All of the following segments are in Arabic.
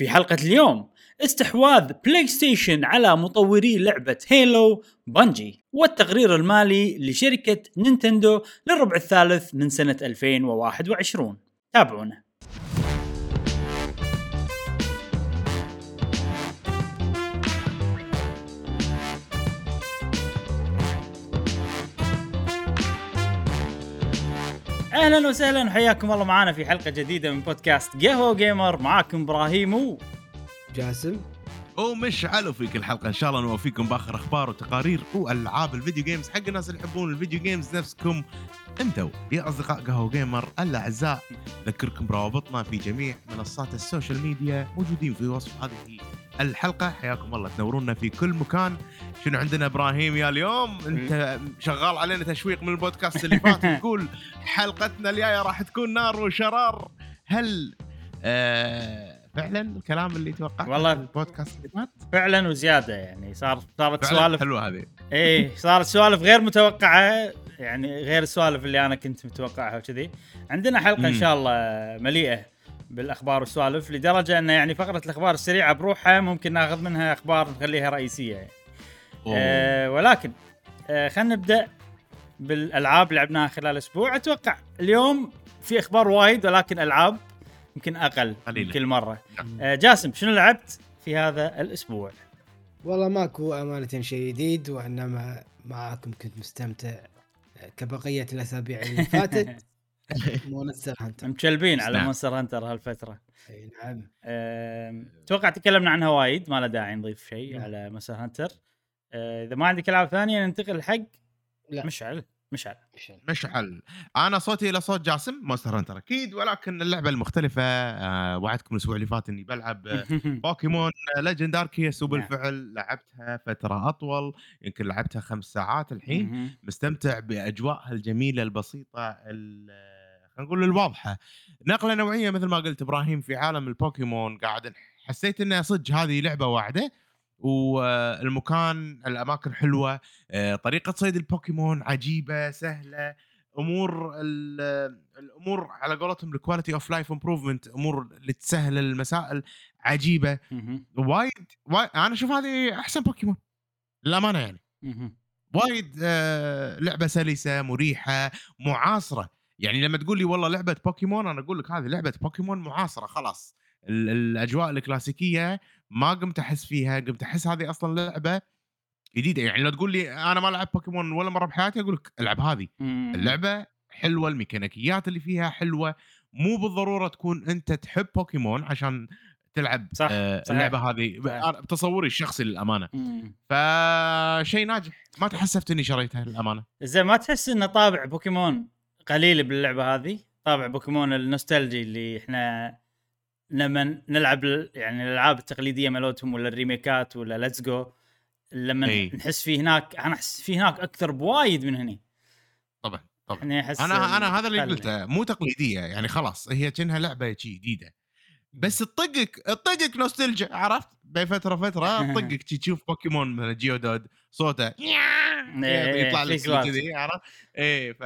في حلقة اليوم. استحواذ بلاي ستيشن على مطوري لعبة Halo Bungie والتقرير المالي لشركة نينتندو للربع الثالث من سنة 2021 تابعونا. أهلا وسهلا. وحياكم الله معنا في حلقة جديدة من بودكاست قهوة جيمر. معاكم إبراهيم و جاسم. ومشعل في كل حلقه إن شاء الله نوفيكم بآخر أخبار وتقارير وألعاب ال video games حق الناس اللي يحبون ال video games نفسكم. أنتوا يا أصدقاء قهوة جيمر الأعزاء اذكركم بروابطنا في جميع منصات ال social media موجودين في وصف هذه الحلقة. حياكم الله. تنورونا في كل مكان. شنو عندنا إبراهيم يا اليوم؟ أنت شغال علينا تشويق من البودكاست اللي فات. تقول حلقتنا الجاية راح تكون نار وشرار. هل آه فعلا الكلام اللي توقعته والله البودكاست اللي فات؟ فعلا وزيادة يعني. صار صارت سوالف حلوة هذه. إيه صارت سوالف غير متوقعة. يعني غير السوالف اللي أنا كنت متوقعها وكذي. عندنا حلقة إن. شاء الله مليئة. بالأخبار والسوالف لدرجة أنه يعني فقرة الأخبار السريعة بروحها ممكن نأخذ منها أخبار نخليها رئيسية يعني. أوه. آه ولكن آه خلينا نبدأ بالألعاب اللي لعبناها خلال أسبوع أتوقع اليوم في أخبار وايد ولكن ألعاب يمكن أقل قليلة. من كل مرة نعم. آه جاسم شنو لعبت في هذا الأسبوع والله ماكو أمانة شيء جديد وإنما معاكم كنت مستمتع كبقية الأسابيع اللي فاتت Monster Hunter. مكلبين على نعم. مونستر هانتر هالفترة. أي نعم. أتوقع تكلمنا عنها وايد ما له داعي نضيف شيء نعم. على Monster Hunter. أه، إذا ما عندك ألعاب ثانية ننتقل حق لا. مشعل. مشعل. مشعل. أنا صوتي إلى صوت جاسم Monster Hunter أكيد ولكن اللعبة المختلفة. آه وعدتكم الأسبوع اللي فات إني بلعب آه، Pokémon Legends Arceus نعم. وبالفعل لعبتها فترة أطول يمكن لعبتها خمس ساعات الحين. مستمتع بأجواءها الجميلة البسيطة نقول الواضحة نقلة نوعية مثل ما قلت إبراهيم في عالم البوكيمون قاعد حسيت انها صدق هذه لعبة واعدة والمكان الأماكن حلوة آه، طريقة صيد البوكيمون عجيبة سهلة أمور ال- الأمور على قولتهم ال quality of life improvement أمور اللي تسهل المسائل عجيبة. وايد وايد أنا أشوف هذه أحسن بوكيمون للأمانة يعني. وايد آه لعبة سلسة مريحة معاصرة يعني لما تقول لي والله لعبة بوكيمون أنا أقول لك هذه لعبة بوكيمون معاصرة خلاص. ال- الأجواء الكلاسيكية ما قمت أحس فيها قمت أحس هذه أصلا لعبة جديدة. يعني لو تقول لي أنا ما لعبت بوكيمون ولا مرة بحياتي أقول لك ألعب هذه. اللعبة حلوة الميكانيكيات اللي فيها حلوة. مو بالضرورة تكون أنت تحب بوكيمون عشان تلعب صح، آه صحيح. اللعبة هذه. بتصوري الشخصي للأمانة. فشيء ناجح. ما تحسفت إني شريتها للأمانة. زين ما تحس إنه طابع بوكيمون؟ قليل باللعبة هذه. طابع بوكيمون ال nostalgic اللي إحنا لما نلعب يعني الألعاب التقليدية مالتهم ولا ال remake ات ولا Let's Go لما إي. نحس فيه هناك أنا أحس فيه هناك أكثر بوايد من هني. طبعا طبعا. أحس أنا أنا هذا اللي قلته مو تقليدية يعني خلاص هي كأنها لعبة جديدة. بس تطقك تطقك نوستلجيا عرفت؟ بين فترة فترة تطقك تشوف بوكيمون مثلا Geodude صوته إيه، يطلع لك. كذي عرفت إيه ف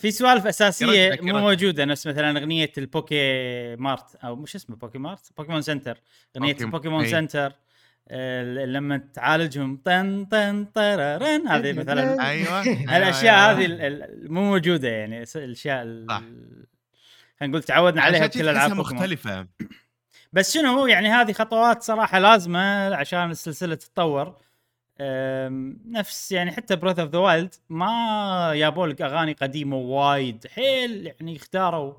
في سوالف اساسيه مو. موجودة نفس مثلا أغنية ال Poké Mart أو مش اسمه Poké Mart Pokémon Center أغنية بوكيم- البوكيمون إي. Center آه، لما تعالجهم طن طن طررن هذه مثلا أيوه الأشياء أيوة. هذه مو موجودة يعني الأشياء. خلينا نقول تعودنا عليها بكل ألعاب مختلفة بس شنو يعني هذه خطوات صراحة لازمة عشان السلسلة تتطور نفس يعني حتى Breath of the Wild ما جابوا لك أغاني قديمة وايد. حيل يعني اختاروا.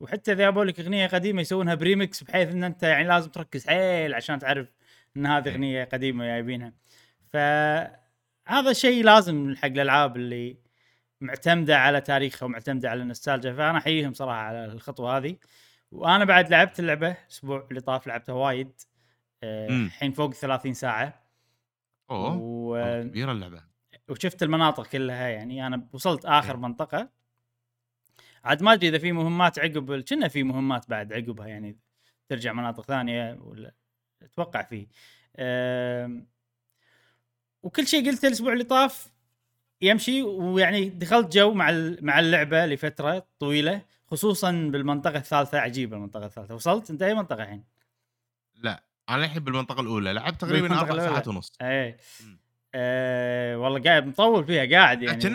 وحتى إذا جابوا لك أغنية قديمة يسوونها بريمكس بحيث إن أنت يعني لازم تركز حيل عشان تعرف إن هذه إيه. أغنية قديمة جايبينها فهذا شيء لازم حق الألعاب اللي معتمدة على تاريخها ومعتمدة على النوستالجيا. فأنا أحييهم صراحة على الخطوة هذه. وأنا بعد لعبت اللعبة الأسبوع اللي طاف لعبتها وايد. مم. الحين فوق 30 ساعة. أوه و... والله كبيرة اللعبة. وشفت المناطق كلها يعني. أنا وصلت آخر منطقة. عاد ما أدري إذا في مهمات عقب كنا في مهمات بعد عقبها يعني. ترجع مناطق ثانية ولا أتوقع فيه أم... وكل شيء قلته الأسبوع اللي طاف يمشي ويعني دخلت جو مع مع اللعبة لفترة طويلة خصوصا بالمنطقة الثالثة عجيبة المنطقة الثالثة. وصلت؟ انت اي منطقة الحين. لا. أنا الحين بالمنطقة الأولى لعبت تقريبا أربع. ساعات ونص. مم. آه والله قاعد مطول فيها قاعد يعني كنت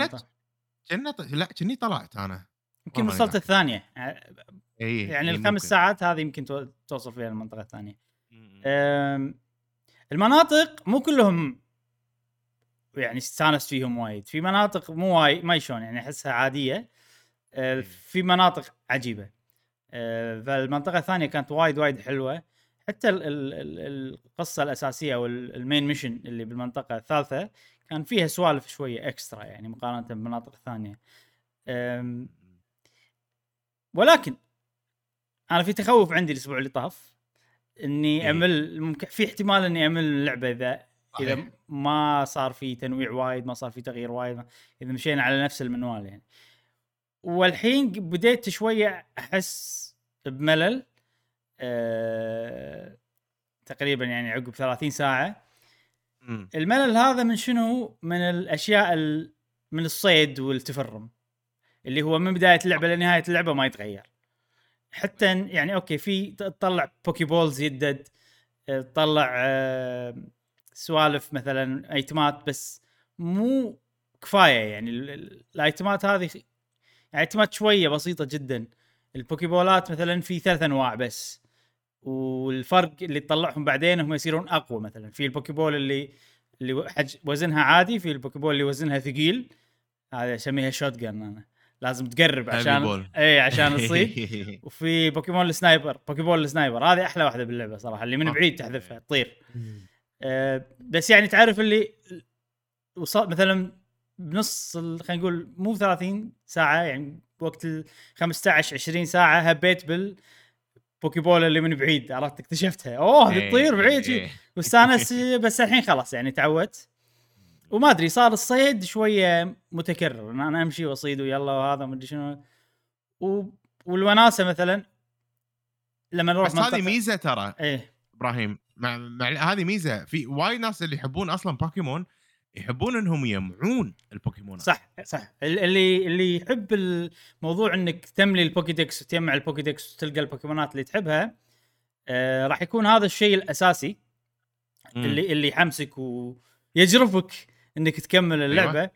كنا ط- لا كني طلعت أنا. يمكن وصلت. الثانية. اي يعني إي الخمس ممكن. ساعات هذه يمكن تو- توصل فيها المنطقة الثانية. المناطق مو كلهم يعني استانست فيهم وايد. في مناطق مو وايد ما شلون يعني أحسها عادية. أه، في مناطق عجيبة. أه، فالمنطقة الثانية كانت وايد وايد حلوة. حتى ال- ال- ال- القصة الأساسية أو ال- ال main mission اللي بالمنطقة الثالثة كان فيها سوالف شوية extra يعني مقارنة بالمناطق الثانية ولكن أنا في تخوف عندي الأسبوع اللي طاف إني إيه. أمل ممكن في احتمال إني أمل اللعبة اذا إذا. ما صار في تنويع وايد ما صار في تغيير وايد إذا مشينا على نفس المنوال يعني والحين بديت شوية أحس بملل أه تقريبا يعني عقب 30 ساعة. الملل هذا من شنو؟ من الأشياء ال... من الصيد والتفرم اللي هو من بداية اللعبة لنهاية اللعبة ما يتغير. حتى يعني okay في تطلع Poké Balls يدد آه، تطلع آه، سوالف مثلا item ات بس مو كفاية يعني. ال- ال- ال item ات هذه يعني item ات شوية بسيطة جدا. ال Poké Ball ات مثلا في ثلاث أنواع بس. والفرق اللي تطلعهم بعدين هم يصيرون أقوى مثلا. في ال Poké Ball اللي اللي حج وزنها عادي في ال Poké Ball اللي وزنها ثقيل هذا أسميها shotgun أنا. لازم تقرب عشان. اي عشان تصيد وفي بوكيمون ال sniper Poké Ball ال sniper هذه أحلى واحدة باللعبة صراحة اللي من. بعيد تحذفها تطير. أه بس يعني تعرف اللي وصل مثلا بنص خلينا نقول مو 30 ساعة يعني بوقت ال 15 20 ساعة هبيت بال بوكيبول اللي من بعيد عرفت؟ اكتشفتها. أوه هذه إيه، تطير بعيد إيه،. واستانس بس الحين خلاص يعني تعودت. وما أدري صار الصيد شوية متكرر. ان أنا أمشي وأصيد ويلا وهذا ما أدري شنو. و... والوناسة مثلا لما نروح بس هذه ميزة ترى. إيه. إبراهيم مع, مع هذه ميزة. في وايد ناس اللي يحبون أصلا بوكيمون يحبون انهم يجمعون البوكيمون. صح صح. ال- اللي اللي يحب الموضوع انك تملي ال Pokédex وتجمع ال Pokédex وتلقى البوكيمونات اللي تحبها آه راح يكون هذا الشيء الأساسي اللي اللي يحمسك ويجرفك إنك تكمل اللعبة.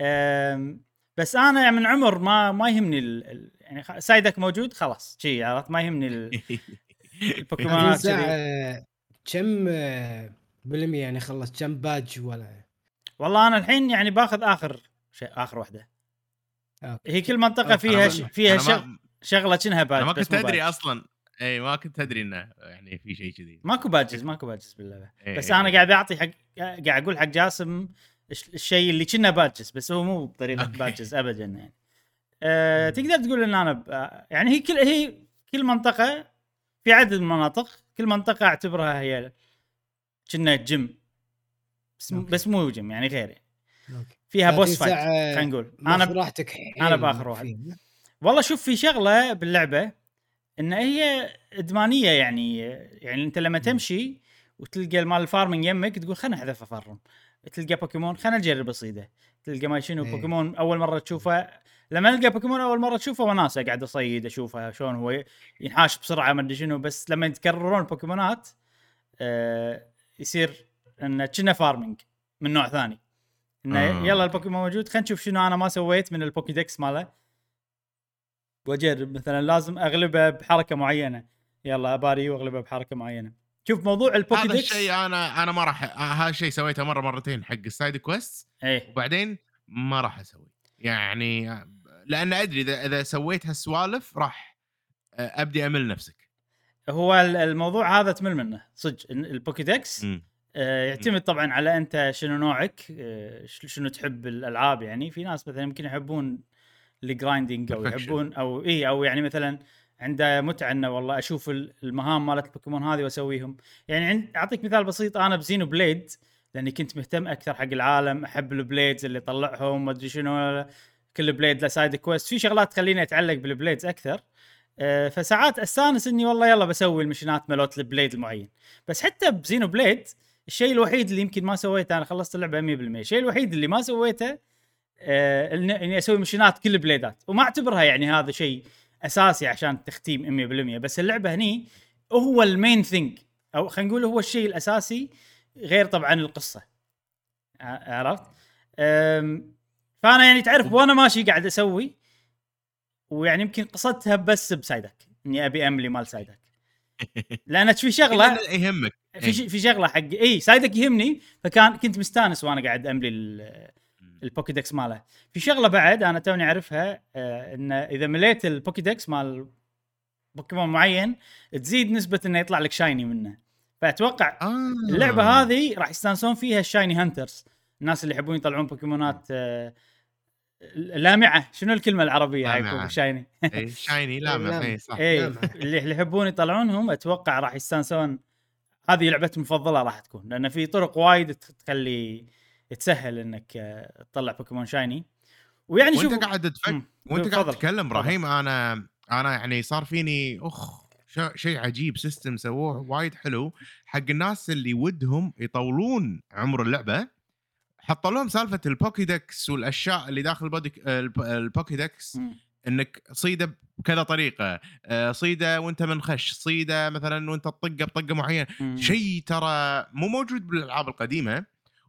أيوة. بس أنا يعني من عمر ما ما يهمني ال... ال- يعني Psyduck موجود خلاص شي عرفت؟ ما يهمني ال... البوكيمونات كذي. ساعة كم آه، بالمية يعني خلص كم باج ولا والله أنا الحين يعني باخذ آخر شيء آخر واحدة أوكي. هي كل منطقة أوكي. فيها ش... فيها شغ... ما, شغلة شنها باج ما كنت أدري. أصلا إي ما كنت أدري إنه يعني في شيء كذي ماكو badges ماكو badges باللعبه إيه، بس إيه، أنا. قاعد أعطي حق قاعد أقول حق جاسم الش- الشيء اللي كنا badges بس هو مو بطريقة أوكي. badges ابدا يعني أه تقدر تقول إن أنا ب... يعني هي كل هي كل منطقة في عدد من المناطق كل منطقة أعتبرها هي كنا جيم بس, أوكي. بس مو جيم يعني غير يعني. أوكي. فيها boss فايت خلينا نقول أنا ب... راحتك حيل أنا بآخر واحد. فيها. والله شوف في شغلة باللعبة إن هي إدمانية يعني يعني أنت لما تمشي وتلقى المال ال farming يمك تقول خلنا احذف أفرم تلقى بوكيمون خلنا نجرب اصيده تلقى ما شنو إيه. بوكيمون أول مرة تشوفه لما القى بوكيمون أول مرة تشوفه وناسه قاعد أصيد أشوفه شلون هو ينحاش بسرعة ما أدري شنو بس لما يتكررون البوكيمونات آه يصير انه كنا farming من نوع ثاني. إنه آه. يلا البوكيمون موجود خلينا نشوف شنو أنا ما سويت من ال Pokédex ماله. وأجرب مثلا لازم أغلبه بحركة معينة. يلا أباري وأغلبه بحركة معينة. شوف موضوع ال Poké هذا dex الشيء أنا أنا ما راح هذا الشيء سويته مرة مرتين حق ال side quest إيه. وبعدين ما راح أسوي. يعني لأن أدري إذا إذا سويت هالسوالف راح آه، أبدي أمل نفسك. هو ال- الموضوع هذا تمل منه صدق. إن آه يعتمد طبعا على أنت شنو نوعك آه شنو تحب الألعاب يعني. في ناس مثلا يمكن يحبون ال grinding أو. يحبون أو اي أو يعني مثلا عنده متعة إنه والله أشوف ال- المهام مالت البوكيمون هذه وأسويهم. يعني عند أعطيك مثال بسيط. أنا ب Xenoblade لأني كنت مهتم أكثر حق العالم أحب ال Blades اللي طلعهم ما أدري شنو كل Blade له side quest في شغلات تخليني أتعلق بال Blades أكثر. آه، فساعات أستأنس إني والله يلا بسوي المشينات مالت ال Blade المعين. بس حتى ب Xenoblade الشيء الوحيد اللي يمكن ما سويته أنا خلصت اللعبة 100% الشيء الوحيد اللي ما سويته آه اني أسوي مشينات كل البليدات وما أعتبرها يعني هذا شيء أساسي عشان تختيم 100% بس اللعبة هني هو ال main thing أو خلينا نقول هو الشيء الأساسي غير طبعا القصة. عرفت؟ فأنا يعني تعرف وأنا ماشي قاعد أسوي ويعني يمكن قصدتها بس ب Psyduck إني أبي أملي مال Psyduck. لأن في شغلة يهمك. في ش- في شغلة حق إي Psyduck يهمني فكان كنت مستانس وأنا قاعد أملي ال- ال Pokédex ماله. في شغلة بعد أنا توني أعرفها آه إن إذا مليت ال Pokédex مال بوكيمون معين تزيد نسبة إنه يطلع لك shiny منه. فأتوقع آه. اللعبه هذه راح يستانسون فيها ال shiny hunters الناس اللي يحبون يطلعون بوكيمونات آه لامعة شنو الكلمة العربية هاي shiny إيه، shiny لامع لامع. إي صح إي. اللي يحبون يطلعونهم أتوقع راح يستانسون هذه لعبتي المفضلة راح تكون لأن في طرق وايد تخلي تسهل إنك آه، تطلع بوكيمون shiny ويعني شوف وانت قاعد تفكر. وأنت قاعد. تتكلم. إبراهيم أنا أنا يعني صار فيني أخ شيء عجيب system سووه وايد حلو حق الناس اللي ودهم يطولون عمر اللعبة حطوا لهم سالفة ال Pokédex والأشياء اللي داخل البودي الب- ال Pokédex مم. إنك صيده بكذا طريقة آه، صيده وأنت منخش صيده مثلا وأنت تطقه بطقة معينة. شيء ترى مو موجود بالألعاب القديمة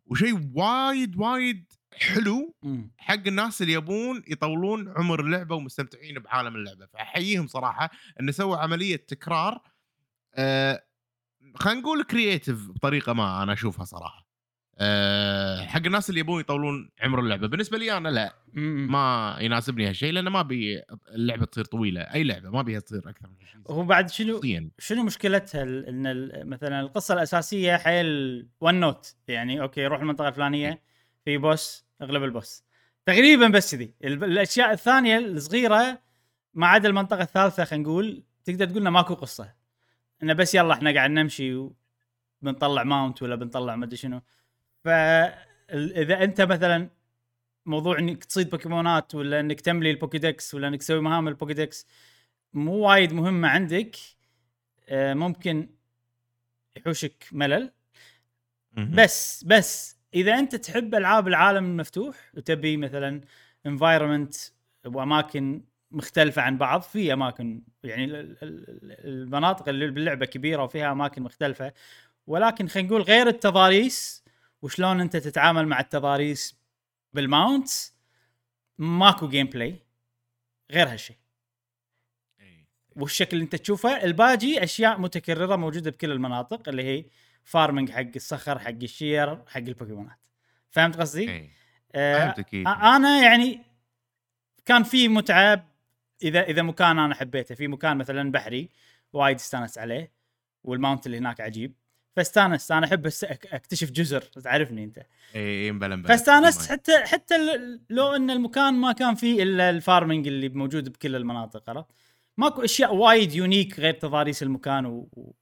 وشيء وايد وايد حلو. حق الناس اللي يبون يطولون عمر اللعبة ومستمتعين بعالم اللعبة فأحييهم صراحة إنه سووا عملية تكرار آه خلينا نقول creative بطريقة ما أنا أشوفها صراحة آه حق الناس اللي يبون يطولون عمر اللعبة. بالنسبة لي أنا لا. ما يناسبني هالشيء لأنه ما ابي اللعبة تصير طويلة. أي لعبة ما ابيها تصير أكثر من هو بعد شنو شخصيا. شنو مشكلتها؟ إن مثلا القصة الأساسية حيل one note يعني أوكي روح المنطقة الفلانية في boss اغلب ال boss تقريبا بس ذي ال- الأشياء الثانية الصغيرة ما عدا المنطقة الثالثة خلينا نقول تقدر تقول ماكو قصة. إنه بس يلا إحنا قاعد نمشي وبنطلع mount ولا بنطلع ما أدري شنو. فإذا أنت مثلا موضوع إنك تصيد بوكيمونات ولا إنك تملي ال Pokédex ولا إنك تسوي مهام ال Pokédex مو وايد مهمة عندك آه، ممكن يحوشك ملل. بس بس إذا أنت تحب ألعاب العالم المفتوح وتبي مثلا environment وأماكن مختلفة عن بعض في أماكن يعني ال- ال- ال- المناطق اللي باللعبة كبيرة وفيها أماكن مختلفة ولكن خلينا نقول غير التضاريس وشلون انت تتعامل مع التضاريس بال mounts ماكو gameplay غير هالشيء. والشكل اللي انت تشوفه الباجي أشياء متكررة موجودة بكل المناطق اللي هي farming حق الصخر حق الشير حق البوكيمونات. فهمت قصدي؟ آه آ- أنا يعني كان في متعه إذا إذا مكان أنا حبيته. في مكان مثلا بحري وايد استانست عليه وال mount اللي هناك عجيب. فاستانست أنا أحب أكتشف جزر تعرفني أنت إي مبلا مبلا فاستانست حتى حتى لو إن المكان ما كان فيه إلا ال farming اللي موجود بكل المناطق عرفت؟ ماكو أشياء وايد unique غير تضاريس المكان و... و...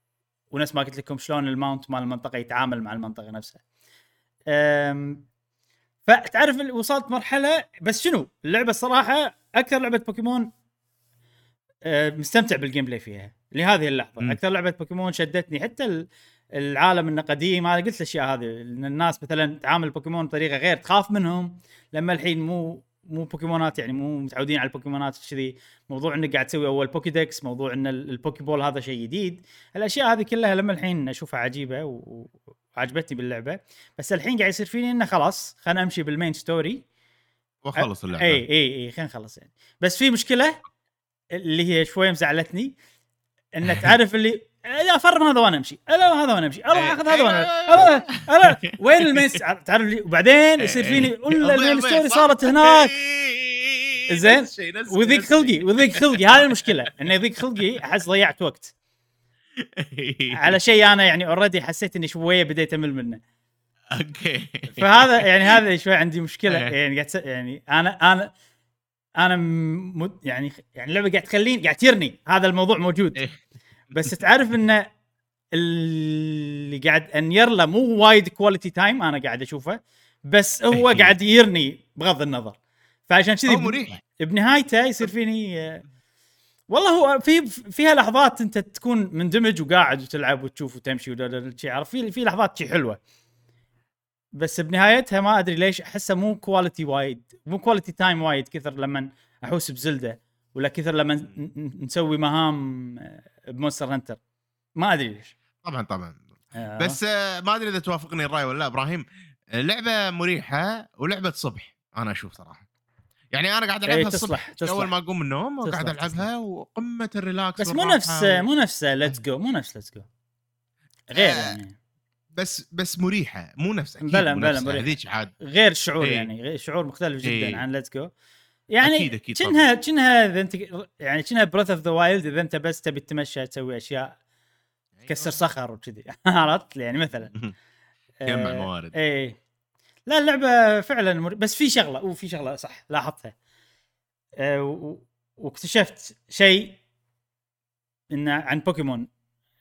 ونفس ما قلت لكم شلون ال mount مال المنطقة يتعامل مع المنطقة نفسها. أم... فتعرف وصلت مرحلة بس شنو؟ اللعبة الصراحة أكثر لعبة بوكيمون أه، مستمتع بال gameplay فيها لهذه اللحظة مم. أكثر لعبة بوكيمون شدتني حتى ال... العالم إنه قديم أنا قلت الأشياء هذه إن الناس مثلا تعامل البوكيمون بطريقة غير تخاف منهم لما الحين مو مو بوكيمونات يعني مو متعودين على البوكيمونات كذي موضوع إنك قاعد تسوي أول Pokédex موضوع إن ال- ال Pokéball هذا شيء جديد. الأشياء هذه كلها لما الحين أشوفها عجيبة و- وعجبتني باللعبة. بس الحين قاعد يصير فيني إنه خلاص خلينا أمشي بال main story وخلص اللعبة. إي إي إي خلينا نخلص يعني. بس في مشكلة اللي هي شوية مزعلتني ان تعرف اللي لا افرم هذا وأنا أمشي. لا هذا وأنا أمشي. أروح أخذ هذا وأنا ألا ألا وين المين تعرف لي وبعدين يصير فيني ولا المين ستوري صارت هناك. زين. ويضيق خلقي ويضيق خلقي. هذه المشكلة. انه يضيق خلقي أحس ضيعت وقت. على شيء أنا يعني اوريدي حسيت إني شوية بديت أمل منه. أوكي. فهذا يعني هذا شوي عندي مشكلة. إيه. يعني قاعد يعني أنا أنا أنا مد يعني يعني اللعبة قاعد تخليني قاعد تيرني هذا الموضوع موجود. إيه. بس تعرف انه اللي قاعد انير له مو وايد quality time أنا قاعد أشوفه بس هو إيه. قاعد يرني بغض النظر. فعشان كذي مريح. بنهايته يصير فيني والله هو في فيها لحظات أنت تكون مندمج وقاعد وتلعب وتشوف وتمشي عارف في في لحظات شي حلوة. بس بنهايتها ما أدري ليش احسها مو quality وايد مو quality time وايد كثر لما أحوس ب Zelda ولا كثر لما نسوي مهام ب Monster Hunter. ما أدري ليش. طبعا طبعا. آه. بس آه، ما أدري إذا توافقني الرأي ولا لا إبراهيم. آه، لعبة مريحة ولعبة صبح أنا أشوف صراحة. يعني أنا قاعد إيه، العبها تصلح الصبح أول تصلح ما أقوم من النوم وقاعد ألعبها وقمة ال relax بس مو نفس مو نفس Let's Go مو نفس Let's Go غير آه، يعني. بس بس مريحة مو نفس أكيد مو بلى نفس. مريحة. هذيك عاد. غير الشعور إيه. يعني شعور مختلف جدا إيه. عن Let's Go يعني أكيد- أكيد كأنها كأنها إذا أنت يعني كأنها Breath of the Wild إذا أنت بس تبي تتمشى تسوي أشياء تكسر صخر وكذي. عرفت؟ يعني مثلا. جمع آه، موارد. إيه. لا اللعبة فعلا مر... بس في شغلة وفي شغلة صح لاحظتها. آه، و- واكتشفت شيء انه عن بوكيمون.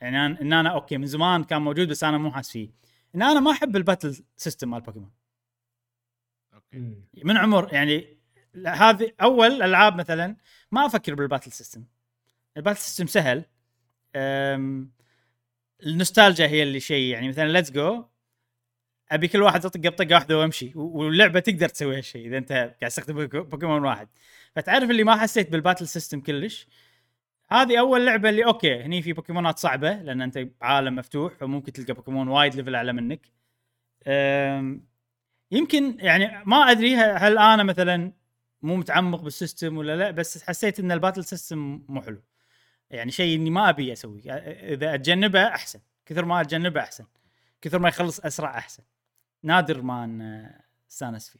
يعني أنا- إن أنا okay من زمان كان موجود بس أنا مو حاس فيه. إن أنا ما أحب ال battle system مال بوكيمون. okay. من عمر يعني هذه أول ألعاب مثلا ما أفكر بال battle system ال battle system سهل. النوستالجيا هي اللي شيء يعني مثلا Let's Go أبي كل واحد يطق طقه واحدة وأمشي. واللعبة تقدر تسوي هالشيء إذا أنت قاعد تستخدم بوكيمون واحد. فتعرف اللي ما حسيت بال battle system كلش؟ هذه أول لعبة اللي okay هني في بوكيمونات صعبة لأن أنت عالم مفتوح فممكن تلقى بوكيمون وايد level أعلى منك. يمكن يعني ما أدري هل أنا مثلا مو متعمق بال system ولا لا بس حسيت إن ال battle system مو حلو. يعني شيء إني ما أبي اسويه إذا أتجنبه أحسن. كثر ما أتجنبه أحسن. كثر ما يخلص أسرع أحسن. نادر ما أستانس فيه.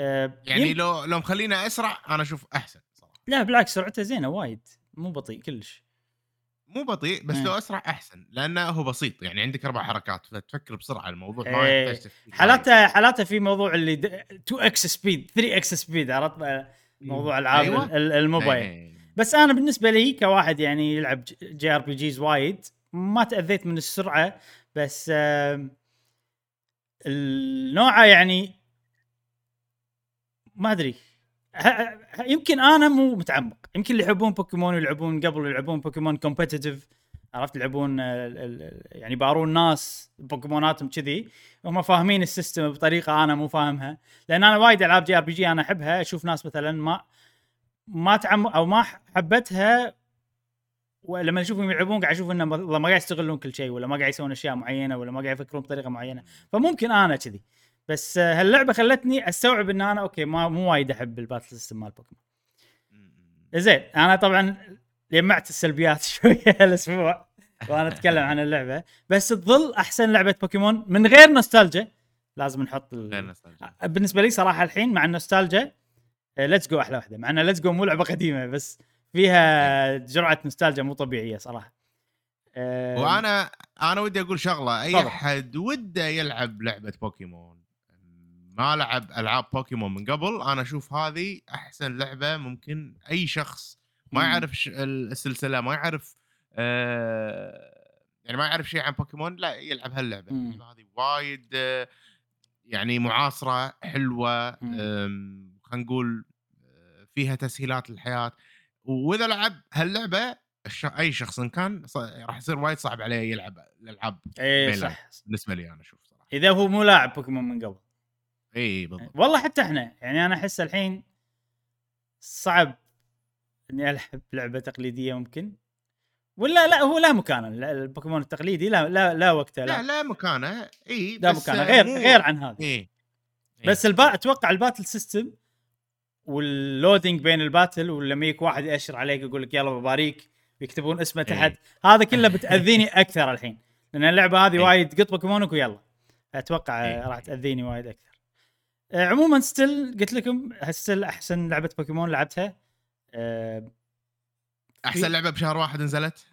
أه، يعني يم- لو لو مخلينا أسرع أنا أشوف أحسن صراحة. لا بالعكس سرعته زينة وايد. مو بطيء كلش. مو بطيء بس مم. لو أسرع أحسن لأنه هو بسيط يعني عندك أربع حركات فتفكر بسرعة الموضوع ما إيه. حالاته حالاته في موضوع اللي 2 x speed 3 x speed عرفت موضوع ألعاب أيوة. ال- ال- الموبايل إيه. بس أنا بالنسبة لي كواحد يعني يلعب JRPGs وايد ما تأذيت من السرعة بس آم، النوعة يعني ما أدري يمكن أنا مو متعمق. يمكن اللي يحبون بوكيمون يلعبون قبل يلعبون بوكيمون competitive عرفت؟ يلعبون يعني يبارون ناس بوكيموناتهم كذي هم فاهمين ال system بطريقة أنا مو فاهمها. لأن أنا وايد ألعاب JRPG أنا أحبها أشوف ناس مثلا ما ما تعم أو ما حبتها ولما اشوفهم يلعبون قاعد أشوف انه ما قاعد يستغلون كل شيء ولا ما قاعد يسوون أشياء معينة ولا ما قاعد يفكرون بطريقة معينة. فممكن أنا كذي. بس آه، هاللعبة خلتني أستوعب إن أنا okay ما مو وايد أحب ال battle system مال بوكيمون. زين أنا طبعا جمعت السلبيات شوية هالأسبوع وأنا أتكلم عن اللعبة. بس تظل أحسن لعبة بوكيمون من غير نوستالجيا. لازم نحط ال... بالنسبة لي صراحة الحين مع النوستالجيا Let's Go أحلى واحدة. مع ان Let's Go مو لعبة قديمة بس فيها جرعة نوستالجيا مو طبيعية صراحة. وأنا أنا ودي أقول شغلة أي. أحد وده يلعب لعبة بوكيمون. ما لعب ألعاب بوكيمون من قبل أنا أشوف هذه أحسن لعبة ممكن أي شخص ما. يعرف السلسلة ما يعرف آه يعني ما يعرف شيء عن بوكيمون لا يلعب هاللعبة. اللعبة هذه وايد آه، يعني معاصرة حلوة خلينا نقول آه، فيها تسهيلات للحياة. وإذا لعب هاللعبة الش... أي شخص إن كان ص... راح يصير وايد صعب عليه يلعب الألعاب بين صح. بالنسبة لي أنا أشوف صراحة. إذا هو مو لاعب بوكيمون من قبل. إي بالضبط. والله حتى إحنا يعني أنا أحس الحين صعب إني ألعب لعبة تقليدية ممكن. ولا لا هو له مكانة. لا، البوكيمون التقليدي لا لا لا وقته لا. لا له مكانة. إي له بس مكانة. غير مو- غير عن هذا. إي إي. بس البا أتوقع ال battle system وال loading بين ال battle ولما يجيك واحد يأشر عليك يقول لك يلا بباريك ويكتبون اسمه إيه. تحت. هذا كله بتأذيني أكثر الحين. لأن اللعبة هذه إيه. وايد قط بوكيمونك ويلا. أتوقع إيه. راح تأذيني وايد أكثر. عموما still قلت لكم still أحسن لعبة بوكيمون لعبتها؟ آه، أحسن لعبة بشهر واحد نزلت؟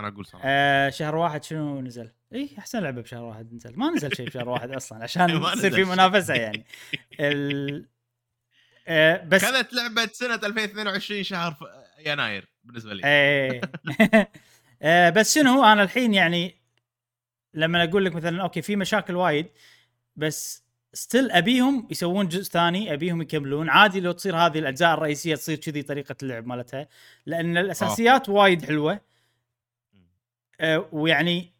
أنا أقول صراحة. آه شهر واحد شنو نزل؟ اي أحسن لعبة بشهر واحد نزل. ما نزل شيء بشهر واحد أصلا عشان يصير في. منافسة يعني. ال... آه بس كانت لعبة سنة 2022 شهر ف... يناير بالنسبة لي. إيه. آه بس شنو أنا الحين يعني لما أقول لك مثلا okay في مشاكل وايد بس still أبيهم يسوون جزء ثاني أبيهم يكملون. عادي لو تصير هذه الأجزاء الرئيسية تصير كذي طريقة اللعب مالتها لأن الأساسيات وايد حلوة. آه ويعني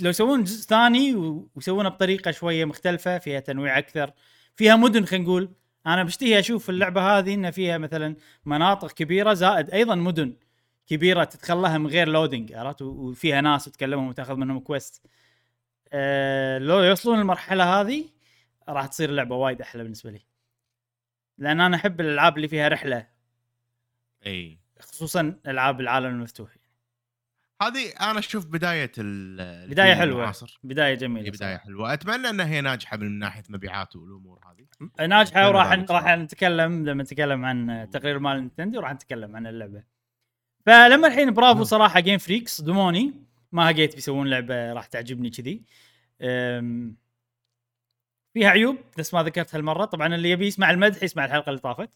لو يسوون جزء ثاني ويسوونه بطريقة شوية مختلفة فيها تنويع أكثر فيها مدن خلينا نقول. أنا بشتهي أشوف اللعبة هذه إن فيها مثلا مناطق كبيرة زائد أيضا مدن كبيرة تدخلها من غير loading عرفت؟ وفيها ناس وتكلمهم وتأخذ منهم quest أه لو يوصلون المرحله هذه راح تصير اللعبه وايد أحلى بالنسبة لي. لأن أنا أحب الألعاب اللي فيها رحلة. إي. خصوصا ألعاب العالم المفتوح. هذه أنا أشوف بداية ال- بداية حلوة. المعاصر. بداية جميلة بداية حلوة. أتمنى إنها هي ناجحة من ناحية مبيعات والأمور هذه. صراحة. ناجحة وراح راح. نتكلم لما نتكلم عن تقرير مال نينتندو راح نتكلم عن اللعبة. فلما الحين برافو نعم. صراحة Game Freak صدموني ما لقيت بيسوون لعبة راح تعجبني كذي. فيها عيوب نفس ما ذكرت هالمرة. طبعا اللي يبي يسمع المدح يسمع الحلقة اللي طافت.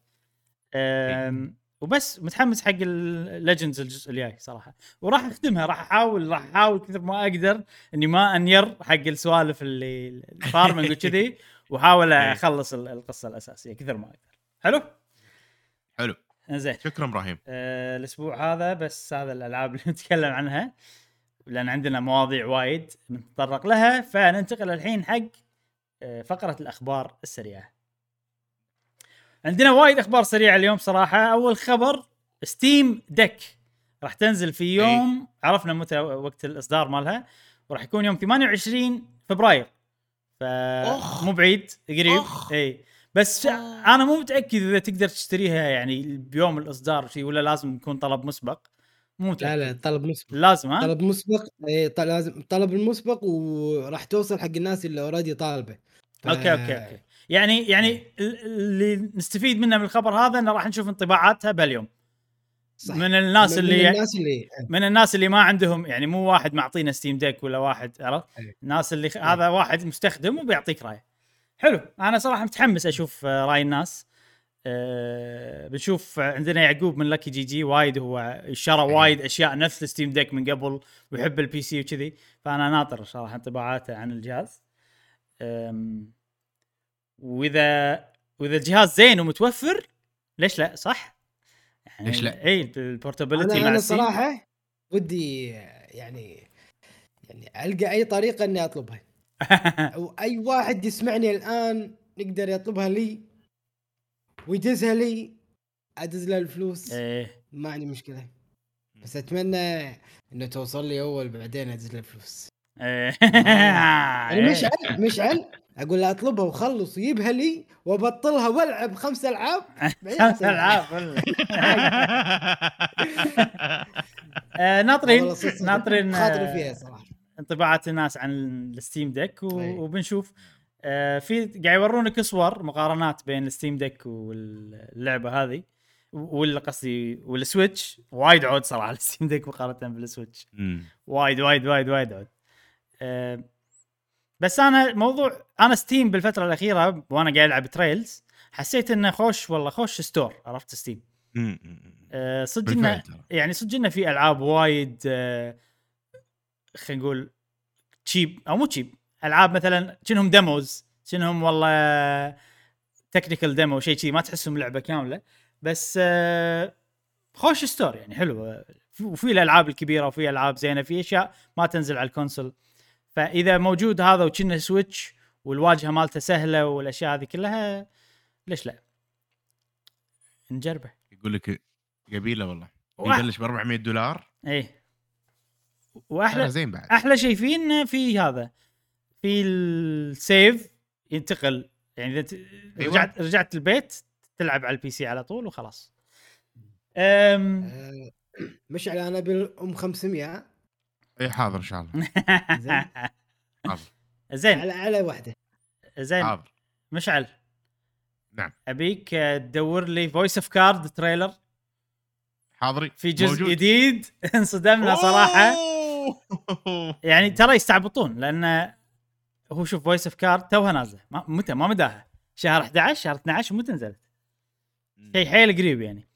وبس متحمس حق ال Legends الجزء الجاي صراحة. وراح اختمها راح أحاول راح أحاول كثر ما أقدر إني ما أنير حق السوالف اللي ال farming وكذي وأحاول إيه. أخلص ال- القصة الأساسية كثر ما أقدر. حلو؟ حلو. زين شكرا إبراهيم. آه الأسبوع هذا بس هذا الألعاب اللي نتكلم عنها. لأن عندنا مواضيع وايد نتطرق لها. فننتقل الحين حق فقرة الأخبار السريعة. عندنا وايد أخبار سريعة اليوم صراحة. أول خبر ستيم ديك راح تنزل في يوم عرفنا متى وقت الإصدار مالها وراح يكون يوم 28 فبراير. أخ. فمو بعيد قريب. اي بس أنا مو متأكد إذا تقدر تشتريها يعني بيوم الإصدار شيء ولا لازم يكون طلب مسبق. مو متاكد لا لا طلب مسبق. لازم ها؟ طلب مسبق طل- لازم طلب المسبق وراح توصل حق الناس اللي already طالبه. ف- okay okay okay. يعني يعني ال- اللي نستفيد منه من الخبر هذا إنه راح نشوف انطباعاتها بهاليوم صح. من الناس من- اللي من الناس اللي من الناس اللي ما عندهم يعني مو واحد معطينا Steam Deck ولا واحد عرفت؟ أي. الناس اللي. هذا واحد مستخدم وبيعطيك رأيه. حلو. أنا صراحة متحمس أشوف آه، رأي الناس. أه بنشوف عندنا يعقوب من لكي جي جي وايد هو شرى وايد أشياء نفس ال Steam Deck من قبل ويحب ال PC وكذي. فأنا ناطر صراحة انطباعاته عن الجهاز. وإذا وإذا الجهاز زين ومتوفر ليش لا؟ صح؟ يعني ليش لا؟ اي ال portability أنا مع أنا صراحة ودي يعني يعني ألقى أي طريقة إني أطلبها. أو أي واحد يسمعني الآن يقدر يطلبها لي ويدزها لي أدز له الفلوس. إيه. ما عندي مشكلة. بس أتمنى إنه توصل لي أول بعدين أدز له الفلوس. إيه أنا مشعل مشعل أقول له أطلبها وخلص ويجيبها لي وأبطلها وألعب خمس ألعاب خمس. ألعاب. آه، ناطرين ناطرين خاطري آه، فيها صراحة انطباعات الناس عن الستيم ديك أي. وبنشوف آه، في قاعد يورونك صور مقارنات بين ال Steam Deck واللعبة هذه ولا قصدي وال Switch وايد عود صراحة ال Steam Deck مقارنة بال Switch. وايد وايد وايد وايد عود أه بس أنا موضوع أنا Steam بالفترة الأخيرة وأنا قاعد ألعب Trails حسيت إنه خوش والله خوش store عرفت Steam. مم. أه صدق إنه. يعني صدق إنه في ألعاب وايد أه خلينا نقول cheap أو مو cheap ألعاب مثلا شنهم demos شنهم والله technical demo شيء شيء ما تحسهم لعبة كاملة بس أه خوش store يعني حلو آه، وفي الألعاب الكبيرة وفي ألعاب زينة في أشياء ما تنزل على ال console فإذا موجود هذا وكأنه Switch والواجهة مالته سهلة والأشياء هذه كلها ليش لا؟ نجربه. يقول لك قبيلة والله. يبلش ب 400 دولار. إيه. وأحلى زين بعد. أحلى شيء فيه إنه في هذا. في ال save ينتقل. يعني إذا ت- أيوة. رجعت رجعت البيت تلعب على ال PC على طول وخلاص. أم... آه، مشعل أنا بالام 500 اي حاضر إن شاء الله. زين. حاضر. زين. على على واحدة. زين. حاضر. مشعل. نعم. أبيك آه، تدور لي Voice of Cards trailer حاضري. في جزء موجود. جديد. انصدمنا صراحة. يعني ترى يستعبطون لأن هو شوف Voice of Cards توها نازلة. ما- متى؟ ما مداها. شهر 11 شهر 12 ومتى نزلت؟ شيء حيل قريب يعني.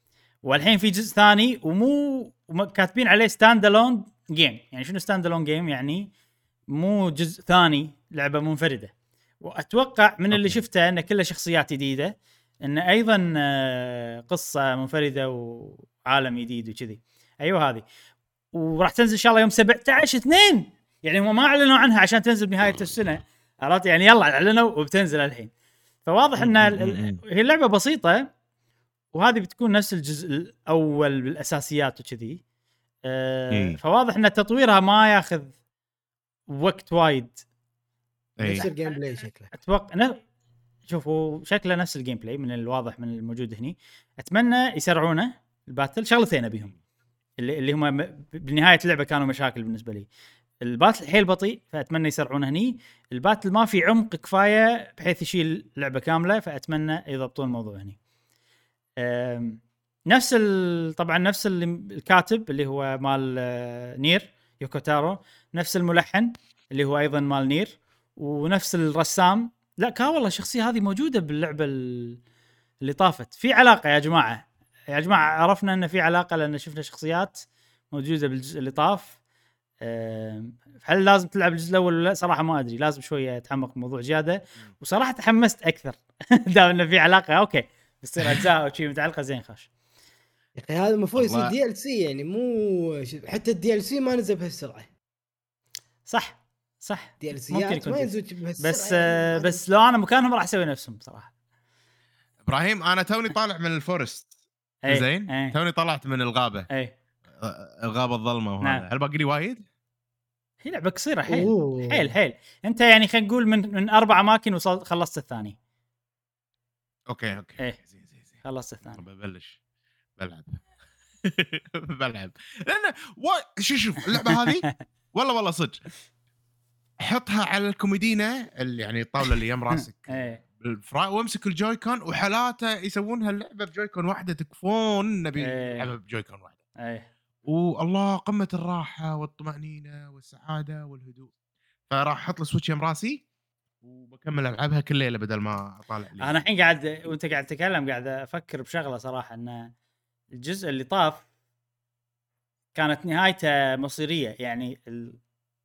والحين في جزء ثاني ومو وم- كاتبين عليه stand alone game. يعني شنو stand alone game يعني مو جزء ثاني لعبة منفردة. وأتوقع من اللي. شفته انه كله شخصيات جديدة انه أيضا آه، قصة منفردة وعالم جديد وكذي. أيوه هذه. وراح تنزل إن شاء الله يوم 17 2 يعني هم ما أعلنوا عنها عشان تنزل بنهاية السنة. عرفت؟ يعني يلا أعلنوا وبتنزل الحين. فواضح إن ال- ال- هي اللعبة بسيطة وهذه بتكون نفس الجزء الأول بالأساسيات وكذي. إيه. فواضح إن تطويرها ما ياخذ وقت وايد. نفس ال gameplay شكله. أتوقع. شوفوا شكله نفس ال gameplay من الواضح من الموجود هني. أتمنى يسرعونه ال battle. شغلتين أبيهم. اللي اللي هم بنهاية اللعبة كانوا مشاكل بالنسبة لي. ال battle حيل بطيء فأتمنى يسرعونه هني. ال battle ما في عمق كفاية بحيث يشيل لعبة كاملة فأتمنى يضبطون الموضوع هني. أم، نفس ال... طبعا نفس. الكاتب اللي هو مال آه، NieR يوكوتارو نفس الملحن اللي هو أيضا مال NieR ونفس الرسام. لا كا والله الشخصية هذه موجودة باللعبة ال- اللي طافت. في علاقة يا جماعة. يا جماعة عرفنا إن في علاقة لأن شفنا شخصيات موجودة بالجزء اللي طاف. هل لازم تلعب الجزء الأول ولا لا؟ صراحة ما أدري. لازم شوية أتعمق بالموضوع زيادة. وصراحة تحمست أكثر. دام انه في علاقة أوكي. بتصير أجزاء أو شيء متعلقة زين خاش. يا أخي هذا المفروض يصير DLC يعني مو حتى ال DLC ما نزل بهالسرعة. صح صح. DLC ات ما ينزل بهالسرعة بس يعني آه، بس لو أنا مكانهم راح أسوي نفسهم بصراحه إبراهيم أنا توني طالع من ال forest. أي، زين؟ أي. توني طلعت من الغابة. اي الغابة الظلمة وهذا. نعم. هل باقي لي وايد؟ هي لعبة قصيرة. حيل. أوه. حيل حيل. أنت يعني خلينا نقول من من أربع أماكن وصلت خلصت الثاني. أوكي أوكي. إيه. زين زين زين. خلصت الثاني. ببلش بلعب. بلعب. لأن و... شوف شوف اللعبة هذه؟ والله والله صدق. حطها على الكوميدينا اللي يعني الطاولة اللي يم راسك. إيه. بالفرا وامسك ال Joy-Con وحالاته يسوونها اللعبة ب Joy-Con واحدة تكفون نبي إيه. نلعبها ب Joy-Con واحدة. إيه. والله قمة الراحة والطمأنينة والسعادة والهدوء. فراح أحط ال Switch يم راسي وبكمل ألعبها كل ليلة بدل ما أطالع لي. أنا الحين قاعد وأنت قاعد تتكلم قاعد أفكر بشغلة صراحة ان الجزء اللي طاف كانت نهايته مصيرية يعني ال-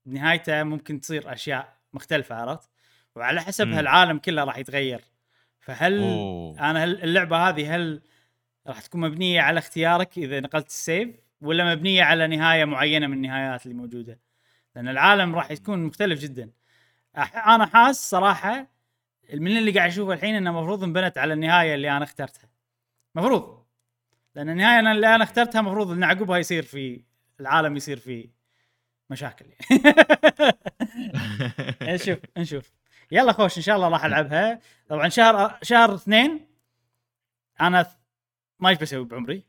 نهايته ممكن تصير أشياء مختلفة عرفت؟ وعلى حسبها مم. العالم كله راح يتغير. فهل أوه. أنا هل اللعبة هذه هل راح تكون مبنية على اختيارك إذا نقلت السيف ولا مبنية على نهاية معينة من النهايات اللي موجودة؟ لأن العالم راح يكون مختلف جدا. أنا حاس صراحة من اللي قاعد أشوفه الحين إنه المفروض انبنت على النهاية اللي أنا اخترتها. مفروض. لأن النهاية أنا اللي أنا اخترتها المفروض إن عقبها يصير في العالم يصير فيه مشاكل. نشوف نشوف. يلا خوش إن شاء الله راح ألعبها. طبعا شهر شهر اثنين أنا ما إيش بسوي بعمري.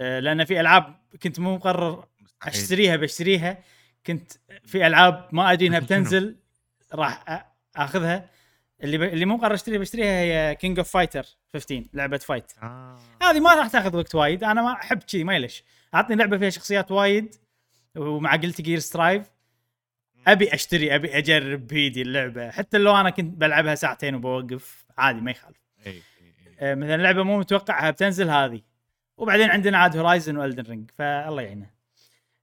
آه، لأن في ألعاب كنت مو مقرر. أشتريها بشتريها. كنت في ألعاب ما أدري إنها؟ بتنزل راح أخذها. اللي ب... اللي مو مقرر اشتريها بشتريها هي King of Fighters 15 لعبة fight آه. هذه ما راح تاخذ وقت وايد. أنا ما أحب كذي ما ليش اعطني لعبة فيها شخصيات وايد ومع قلت Gear Strive أبي أشتري أبي أجرب بيدي اللعبة. حتى لو أنا كنت بلعبها ساعتين وبوقف عادي ما يخالف. إي، إي. آه، مثلا لعبة مو متوقعها بتنزل هذه. وبعدين عندنا عاد Horizon و Elden Ring فالله يعينه.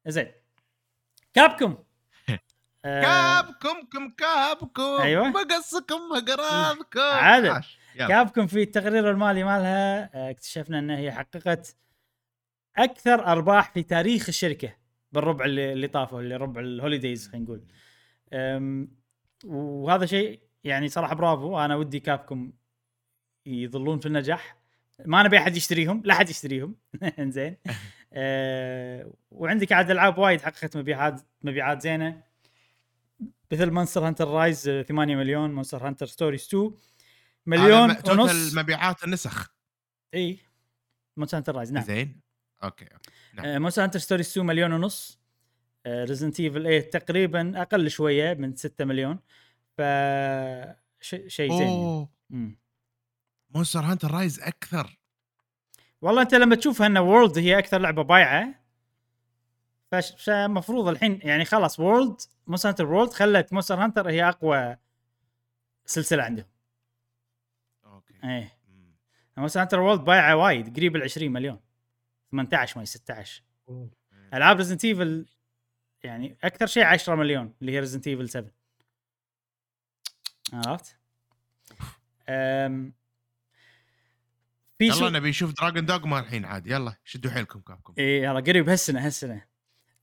زين. كابكم كابكم كم كابكم أيوة. مقصكم اقراضكم عادل. عاش. يلا. Capcom في التقرير المالي مالها آه، اكتشفنا ان هي حققت أكثر أرباح في تاريخ الشركة بالربع اللي, اللي طافوا اللي ربع ال holidays خلينا نقول وهذا شيء يعني صراحة برافو أنا ودي Capcom يظلون في النجاح ما نبي أحد يشتريهم لا أحد يشتريهم إنزين أه وعندك عاد ألعاب وايد حققت مبيعات مبيعات زينة مثل Monster Hunter Rise 8 مليون Monster Hunter Stories 2 مليون ونص. مبيعات النسخ. إي Monster Hunter Rise نعم. زين. أوكي أوكي نعم. Monster Hunter Stories 2 مليون ونص. Resident Evil 8 تقريبا أقل شوية من 6 مليون. ف شيء زين. Monster Hunter Rise أكثر. والله أنت لما تشوف ان World هي أكثر لعبة بايعة. فش- فمفروض الحين يعني خلاص World Monster Hunter World خلت Monster Hunter هي أقوى سلسلة عندهم. أوكي. إيه. Monster Hunter World بايعة وايد قريب ال 20 مليون. 18 ما هي 16 أوه. ألعاب Resident Evil يعني أكثر شيء 10 مليون اللي هي Resident Evil 7 عرفت؟ في يلا نبي نشوف Dragon's Dogma الحين عاد يلا شدوا حيلكم Capcom. اي يلا قريب هالسنة هالسنة.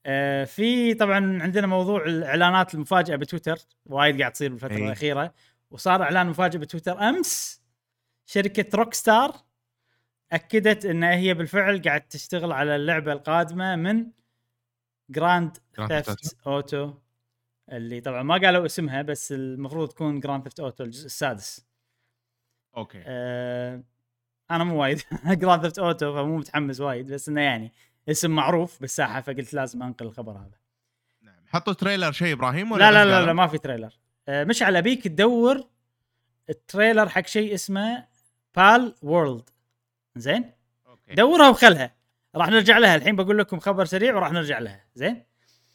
أه في طبعا عندنا موضوع الإعلانات المفاجئة بتويتر وايد قاعد تصير بالفترة إي. الأخيرة. وصار إعلان مفاجئ بتويتر. أمس شركة Rockstar أكدت إن هي بالفعل قاعد تشتغل على اللعبة القادمة من Grand Theft Auto اللي طبعا ما قالوا اسمها بس المفروض تكون Grand Theft Auto الجزء السادس. أوكي. آه أنا مو وايد Grand Theft Auto فمو متحمس وايد بس إنه يعني اسم معروف بالساحة فقلت لازم أنقل الخبر هذا. نعم. حطوا trailer شيء إبراهيم ولا لا لا لا, قالوا؟ لا ما في trailer. آه مشعل ابيك تدور ال trailer حق شيء اسمه Palworld. زين؟ أوكي. دورها وخلها. راح نرجع لها. الحين بقول لكم خبر سريع وراح نرجع لها. زين؟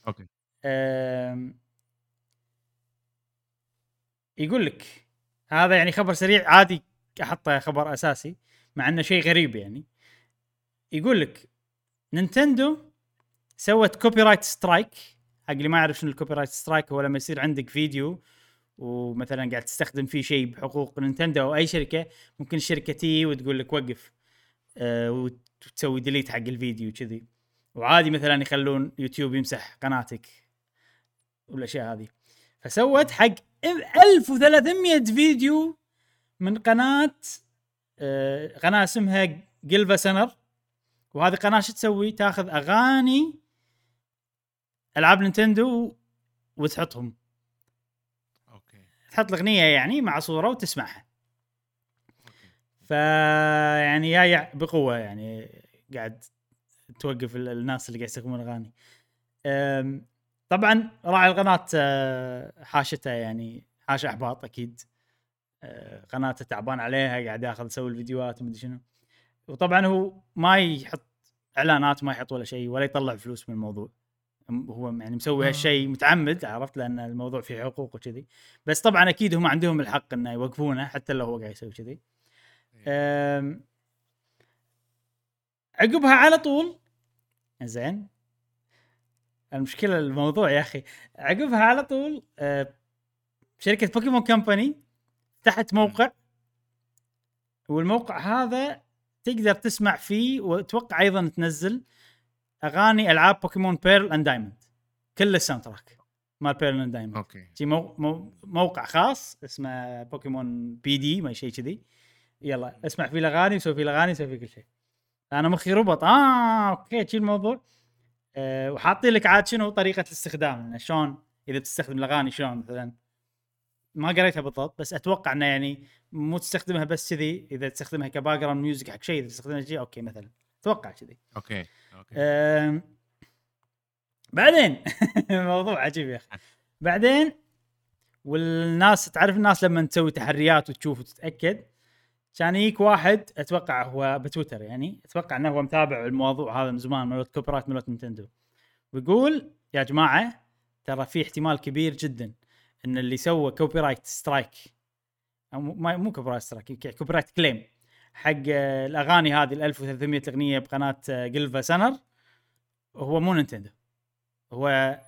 أوكي. أم... يقول لك هذا يعني خبر سريع. عادي أحطه خبر أساسي مع إنه شيء غريب يعني. يقول لك نينتندو سوت copyright strike حق اللي ما يعرف شنو ال copyright strike هو لما يصير عندك فيديو ومثلا قاعد تستخدم فيه شيء بحقوق نينتندو أو أي شركة ممكن الشركة تي وتقول لك وقف أه وتسوي delete حق الفيديو كذي وعادي مثلا يخلون يوتيوب يمسح قناتك والأشياء هذه. فسوت حق 1300 فيديو من قناة آه، قناة اسمها GilvaSunner وهذه قناة شو تسوي؟ تاخذ أغاني ألعاب نينتندو وتحطهم. أوكي. تحط الأغنية يعني مع صورة وتسمعها. أوكي. فيعني جاي بقوة يعني قاعد توقف ال- الناس اللي قاعد يستخدمون الاغاني أم، طبعا راعي القناة آه، حاشته يعني حاشه إحباط أكيد. آه، قناته تعبان عليها قاعد ياخذ يسوي الفيديوهات ومدري شنو. وطبعا هو ما يحط إعلانات ما يحط ولا شيء ولا يطلع فلوس من الموضوع. هو يعني مسوي آه. هالشيء متعمد عرفت؟ لأن الموضوع فيه حقوق وكذي. بس طبعا أكيد هم عندهم الحق إنه يوقفونه حتى لو هو قاعد يسوي كذي. أم، عقبها على طول زين. المشكلة الموضوع يا أخي عقبها على طول أه، شركة بوكيمون company فتحت موقع والموقع هذا تقدر تسمع فيه وأتوقع أيضا تنزل أغاني ألعاب بوكيمون Pearl and Diamond كل ال soundtrack مال Pearl and Diamond أوكي. شي مو مو موقع خاص اسمه بوكيمون BD ما شيء كذي. يلا اسمع فيه الأغاني وسوي فيه الأغاني وسوي فيه كل شيء. أنا مخي ربط. آه أوكي شي الموضوع. أه وحاطين لك عاد شنو طريقة الاستخدام. شلون إذا بتستخدم الأغاني شلون مثلا. ما قريتها بالضبط بس أتوقع إنه يعني مو تستخدمها بس كذي إذا تستخدمها ك background music حق شيء إذا تستخدمها كذي أوكي مثلا. أتوقع كذي. أوكي أوكي. أم، بعدين موضوع عجيب يا أخي. بعدين والناس تعرف الناس لما تسوي تحريات وتشوف وتتأكد؟ كان يجيك واحد أتوقع هو بتويتر يعني أتوقع إنه هو متابع الموضوع هذا من زمان مالت copyright مالت نينتندو. ويقول يا جماعة ترى في احتمال كبير جدا إن اللي سوى copyright strike أو مو ما- مو copyright strike copyright claim. حق آه، الأغاني هذه ال 1300 اغنيه بقناة آه، GilvaSunner هو مو نينتندو. هو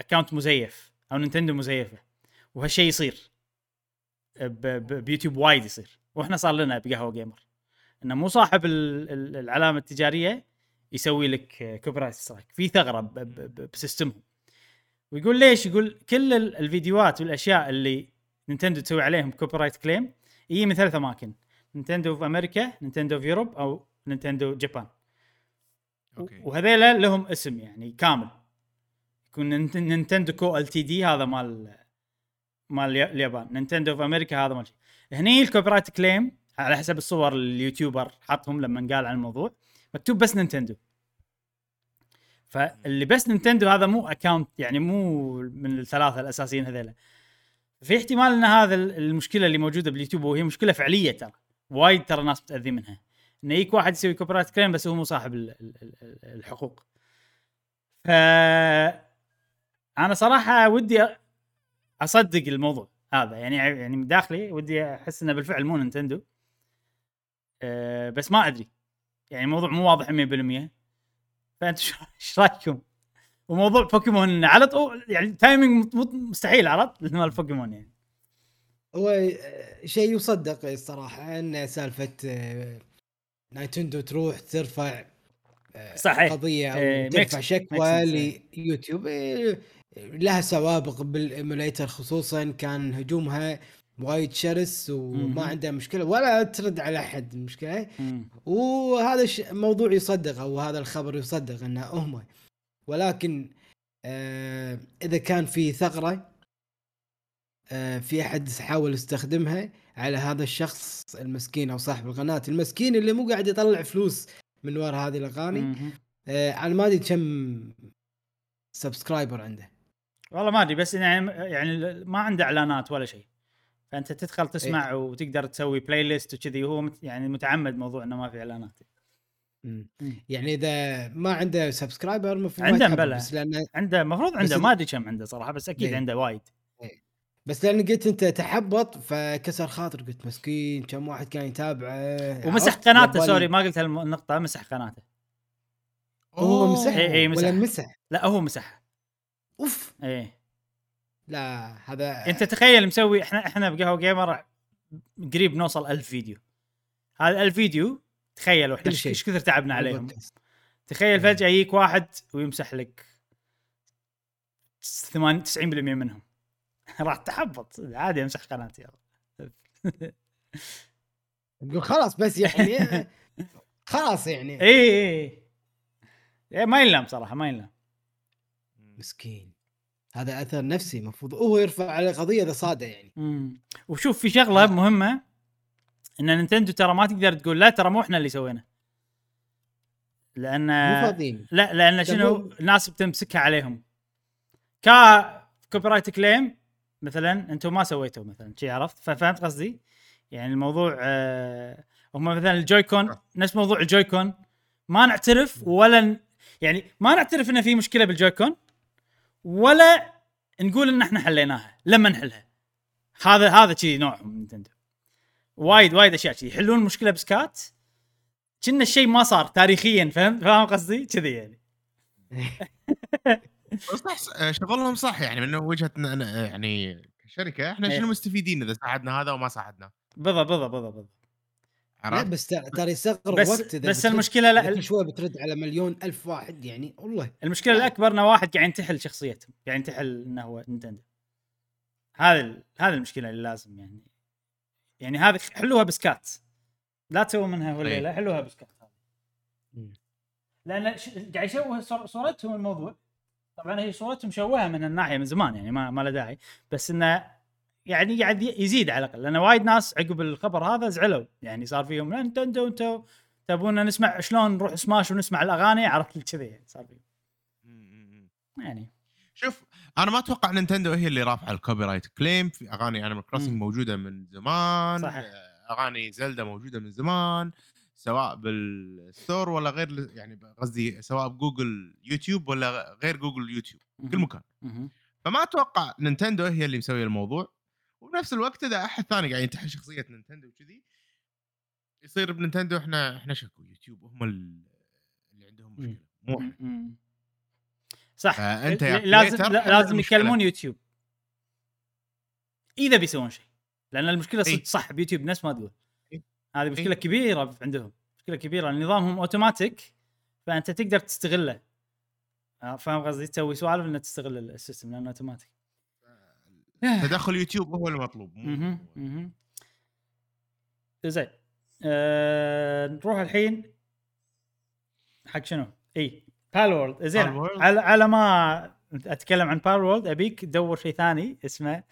account مزيف أو نينتندو مزيفة. وهالشيء يصير. بيوتيوب وايد يصير. وإحنا صار لنا بقهوة جيمر. إنه مو صاحب ال- ال- العلامة التجارية يسوي لك copyright strike. في ثغرة ب system هم. ويقول ليش؟ يقول كل ال- الفيديوهات والأشياء اللي نينتندو تسوي عليهم copyright claim هي من ثلاث أماكن نينتندو في أمريكا نينتندو في Europe أو نينتندو Japan. أوكي. وهذيلا لهم اسم يعني كامل. يكون نينت- نينتندو Co Ltd هذا مال مال اليا- اليابان. نينتندو في أمريكا هذا مال هني ال copyright claim على حسب الصور ال YouTuber حطهم لما قال عن الموضوع مكتوب بس نينتندو. فاللي بس نينتندو هذا مو account يعني مو من الثلاثة الأساسيين هذيلا. في احتمال إن هذا ال- المشكلة اللي موجودة باليوتيوب وهي مشكلة فعلية ترى وايد ترى ناس متاذي منها. انه يجيك واحد يسوي copy claim بس هو مو صاحب ال- ال- ال- الحقوق. ف أنا صراحة ودي أصدق الموضوع هذا. يعني يعني من داخلي ودي أحس إنه بالفعل مو نينتندو. أه بس ما أدري. يعني الموضوع مو واضح 100% فانت شو- إيش رأيكم؟ وموضوع بوكيمون على طول يعني timing مستحيل عرفت مال بوكيمون يعني هو آه، شيء يصدق الصراحة إن سالفة آه، نايتندو تروح ترفع آه، صحيح. قضية أو ترفع شكوى. ليوتيوب لها سوابق بال emulator خصوصا كان هجومها وايد شرس وما. عندها مشكلة ولا ترد على أحد المشكلة. وهذا الموضوع يصدق أو هذا الخبر يصدق ان هم ولكن آه إذا كان في ثغرة آه في أحد حاول يستخدمها على هذا الشخص المسكين أو صاحب القناة المسكين اللي مو قاعد يطلع فلوس من وراء هذه الأغاني. آه أنا ما أدري كم subscriber عنده والله ما أدري بس يعني يعني ما عنده إعلانات ولا شيء فأنت تدخل تسمع إيه. وتقدر تسوي playlist وكذي وهو يعني متعمد موضوع إنه ما في إعلانات مم. يعني إذا ما عنده subscriber المفروض عنده بلى. بس لأنه عنده المفروض عنده ما أدري كم عنده صراحة بس أكيد إيه. عنده وايد بس لأن قلت أنت تحبط فكسر خاطر قلت مسكين كم واحد كان يتابعه ومسح؟ قناته سوري ما قلت هالنقطة مسح قناته هو. مسح إيه، إيه، مسح. ولا مسح لا هو مسح أوف إيه لا هذا أنت تخيل مسوي إحنا إحنا بقهوة جيمر قريب نوصل ألف فيديو هذا ألف فيديو تخيلوا إحنا إيش كثر تعبنا عليهم. تخيل فجأة يجيك واحد ويمسح لك 80 90% منهم. راح تحبط. عادي امسح قناتي. يلا. تقول خلاص بس يعني خلاص يعني. اي اي إيه، ما ينلام صراحة ما ينلام. مسكين. هذا أثر نفسي المفروض هو يرفع على قضية إذا صاده يعني. مم. وشوف في شغلة مهمة. إن نينتندو ترى ما تقدر تقول لا ترى مو إحنا اللي سوينا. لأن مو فاضيين. لا لأن شنو؟ تبون- الناس بتمسكها عليهم. كا copyright claim مثلا أنتم ما سويتوا مثلا شي عرفت؟ ففهمت قصدي؟ يعني الموضوع آه هم مثلا ال Joy-Con نفس موضوع ال Joy-Con. ما نعترف ولا. يعني ما نعترف ان في مشكلة بال Joy-Con ولا نقول إن إحنا حليناها لما نحلها. هذا هذا شيء نوعهم من نينتندو. وايد وايد أشياء شي يحلون المشكلة بسكات. كنا الشيء ما صار تاريخيا فهمت؟ فاهم قصدي؟ كذي يعني. صح شغلهم صح يعني من وجهة يعني كشركة إحنا إيه. شنو مستفيدين إذا ساعدنا هذا وما ساعدنا؟ بالضبط بالضبط بالضبط لا عرفت؟ بس ترى يستغرق بس وقت إذا بس المشكلة إذا لا كل شوي بترد على مليون ألف واحد يعني والله. المشكلة الأكبر إنه واحد قاعد ينتحل شخصيتهم قاعد ينتحل إنه هو نينتندو. هذا هذا المشكلة اللي لازم يعني يعني هذه حلوها بسكات. لا تسووا منها ولا إيه. لا حلوها بسكات. لأن قاعد يشوه صور- صورتهم الموضوع. طبعا هي صورتهم مشوهه من الناحية من زمان يعني ما ما له داعي. بس إنه يعني قاعد يزيد على الأقل. لأن وايد ناس عقب الخبر هذا زعلوا. يعني صار فيهم لا نينتندو أنتم تبونا نسمع شلون نروح سماش ونسمع الأغاني؟ عرفت كذي يعني صار فيهم. يعني. شوف أنا ما أتوقع نينتندو هي اللي رافعة ال copyright claim في أغاني Animal Crossing. موجودة من زمان صحيح. آه، أغاني زلدا موجودة من زمان سواء بال store ولا غير يعني قصدي سواء بجوجل يوتيوب ولا غير جوجل يوتيوب كل مكان. فما أتوقع نينتندو هي اللي مسوية الموضوع وبنفس الوقت إذا أحد ثاني قاعد ينتحل شخصية نينتندو وكذي يصير بنينتندو إحنا إحنا شكو يوتيوب هم ال- اللي عندهم مشكلة مو إحنا. صح. ل- لازم لازم. يكلمون يوتيوب. إذا بيسوون شيء. لأن المشكلة إي. صدق صح بيوتيوب نفس ما تقول. إي. هذه مشكلة كبيرة عندهم. مشكلة كبيرة. نظامهم اوتوماتيك فأنت تقدر تستغله. آه، فاهم قصدي؟ تسوي سوالف إنك تستغل ال system لأنه اوتوماتيك تدخل يوتيوب هو المطلوب. مو. زين. آه نروح الحين حق شنو؟ إي. بال وورلد زين. على على ما أتكلم عن بال وورلد أبيك تدور شيء ثاني اسمه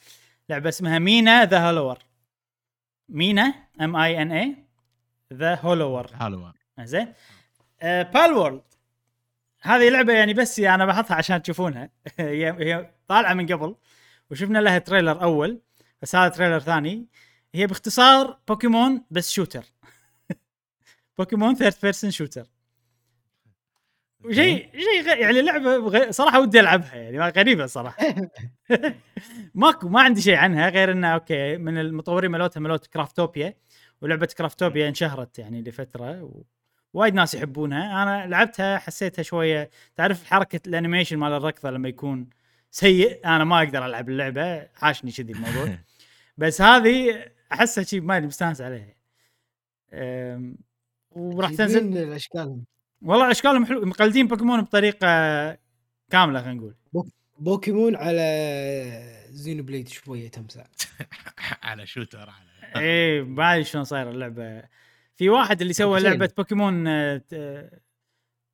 لعبة اسمها Mina the Hollower مينا M I N A the Hollower حلوة زين. آه بال وورلد هذه لعبة يعني بس أنا بحطها عشان تشوفونها. هي هي طالعة من قبل وشفنا لها trailer أول بس هذا trailer ثاني. هي باختصار بوكيمون بس shooter بوكيمون third person shooter شيء شيء غ... يعني لعبة. صراحة ودي ألعبها يعني غريبة صراحة. ماكو ما عندي شيء عنها غير إنه أوكي من المطورين ملوتها ملوت كرافتوبيا ولعبة كرافتوبيا انشهرت يعني لفترة و... وايد ناس يحبونها. أنا لعبتها حسيتها شوية تعرف حركة الأنيميشن مال الركضة لما يكون سيء؟ أنا ما أقدر ألعب اللعبة حاشني كذي الموضوع. بس هذه أحسها شيء ما مستانس عليها. وراح تنزل؟ الأشكال؟ والله أشكالهم حلو مقلدين بوكيمون بطريقة كاملة خلينا نقول. بوكيمون على زينو بليد شوية تمسح. على shooter على إيه ما أدري شلون صاير اللعبة. في واحد اللي سوى. لعبة بوكيمون آه، ت-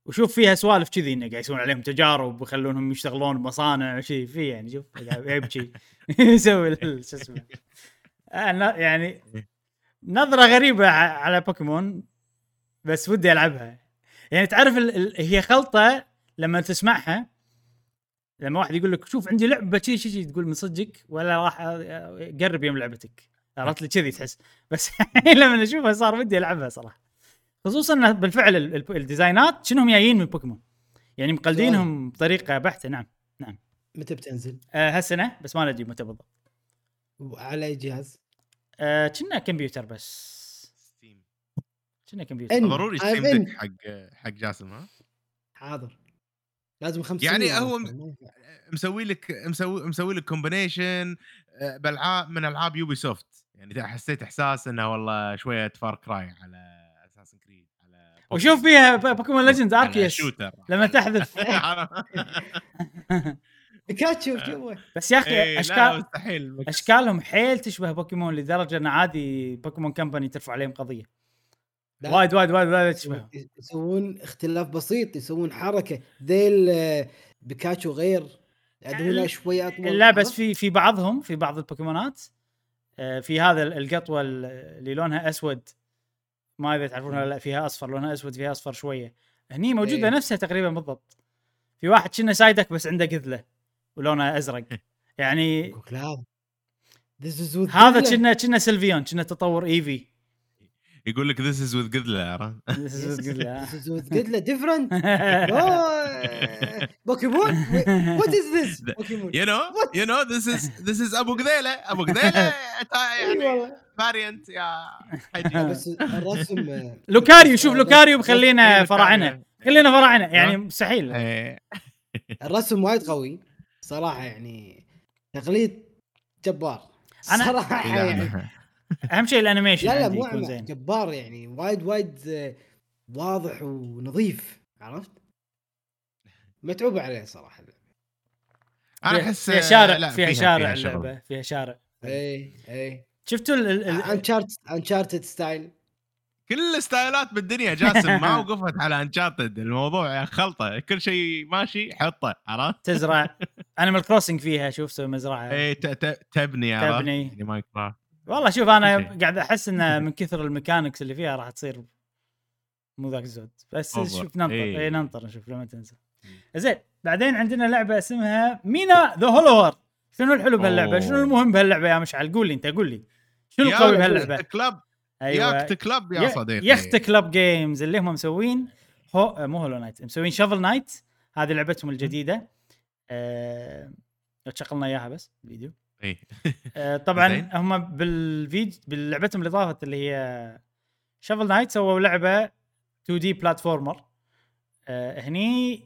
وشوف فيها سوالف كذي إنه قاعد يسوون عليهم تجارب ويخلونهم يشتغلون بمصانع وشي في يعني شوف يبكي يسوي شو اسمه. آه، يعني نظرة غريبة على بوكيمون بس ودي ألعبها. يعني تعرف ال... ال... هي خلطة لما تسمعها لما واحد يقول لك شوف عندي لعبة شي شي شي تقول من صدقك ولا راح قرب يوم لعبتك. عرفت؟ لي كذي تحس. بس لما اشوفها صار ودي ألعبها صراحة. خصوصا إنه بالفعل ال- ال- ال designات شنهم جايين من بوكيمون. يعني مقلدينهم بطريقة بحتة. نعم متى بتنزل؟ آه هالسنة بس ما ندري متى بالضبط. وعلى أي جهاز؟ آه كنا كمبيوتر بس. كنا كمبيوتر ضروري I'm ستيم in. دك حق حق جاسم ها؟ حاضر. لازم 50 يعني يعني هو مسوي لك مسوي مسوي لك كومبينيشن بالعاب من ألعاب يوبي سوفت يعني حسيت إحساس إنه والله شوية فار كراي على اساسن كريد على وشوف فيها بوكيمون ليجندز اركيس لما تحذف. بيكاتشو جوا بس يا أخي إيه، اشكال مستحيل. أشكالهم حيل تشبه بوكيمون لدرجة إن عادي بوكيمون company ترفع عليهم قضية. وايد وايد وايد وايد يسوون اختلاف بسيط يسوون حركة ذيل آه، بيكاتشو غير ادونا شوي أطول لا بس؟ في في بعضهم في بعض البوكيمونات آه، في هذا ال- القطوه ال- اللي لونها أسود ما اذا تعرفونها لا فيها أصفر لونها أسود فيها أصفر شوية. هني موجودة إيه. نفسها تقريبا بالضبط. في واحد كنا سايدك بس عنده قذلة ولونه أزرق. يعني هذا. كنا كنا سيلفيون كنا تطور إيفي. يقول لك ذيس از وذ قذله عرفت؟ This قذله is with Gidla different. Oh, بوكيمون what is this? بوكيمون يو نو يو نو ذيس از ذيس از ابو قذيله ابو قذيله يعني والله فاريانت يا حجي بس الرسم آه، لوكاريو شوف لوكاريو إيه، بخلينا فراعنة. خلينا فراعنة يعني مستحيل. إيه. الرسم وايد قوي صراحة يعني تقليد جبار صراحة يعني يعني أهم شيء الأنيميشن لا لا مو يكون أعمى، زين جبار يعني وايد وايد آه، واضح ونظيف عرفت؟ متعوبه عليه صراحة أنا فيها- أحس فيها شارع فيها شارع. اللعبة فيها شارع اي اي شفتوا ال- ال- ال- انشارت انشارتد ستايل كل الستايلات بالدنيا جاسم ما وقفت على انشارتد الموضوع خلطة كل شيء ماشي حطه عرفت؟ تزرع انيمال كروسنج فيها شوف سوي مزرعة ت- ت- تبني عرفت؟ تبني. يعني ماينكرافت والله شوف أنا. قاعد أحس إنه من كثر الميكانكس اللي فيها راح تصير مو ذاك الزود بس. شوف ننطر إيه. اي ننطر نشوف لما تنزل زين بعدين عندنا لعبة اسمها Mina the Hollower شنو الحلو بهاللعبة؟ شنو المهم بهاللعبة يا مشعل؟ قول لي أنت قول لي شنو القوي بهاللعبة؟ club أيوه Yacht Club يا صديقي Yacht Club Games اللي هم مسوين هو مو هولو نايت مسوين شافل نايت هذه لعبتهم الجديدة. لو تشغلنا إياها بس الفيديو آه، طبعا. هم بالفيديو بلعبتهم اللي طافت اللي هي شافل نايت سووا لعبة 2 دي platformer هني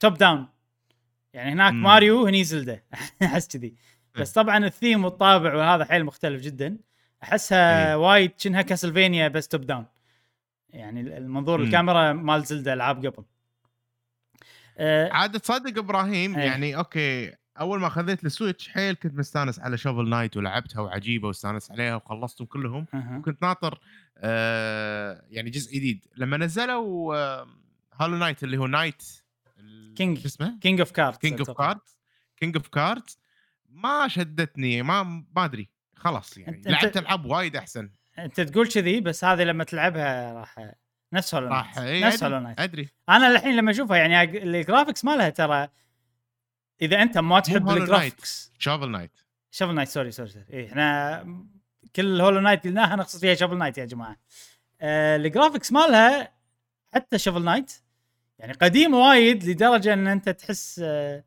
top down يعني هناك مم. ماريو هني Zelda أحس كذي بس طبعا الثيم والطابع وهذا حيل مختلف جدا أحسها. وايد شنها Castlevania بس top down يعني المنظور مم. الكاميرا مال Zelda العاب قبل آه، عاد تصدق إبراهيم إيه. يعني أوكي أول ما خذيت ال Switch حيل كنت مستانس على Shovel Knight ولعبتها وعجيبة واستانست عليها وخلصتهم كلهم. أها. وكنت ناطر آه يعني جزء جديد. لما نزلوا آه Hollow Knight اللي هو Knight King. شو اسمه؟ King of Cards King of Cards King of Cards ما شدتني ما ما أدري. خلاص يعني أنت- لعبت ألعاب وايد أحسن. أنت تقول كذي بس هذه لما تلعبها راح نفس Hollow راح Knight إيه، نفس Hollow Knight أدري. أنا الحين لما أشوفها يعني ال graphics مالها ترى إذا أنت ما تحب ال graphics Shovel Knight Shovel Knight sorry sorry sorry إيه إحنا كل Hollow Knight قلناها نقصد فيها Shovel Knight يا جماعة. آه ال graphics مالها حتى Shovel Knight يعني قديم وايد لدرجة إن أنت تحس آه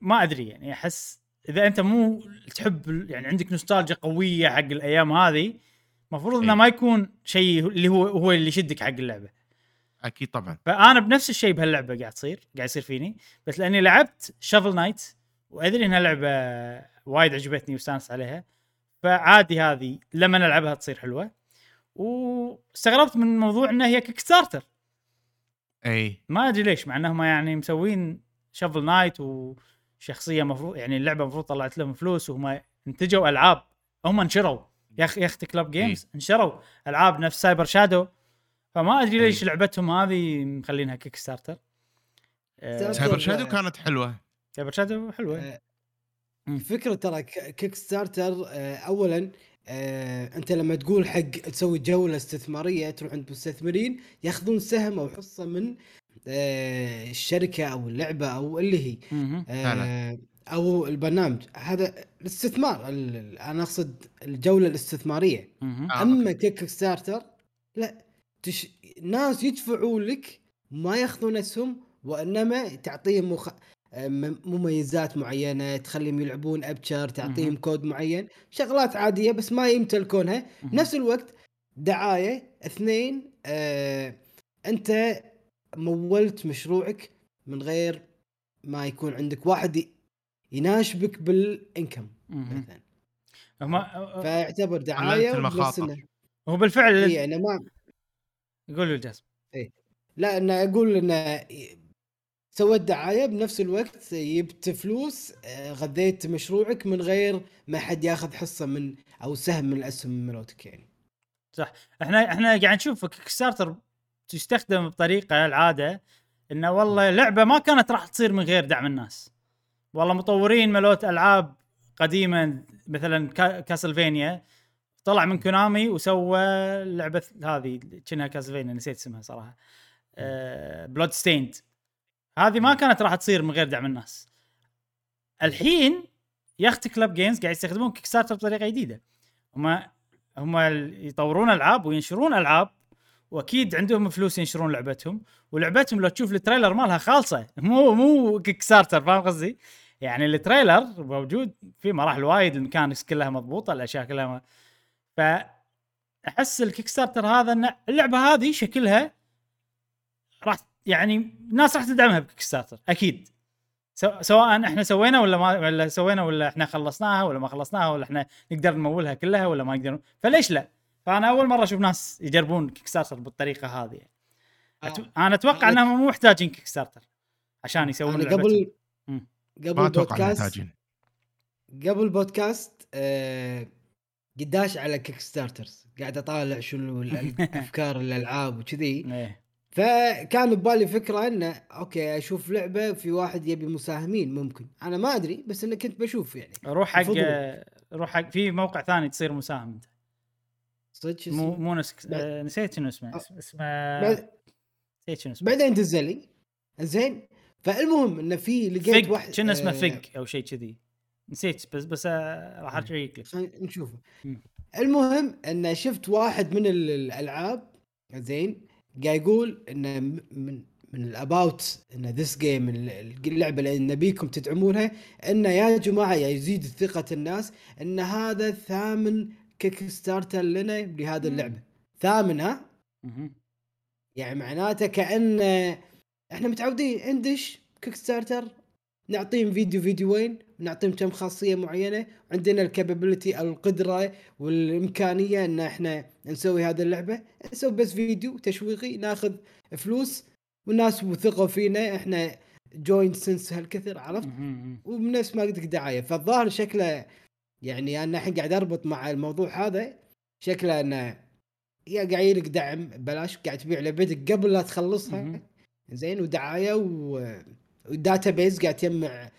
ما أدري يعني أحس إذا أنت مو تحب يعني عندك نوستالجيا قوية حق الأيام هذه المفروض إنه إيه. ما يكون شيء اللي هو هو اللي يشدك حق اللعبة. أكيد طبعا. فأنا بنفس الشيء بهاللعبة قاعد تصير قاعد يصير فيني بس لأني لعبت Shovel Knight وأدري إنها لعبة وايد عجبتني واستانست عليها فعادي هذه لما نلعبها تصير حلوة. واستغربت من الموضوع إنها هي Kickstarter إي. ما أدري ليش مع إنهم يعني مسوين Shovel Knight وشخصية مفروض يعني اللعبة المفروض طلعت لهم فلوس وهم انتجوا ألعاب. هم انشروا. يا أخي Yacht Club Games انشروا ألعاب نفس Cyber Shadow فما أدري ليش لعبتهم هذه مخلينها Kickstarter Cyber Shadow كانت حلوة. Cyber Shadow حلوة. مم. الفكرة ترى ك- Kickstarter آه، اولا آه، أنت لما تقول حق تسوي جولة استثمارية تروح عند مستثمرين ياخذون سهم أو حصة من آه، الشركة أو اللعبة أو اللي هي. آه،. أو البرنامج. هذا الاستثمار ال- ال- أنا أقصد الجولة الاستثمارية. آه، أما. Kickstarter لا. تش... ناس يدفعوا لك ما ياخذون اسهم وإنما تعطيهم مخ... مميزات معينة تخليهم يلعبون أبشر تعطيهم مهم. كود معين شغلات عادية بس ما يمتلكونها مهم. نفس الوقت دعاية اثنين آه أنت مولت مشروعك من غير ما يكون عندك واحد يناشبك بالإنكم. مثلا فيعتبر دعاية المخاطر. بالفعل أنا ما يقول الجاسم لا أنا أقول إنه سويت دعايه بنفس الوقت جبت فلوس آه، غذيت مشروعك من غير ما حد ياخذ حصة من أو سهم من الأسهم مالتك يعني. إحنا إحنا قاعد نشوف Kickstarter تستخدم بطريقة العادة إنه والله لعبة ما كانت راح تصير من غير دعم الناس. والله مطورين ملوت ألعاب قديمة مثلا كا- Castlevania طلع من Konami وسوى اللعبه هذه كأنها Castlevania نسيت اسمها صراحة. أه Bloodstained هذه ما كانت راح تصير من غير دعم الناس. الحين Yacht Club Games قاعد يستخدمون Kickstarter بطريقة جديدة. هم هم يطورون ألعاب وينشرون ألعاب وأكيد عندهم فلوس ينشرون لعبتهم. ولعبتهم لو تشوف ال trailer مالها خالصة. مو مو Kickstarter فاهم قصدي؟ يعني ال trailer موجود في مراحل وايد ال mechanics كلها مضبوطه الأشياء كلها فأحس ال Kickstarter هذا إن اللعبة هذه شكلها راح يعني الناس راح تدعمها ب Kickstarter أكيد سو- سواء إحنا سوينا ولا ما ولا سوينا ولا إحنا خلصناها ولا ما خلصناها ولا إحنا نقدر نمولها كلها ولا ما نقدر فليش لا؟ فأنا أول مرة أشوف ناس يجربون Kickstarter بالطريقة هذه أتو... أنا أتوقع إنهم مو محتاجين Kickstarter عشان يسوون لعبتهم. قبل مم. قبل أتوقع بودكاست محتاجين قبل بودكاست آه قداش على Kickstarters قاعد أطالع شنو الأفكار الألعاب وكذي. إيه. فكان ببالي فكرة إنه أوكي أشوف لعبة في واحد يبي مساهمين ممكن. أنا ما أدري بس انه كنت بشوف يعني. روح حق. روح حق في موقع ثاني تصير مساهم أنت. صدق شو مو اسمه؟ مو نسك... آه، نسيت شنو اسمه. أه. اسمه- بعد- نسيت شنو اسمه. بعدين دز لي. زين. فالمهم إنه في لقيت واحد كنا اسمه آه، فيج أو شيء كذي. نسيت بس بس آه، راح اشيك لك. نشوفه. المهم أن شفت واحد من ال- الألعاب زين قاعد يقول انه م- من من الأباوت إن ذس جيم اللعبة اللي نبيكم تدعمونها انه يا جماعة يزيد ثقة الناس إن هذا ثامن Kickstarter لنا لهذه اللعبة. ثامن ها. يعني معناته كأن إحنا متعودين ندش Kickstarter نعطيهم فيديو فيديوين نعطيهم كم خاصية معينة. عندنا ال capability أو القدرة والإمكانية إن إحنا نسوي هذه اللعبة. نسوي بس فيديو تشويقي ناخذ فلوس والناس وثقوا فينا. إحنا جوين سنس هالكثر عرفت. وبنفس ما قلت لك دعاية. فالظاهر شكله يعني أنا الحين قاعد أربط مع الموضوع هذا شكله إنه يا قاعد يلك دعم ببلاش قاعد تبيع لعبتك قبل لا تخلصها. زين ودعاية و... وداتا بيز قاعد تجمع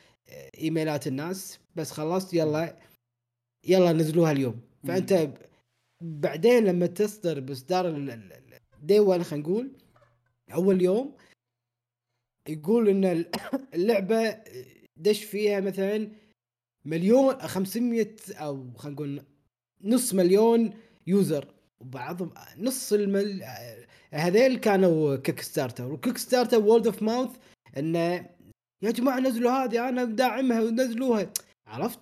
إيميلات الناس بس خلصت يلا يلا نزلوها اليوم. فأنت بعدين لما تصدر بإصدار الدي 1 خلينا نقول أول يوم يقول إن ال- اللعبة دش فيها مثلا مليون 500 أو خلينا نقول نص مليون user. وبعضهم نص المل هذيل كانوا Kickstarter و Kickstarter و word of mouth إنه يا جماعة نزلوا هذه أنا مدعمها ونزلوها. عرفت؟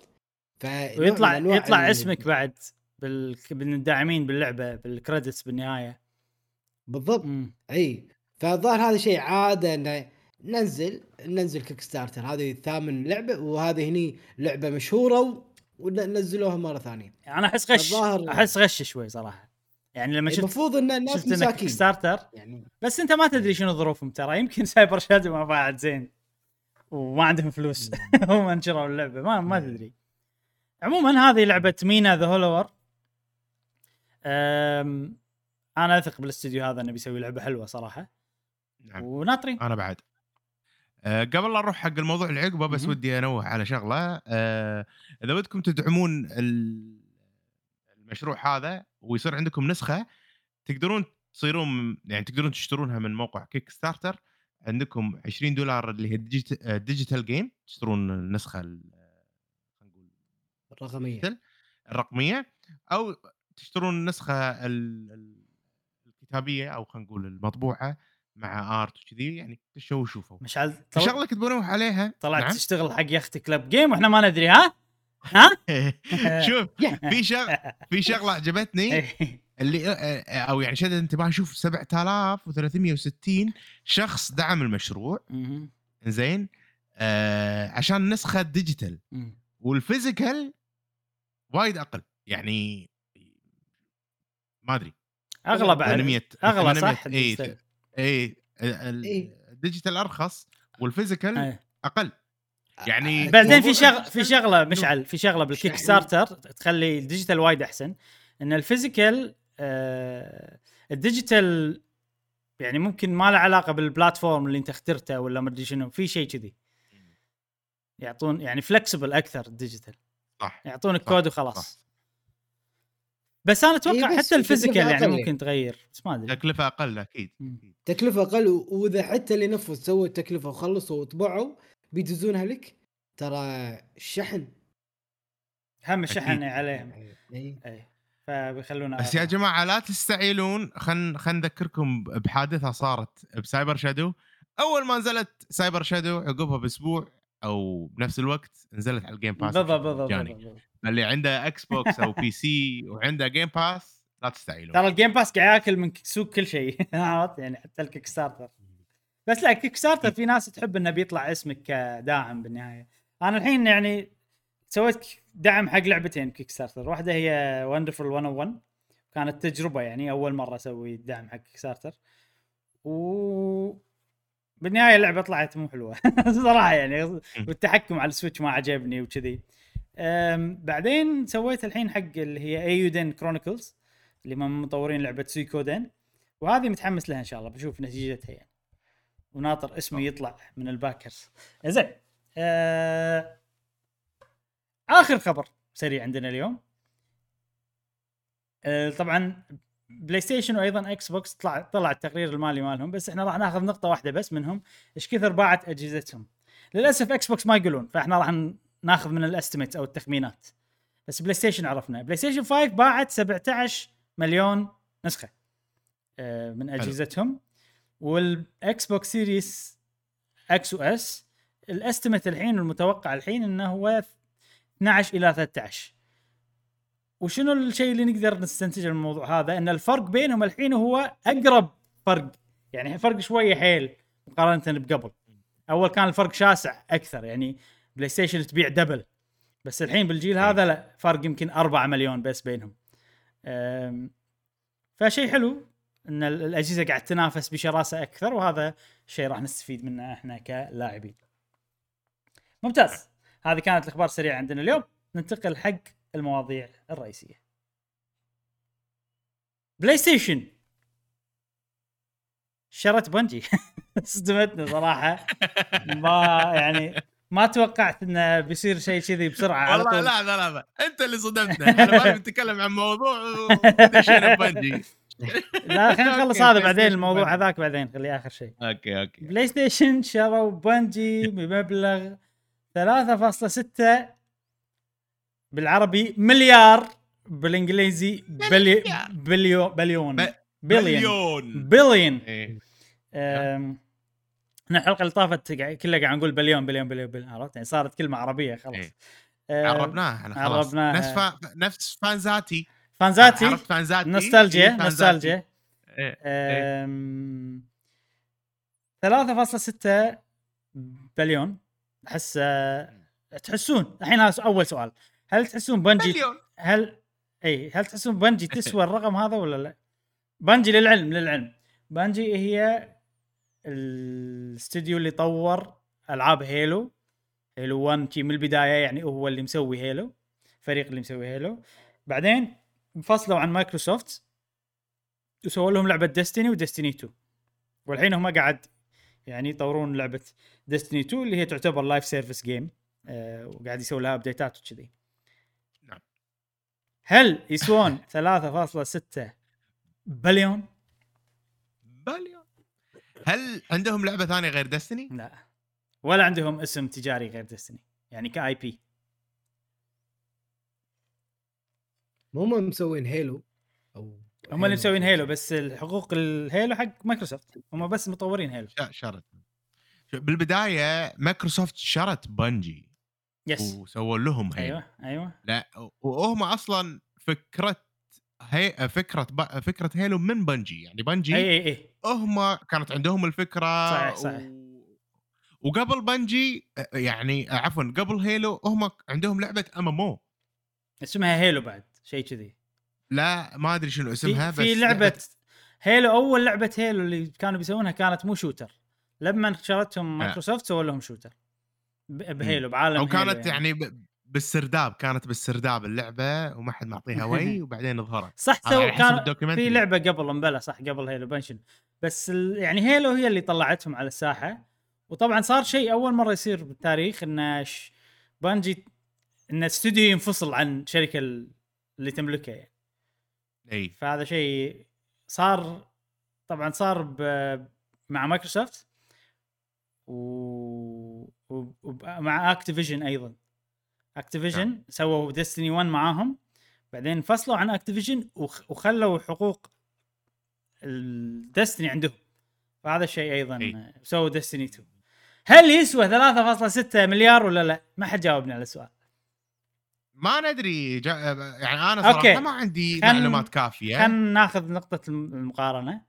ويطلع يطلع اسمك بعد بال... بالداعمين باللعبة بال credits بالنهاية. بالضبط. مم. إي. فالظاهر هذا شيء عادة إنه ننزل ننزل Kickstarter هذه ثامن لعبة وهذه هني لعبة مشهورة ونزلوها مرة ثانية. أنا أحس غش الظاهر- أحس غش شوي صراحة. يعني لما شفت المفروض ان الناس شفت مساكين. starter يعني بس أنت ما تدري شنو ظروفهم ترى. يمكن Cyber Shadow ما باعت زين. وما عندهم فلوس. هم نشروا اللعبة. ما ما تدري. عموما هذه لعبة Mina the Hollower أنا أثق بالاستوديو هذا إنه بيسوي لعبة حلوة صراحة. نعم. وناطرين. أنا بعد. أه قبل لا أروح حق الموضوع اللي عقبه بس. ودي أنوه على شغلة. أه إذا ودكم تدعمون ال- المشروع هذا ويصير عندكم نسخة تقدرون تصيرون يعني تقدرون تشترونها من موقع Kickstarter عندكم 20 دولار اللي هي digit- آه، digital game تشترون النسخة ال- خلينا نقول الرقمية الرقمية أو تشترون النسخة ال- ال- الكتابية أو خلينا نقول المطبوعة مع ارت وكذي يعني تشوا وشوفوا مشعل طل... شغله كنت بنوه عليها طلعت نعم؟ تشتغل حق يختي كلب جيم وإحنا ما ندري ها؟ ها؟ شوف في شغله في شغلة عجبتني إيه. اللي آه، أو يعني شدت انتباهي شوف 7360 شخص دعم المشروع. زين آه عشان نسخة digital. وال physical وايد أقل يعني ما أدري اغلى بعد 800 اغلى 800 صح؟ اي ال digital. اي ال- إيه. ال digital أرخص وال physical إيه. أقل يعني بعدين في شغله في شغلة مشعل في شغلة بال Kick. starter تخلي ال digital وايد أحسن إن ال physical آه ال digital يعني ممكن ما له علاقة بال platform اللي انت اخترته ولا ما ادري شنو في شيء كذي. يعطون يعني flexible أكثر ال digital. صح يعطونك صح، كود صح. وخلاص. بس أنا أتوقع إيه، بس حتى ال physical يعني ممكن تغير بس ما أدري. تكلفة أقل أكيد. تكلفة أقل وإذا حتى اللي نفذ سووا التكلفة وخلصوا وطبعوا بيدزونها لك ترى الشحن هم الشحن. عليهم. إي. فبيخلونا بس يا جماعة لا تستعيلون. خل خل نذكركم بحادثة صارت ب Cyber Shadow. أول ما نزلت Cyber Shadow عقبها بأسبوع أو بنفس الوقت نزلت على ال Game Pass بالضبط بالضبط. اللي عنده Xbox أو PC وعنده Game Pass لا تستعيلون. ترى ال Game Pass قاعد ياكل من سوق كل شيء. عرفت؟ يعني حتى ال Kickstarter بس لا Kickstarter في ناس تحب إنه بيطلع اسمك كداعم بالنهاية. أنا الحين يعني سويت دعم حق لعبتين Kickstarter واحدة هي Wonderful 101 كانت تجربة يعني أول مرة أسوي دعم حق Kickstarter و بالنهاية اللعبة طلعت مو حلوة. صراحة يعني والتحكم على ال Switch ما عجبني وكذي. بعدين سويت الحين حق اللي هي Eiyuden Chronicles اللي من مطورين لعبة Suikoden وهذه متحمس لها إن شاء الله. بشوف نتيجتها يعني. وناطر اسمي يطلع من ال backers. زين آه... آخر خبر سريع عندنا اليوم. آه طبعا PlayStation وأيضا Xbox طلع طلع التقرير المالي مالهم بس إحنا راح ناخذ نقطة واحدة بس منهم. إيش كثر باعت أجهزتهم؟ للأسف Xbox ما يقولون فإحنا راح ناخذ من ال estimate أو التخمينات. بس PlayStation عرفنا. PlayStation 5 باعت 17 مليون نسخة آه، من أجهزتهم. وال Xbox Series X و S ال estimate الحين المتوقع الحين إنه هو 12 إلى 13 وشنو الشيء اللي نقدر نستنتجه من الموضوع هذا؟ إن الفرق بينهم الحين هو أقرب فرق. يعني فرق شوية حيل مقارنة بقبل. أول كان الفرق شاسع أكثر يعني PlayStation تبيع double. بس الحين بالجيل هذا لا فرق يمكن 4 مليون بس بينهم. فشيء حلو إن ال- الأجهزة قاعد تنافس بشراسة أكثر وهذا شيء راح نستفيد منه إحنا كلاعبين. ممتاز. هذه كانت الأخبار السريعة عندنا اليوم. ننتقل حق المواضيع الرئيسية. PlayStation. شرت Bungie. صدمتني صراحة. ما يعني ما توقعت إنه بيصير شيء كذي بسرعة على طول. لا لا لا, لا. أنت اللي صدمتنا أنا ما نبي نتكلم عن موضوع Bungie. لا خلينا نخلص هذا بعدين الموضوع. هذاك بعدين خليه آخر شيء. okay okay. PlayStation شروا Bungie بمبلغ 3.6 بالعربي مليار بالإنجليزي bi- billi- billion. billion. مليون بليون. إيه. إحنا الحلقة اللي طافت كلها قاعد نقول billion billion billion, billion عرفت؟ يعني صارت كلمة عربية خلاص. إيه. عربناها إحنا خلاص. عربناها. نفس فا... نفس فانزاتي. فانزاتي؟ عرفت فانزاتي؟ نوستالجيا إيه،. نوستالجيا. إيه. أم، 3.6 بليون. أحس أه، تحسون؟ الحين هذا أول سؤال. هل تحسون بنجي مليون. هل إي هل تحسون بنجي تسوى الرقم هذا ولا لا؟ بنجي للعلم للعلم. بنجي هي الاستوديو اللي طور ألعاب Halo. Halo 1 شي من البداية يعني هو اللي مسوي Halo فريق اللي مسوي Halo. بعدين انفصلوا عن مايكروسوفت وسووا لهم لعبة Destiny و Destiny 2 والحين هم قاعد يعني يطورون لعبة Destiny 2 اللي هي تعتبر live service game وقاعد يسوي لها update ات وكذي نعم. هل يسوون 3.6 بليون؟ بليون هل عندهم لعبة ثانية غير Destiny؟ لا ولا عندهم اسم تجاري غير Destiny يعني ك IP مو هم مسوين Halo أو هم اللي مسوين Halo بس الحقوق ال Halo حق مايكروسوفت هم بس مطورين Halo شرت. بالبداية مايكروسوفت شرت Bungie yes وسووا لهم Halo أيوه أيوه. لا وهم أصلا فكرة هي فكرة ب... فكرة Halo من Bungie يعني Bungie اي اي اي هم كانت عندهم الفكرة صحيح، صحيح. و... وقبل Bungie يعني عفوا قبل Halo هم عندهم لعبة ام ام أو اسمها Halo بعد شيء كذي. لا ما أدري شنو اسمها في, في لعبة Halo أول لعبة Halo اللي كانوا بيسوونها كانت مو shooter. لما شرتهم مايكروسوفت سووا لهم shooter. ب Halo بعالم أو Halo كانت يعني. ب... بالسرداب كانت بالسرداب اللعبة وما حد معطيها وي وبعدين ظهرت صح سو كان. في لعبة قبل مبلى صح قبل Halo بنشن. بس ال... يعني Halo هي اللي طلعتهم على الساحة. وطبعا صار شيء أول مرة يصير بالتاريخ إن ش... Bungie إن استوديو ينفصل عن الشركة ال- اللي تملكها يعني. إي فهذا شيء صار طبعا صار ب... مع مايكروسوفت و... و... ومع Activision أيضا Activision نعم. سووا Destiny 1 معاهم بعدين انفصلوا عن Activision وخ... وخلوا حقوق ال Destiny عندهم فهذا الشيء أيضا. سووا Destiny 2 هل يسوى 3.6 مليار ولا لا؟ ما حد جاوبني على السؤال ما ندري جا... يعني أنا صراحة أوكي. ما عندي خل- معلومات كافية. خلينا ناخذ نقطة الم- المقارنة.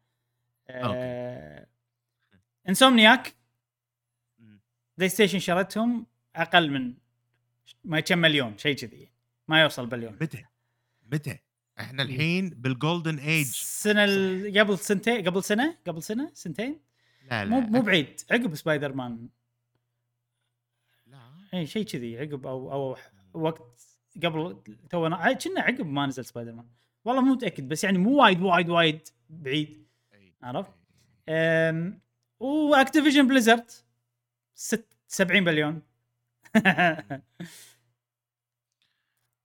آه... Insomniac. PlayStation شرتهم أقل من ما كم مليون شيء كذي. ما يوصل بليون. متى؟ متى؟ إحنا الحين بال golden age السنة ال- قبل سنتين قبل سنة؟ قبل سنة؟ سنتين؟ لا لا مو مو بعيد. عقب سبايدر مان لا. اي شيء كذي. عقب أو أو وقت قبل تو كنا عقب ما نزل سبايدر مان والله مو متأكد بس يعني مو وايد وايد وايد بعيد. عرفت؟ و Activision Blizzard ست 70 بليون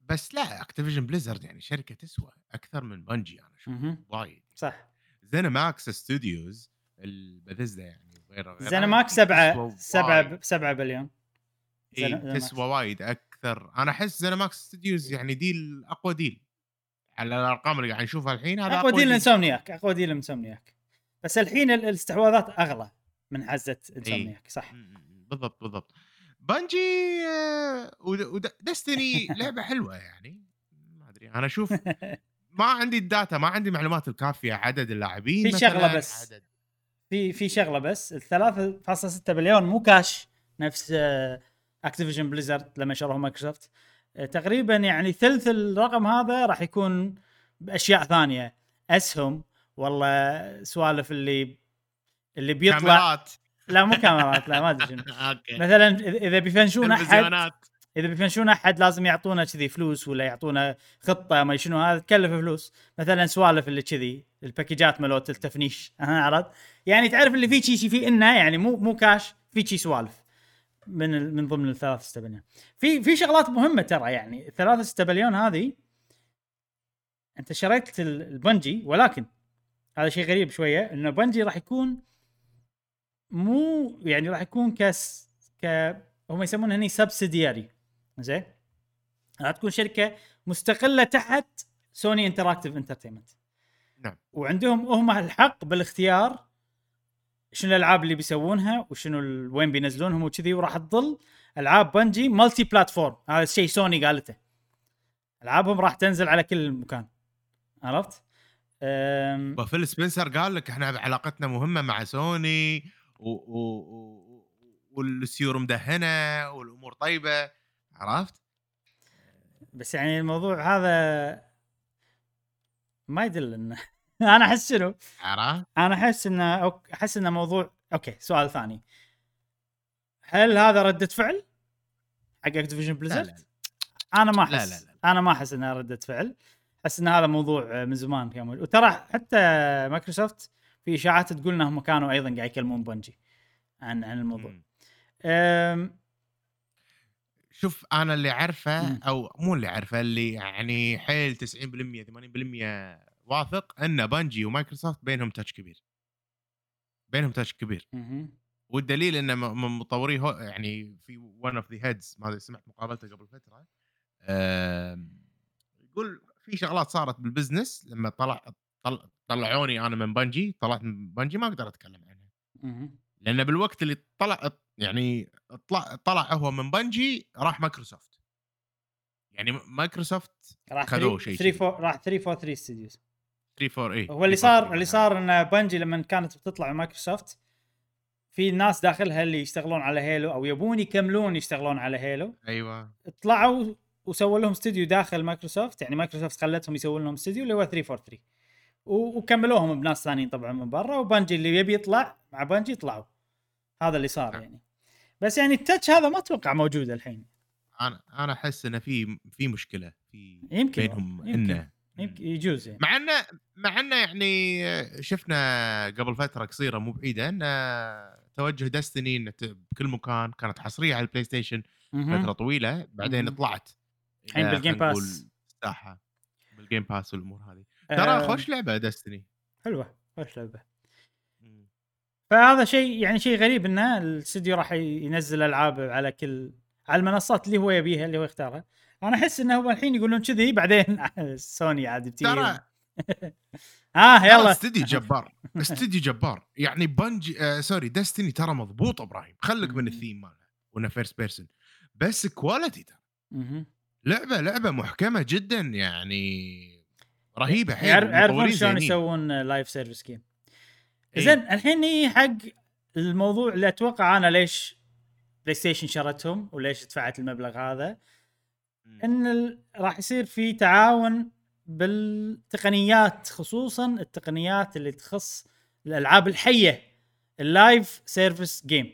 بس لا Activision Blizzard يعني شركة تسوى أكثر من Bungie أنا أشوف. وايد صح ZeniMax Studios ال Bethesda يعني ZeniMax تسوى سبعة سبعة وايد. سبعة بليون إي، ZeniMax. تسوى وايد أكثر. أنا أحس ZeniMax Studios يعني deal أقوى deal. على الأرقام اللي قاعد نشوفها الحين هذا أقوى deal Insomniac أقوى deal Insomniac. بس الحين ال- الاستحواذات أغلى من حزة Insomniac صح. بالضبط بالضبط. Bungie آه، و Destiny لعبة حلوة يعني. ما أدري أنا أشوف ما عندي ال data ما عندي المعلومات الكافية عدد اللاعبين في شغلة مثلاً، بس. عدد. في في شغلة بس. ال 3.6 بليون مو كاش نفس Activision Blizzard لما شروه مايكروسوفت. آه، تقريبا يعني ثلث الرقم هذا راح يكون بأشياء ثانية. أسهم والله سوالف اللي اللي بيطلع كاميرات. لا مو كاميرات لا ما أدري شنو. مثلا اذا بيفنشون احد إذا بيفنشون أحد لازم يعطونا كذي فلوس ولا يعطونا خطة ما شنو هذا تكلف فلوس. مثلا سوالف اللي كذي الباكجات مالت التفنيش عرفت؟ يعني تعرف اللي في شيء في إنه يعني مو مو كاش في شيء سوالف. من من ضمن الثلاث ستة بليون في في شغلات مهمة ترى يعني. الثلاث ستة بليون هذه أنت شريت ال- ال Bungie ولكن هذا شيء غريب شوية إنه Bungie راح يكون مو يعني راح يكون ك as ك هم يسمونها هني subsidiary زين؟ راح تكون شركة مستقلة تحت Sony Interactive Entertainment نعم. وعندهم هم الحق بالاختيار شنو الألعاب اللي بيسوونها وشنو ال- وين بينزلونهم وكذي وراح تظل ألعاب Bungie multiplatform هذا الشيء سوني قالته ألعابهم راح تنزل على كل مكان عرفت؟ أم... فيل سبنسر قال لك إحنا علاقتنا مهمة مع سوني و... و... و... والسيور مدهنة والأمور طيبة عرفت؟ بس يعني الموضوع هذا ما يدل إنه أنا أحس شنو؟ أنا أحس انه أحس انه موضوع أوكي سؤال ثاني هل هذا ردة فعل حق Activision لا Blizzard؟ لا أنا ما لا، أحس لا، لا. أنا ما أحس إنها ردة فعل أحس إن هذا موضوع من زمان كان موجود وترى حتى مايكروسوفت في إشاعات تقول إنهم كانوا أيضا قاعد يكلمون Bungie عن عن الموضوع. أم، شوف أنا اللي أعرفه. أو مو اللي أعرفه اللي يعني حيل 90% 80% واثق أن Bungie و Microsoft بينهم touch كبير بينهم touch كبير. والدليل إن من مطوري هو يعني في one of the heads ما سمعت مقابلته قبل فترة يقول في شغلات صارت بال business لما طلع طل- طلعوني أنا من Bungie طلعت من Bungie ما أقدر أتكلم عنها. لأن بالوقت اللي طلع يعني طلع طلع هو من بنجي راح مايكروسوفت يعني مايكروسوفت راح خذوه 3 شيء 3 كذي. 4 راح 343 Studios 3 4 إي. هو اللي صار اللي صار إن بنجي لما كانت بتطلع مايكروسوفت في ناس داخلها اللي يشتغلون على هيلو أو يبون يكملون يشتغلون على هيلو. أيوه. طلعوا وسووا لهم استوديو داخل مايكروسوفت يعني مايكروسوفت خلتهم يسوون لهم استوديو اللي هو 343 و- وكملوهم بناس ثانيين طبعا من برا وبنجي اللي يبي يطلع مع بنجي طلعوا هذا اللي صار نعم. يعني. بس يعني ال touch هذا ما أتوقع موجود الحين. أنا أنا أحس إنه في في مشكلة في يمكن. بينهم. إنه يمكن يجوز يعني. مع انه مع انه يعني شفنا قبل فترة قصيرة مو بعيدة إن توجه Destiny إنه بكل مكان كانت حصرية على البلاي ستيشن. فترة طويلة بعدين. طلعت. الحين بال Game Pass. الساحة بال Game Pass والأمور هذه. آه، ترى خوش لعبة Destiny حلوة خوش لعبة. فهذا شيء يعني شيء غريب إنه الاستوديو راح ينزل ألعاب على كل على المنصات اللي هو يبيها اللي هو يختارها. أنا احس انه هو الحين يقولون كذي بعدين سوني عاد بتجي ترى آه يلا استديو جبار استديو جبار يعني بنج آه sorry Destiny ترى مضبوط إبراهيم خلك من. الثيم مالها وانه first person بس quality ترى. لعبة لعبة محكمة جدا يعني رهيبة حيل يعرف- يعرفون شلون. يسوون live service game. زين الحين نيجي حق الموضوع اللي أتوقع أنا ليش بلاي ستيشن شرتهم وليش دفعت المبلغ هذا. إن ال- راح يصير في تعاون بالتقنيات خصوصا التقنيات اللي تخص الألعاب الحية ال live service game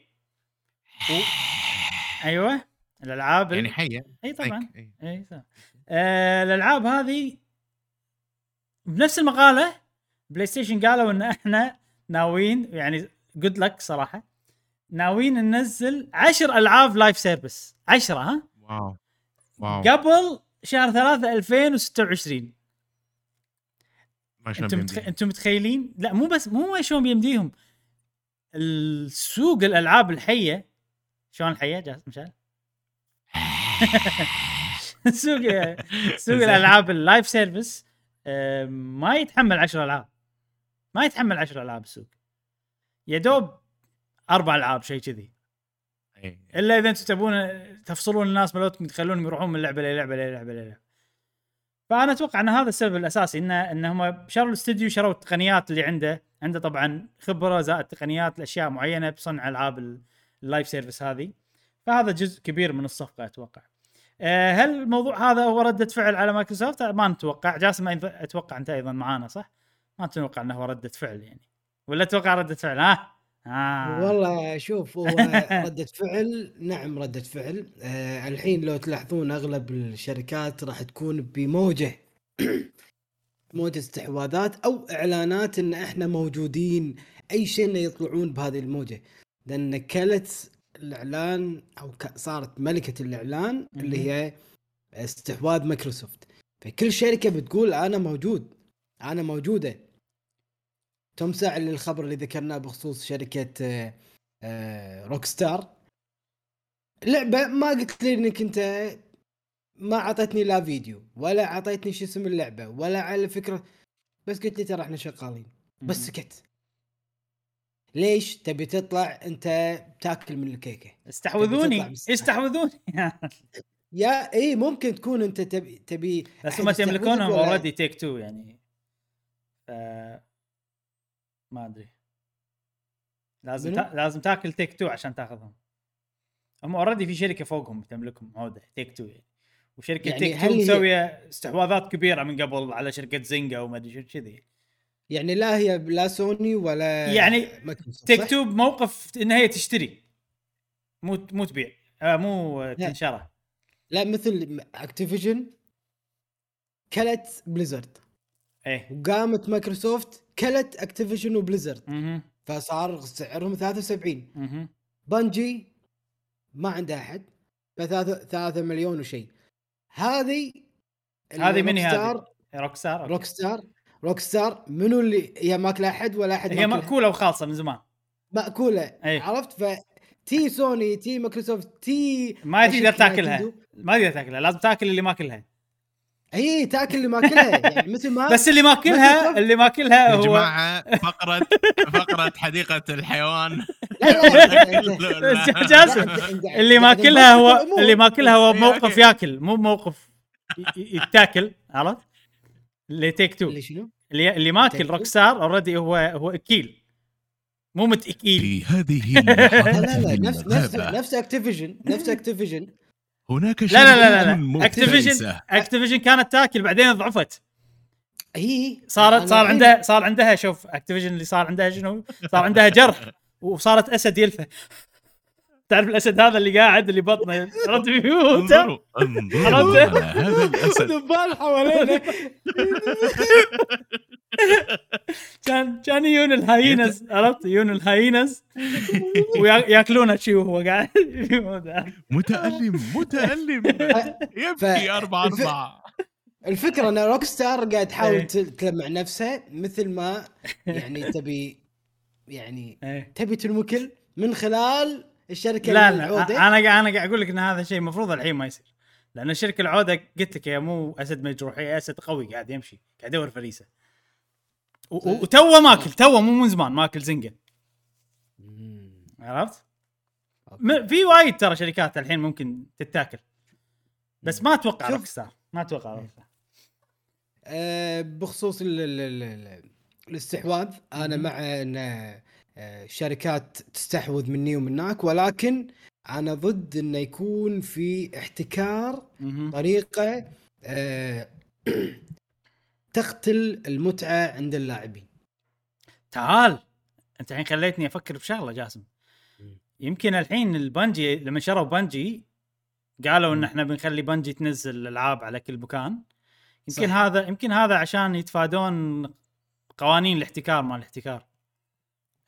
و... أيوه الألعاب يعني. حية. إي طبعا. إي. صح. آه الألعاب هذه بنفس المقالة بلاي ستيشن قالوا إن إحنا ناويين يعني good luck صراحة ناويين ننزل عشر ألعاب live service عشرة ها؟ wow. wow. قبل شهر 3 2026 ما شلون أنتم متخ... أنتم متخيلين؟ لا مو بس مو شلون بيمديهم. السوق الألعاب الحية. شلون الحية؟ جاهز مشعل؟ سوق سوق. الألعاب ال live service آه، ما يتحمل 10 ألعاب. ما يتحمل 10 ألعاب السوق. يا دوب أربع ألعاب شيء كذي. إلا إذا أنتم تبون تفصلون الناس مالتكم تخلونهم يروحون من لعبة للعبه للعبه للعبه فأنا أتوقع إن هذا السبب الأساسي ان إن هم شروا الاستديو شروا التقنيات اللي عنده. عنده طبعا خبرة زائد تقنيات لأشياء معينة بصنع ألعاب ال- ال live service هذه. فهذا جزء كبير من الصفقة أتوقع. آه، هل الموضوع هذا هو ردة فعل على مايكروسوفت؟ ما نتوقع. جاسم أتوقع أنت أيضا معانا صح؟ ما تتوقع إنه هو ردة فعل يعني. ولا تتوقع ردة فعل؟ ها؟ آه. والله شوف هو ردة فعل نعم ردة فعل. آه الحين لو تلاحظون أغلب الشركات راح تكون بموجة موجة استحواذات أو إعلانات إن إحنا موجودين أي شيء إنه يطلعون بهذه الموجة. لأن كلت الإعلان أو صارت ملكة الإعلان اللي هي استحواذ مايكروسوفت. فكل شركة بتقول أنا موجود أنا موجودة. تسمع للخبر اللي ذكرناه بخصوص شركة آه، آه، Rockstar لعبة ما قلت لي إنك أنت ما أعطيتني لا فيديو ولا أعطيتني شو اسم اللعبة ولا على فكرة بس قلت لي ترى إحنا شغالين. بس. سكت. ليش تبي تطلع أنت تاكل من الكيكة؟ تبي استحوذوني. استحوذوني. يا إي ممكن تكون أنت تبي تبي بس هم يملكونهم already Take-Two يعني. ف ما أدري. لازم؟ تا... لازم تاكل Take-Two عشان تاخذهم. هم already في شركة فوقهم تملكهم عوده Take-Two يعني. وشركة يعني Take-Two هي- مسوية استحواذات كبيرة من قبل على شركة Zynga وما أدري شو كذي. يعني لا هي لا سوني ولا يعني Take؟ Two بموقف إن هي تشتري. مو مو تبيع. آه مو. تنشره. لا مثل Activision كلت Blizzard إيه. وقامت مايكروسوفت كلت Activision و Blizzard. فصار سعرهم 73 أها بنجي ما عندها أحد فثلاثة ثلاثة مليون وشيء هذه هذه من هي هذه؟ روك ستار روك ستار روك ستار منو اللي هي ماكلة أحد ولا أحد هي؟ مأكولة وخالصة من زمان. مأكولة أي. عرفت؟ ف تي سوني تي مايكروسوفت تي ما تقدر تاكلها. ما تقدر تاكلها لازم تاكل اللي ماكلها. اي تأكل اللي ماكلها يعني مثل ما بس اللي ماكلها اللي ماكلها يا هو جماعة فقره فقرة حديقة الحيوان جاسم اللي ماكلها هو. اللي ماكلها هو موقف أوكي. ياكل مو موقف ي- ي- يتاكل عرفت؟ اللي تيك تو اللي شنو؟ اللي اللي ماكل Take Two؟ روك ستار اوريدي هو هو أكيل مو متأكيل في هذه لا لا لا نفس نفس نفس اكتيفيجن نفس اكتيفيجن هناك لا لا لا شركة لا اكتيفيجن. اكتيفيجن كانت تاكل بعدين ضعفت هي صارت صار عندها صار عندها شوف اكتيفيجن اللي صار عندها شنو؟ صار عندها جرح وصارت أسد يلفه تعرف الأسد هذا اللي قاعد اللي بطنه بيموت انظروا انظروا عرفت؟ هذا الأسد ذبال حوالينا كان كان يجون الهاينز عرفت يجون الهاينز وياكلونه شي وهو قاعد. متألم متألم يبكي أربعة الف- أربعة الفكرة إن روك ستار قاعد إيه. تحاول ت- تلمع نفسها مثل ما يعني تبي يعني إيه. تبي تنوكل من خلال الشركة لا العودة. لا أنا أنا قاعد أقول لك إن هذا شيء المفروض الحين ما يصير لأن الشركة العودة قلت لك هي مو أسد مجروح هي أسد قوي قاعد يمشي قاعد يدور فريسه و- وتوه ماكل توه مو من زمان ماكل زنقة. عرفت؟ في وايد ترى شركات الحين ممكن تتاكل بس ما أتوقع. Rockstar ما أتوقع Rockstar آه، بخصوص ال ال ال ال الاستحواذ أنا. مع إن آه، شركات تستحوذ مني ومنك ولكن أنا ضد إنه يكون في احتكار. طريقة آه، تقتل المتعة عند اللاعبين تعال أنت الحين خليتني أفكر بشغلة جاسم. يمكن الحين ال Bungie لما شروا Bungie قالوا إن. إحنا بنخلي Bungie تنزل العاب على كل مكان يمكن صح. هذا يمكن هذا عشان يتفادون قوانين الاحتكار مال الاحتكار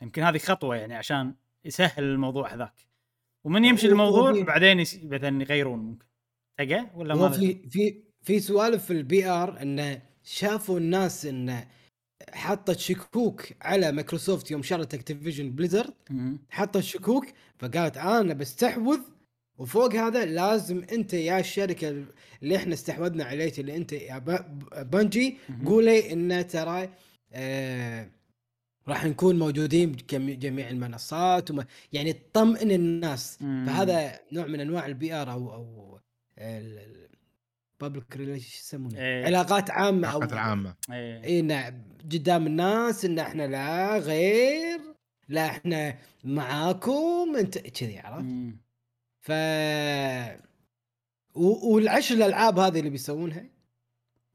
يمكن هذه خطوة يعني عشان يسهل الموضوع هذاك ومن يمشي الموضوع بعدين يس- مثلا يغيرون ممكن تلقى ولا ما في في في سوالف في ال PR إنه شافوا الناس إنه حطت شكوك على مايكروسوفت يوم شرت Activision Blizzard. حطت شكوك فقالت أنا بستحوذ وفوق هذا لازم أنت يا الشركة اللي إحنا استحوذنا عليك اللي أنت يا Bungie. قولي إن ترى آه راح نكون موجودين بجميع المنصات وما يعني تطمئن الناس مم. فهذا نوع من أنواع ال PR أو أو public relation يسمونه إيه. علاقات عامة أو العلاقات العامة إيه. اي نعم قدام الناس إن إحنا لا غير لا إحنا معاكم انت كذي عرفت. ف و- والعشر الألعاب هذه اللي بيسوونها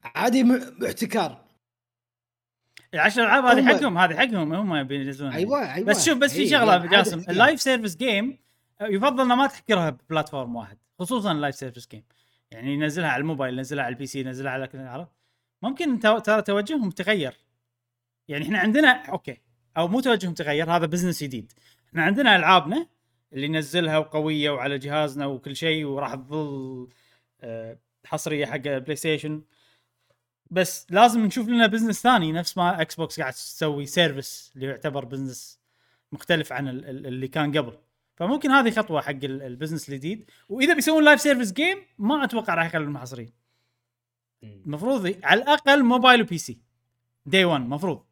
عادي م- احتكار العشر العاب هذه هم- حقهم هذه حقهم هم بينزلونها أيوه أيوه. بس شوف بس في إي، شغلة جاسم. ال live service game يفضل إنه ما تحكرها ب platform واحد خصوصا ال live service game يعني ينزلها على الموبايل ينزلها على ال PC ينزلها على عرفت؟ ممكن ترى توجههم تغير. يعني إحنا عندنا okay أو مو توجههم تغير هذا business جديد. إحنا عندنا ألعابنا اللي ننزلها وقوية وعلى جهازنا وكل شيء وراح تظل آه، حصرية حق PlayStation بس لازم نشوف لنا business ثاني نفس ما Xbox قاعد تسوي service اللي يعتبر business مختلف عن ال- ال- اللي كان قبل. فممكن هذه خطوة حق ال- ال business الجديد. وإذا بيسوون live service game ما أتوقع راح يخلون حصريين مم. المفروض على الأقل mobile و PC هذي المفروض.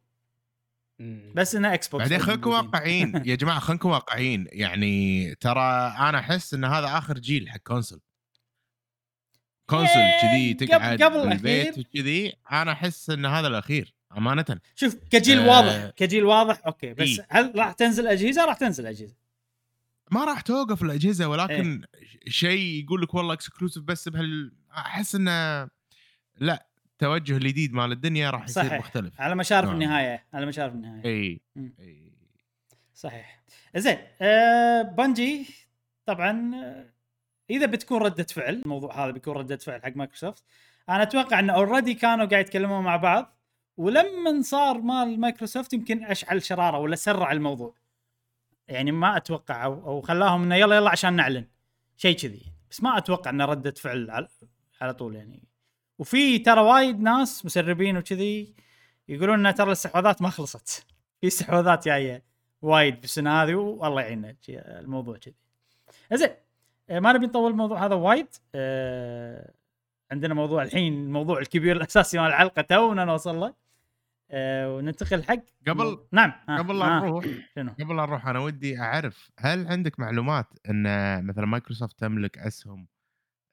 مم. بس إنه Xbox بعدين خليكم موجودين. واقعيين. يا جماعة خليكم واقعيين. يعني ترى أنا أحس إن هذا آخر جيل حق console console إيه، كذي تقعد قبل الأخير. وكذي أنا أحس إن هذا الأخير أمانة شوف كجيل آه، واضح كجيل واضح okay بس إيه. هل راح تنزل أجهزة راح تنزل أجهزة ما راح توقف الأجهزة ولكن إيه. شيء يقول لك والله exclusive بس بهال أحس إنه لا توجه الجديد مال الدنيا راح يصير صحيح. مختلف على مشارف نعم. النهاية على مشارف النهاية إي. إي صحيح زين آه Bungie طبعا إذا بتكون ردة فعل الموضوع هذا بيكون ردة فعل حق مايكروسوفت. أنا أتوقع إن already كانوا قاعد يتكلمون مع بعض ولما صار مال مايكروسوفت يمكن أشعل شرارة ولا سرع الموضوع. يعني ما أتوقع أو, أو خلاهم إنه يلا يلا عشان نعلن. شيء كذي بس ما أتوقع إنه ردة فعل على, على طول يعني. وفي ترى وايد ناس مسربين وكذي يقولون ان ترى الاستحواذات ما خلصت. في استحواذات جاية وايد بالسنه هذه والله يعيننا الموضوع كذي. زين. ما نبي نطول الموضوع هذا وايد. آه، عندنا موضوع الحين الموضوع الكبير الأساسي مال الحلقة تونا نوصل له. آه، وننتقل حق قبل نعم آه، قبل لا آه، نروح شنو؟ قبل لا نروح أنا ودي أعرف هل عندك معلومات إن مثلا مايكروسوفت تملك أسهم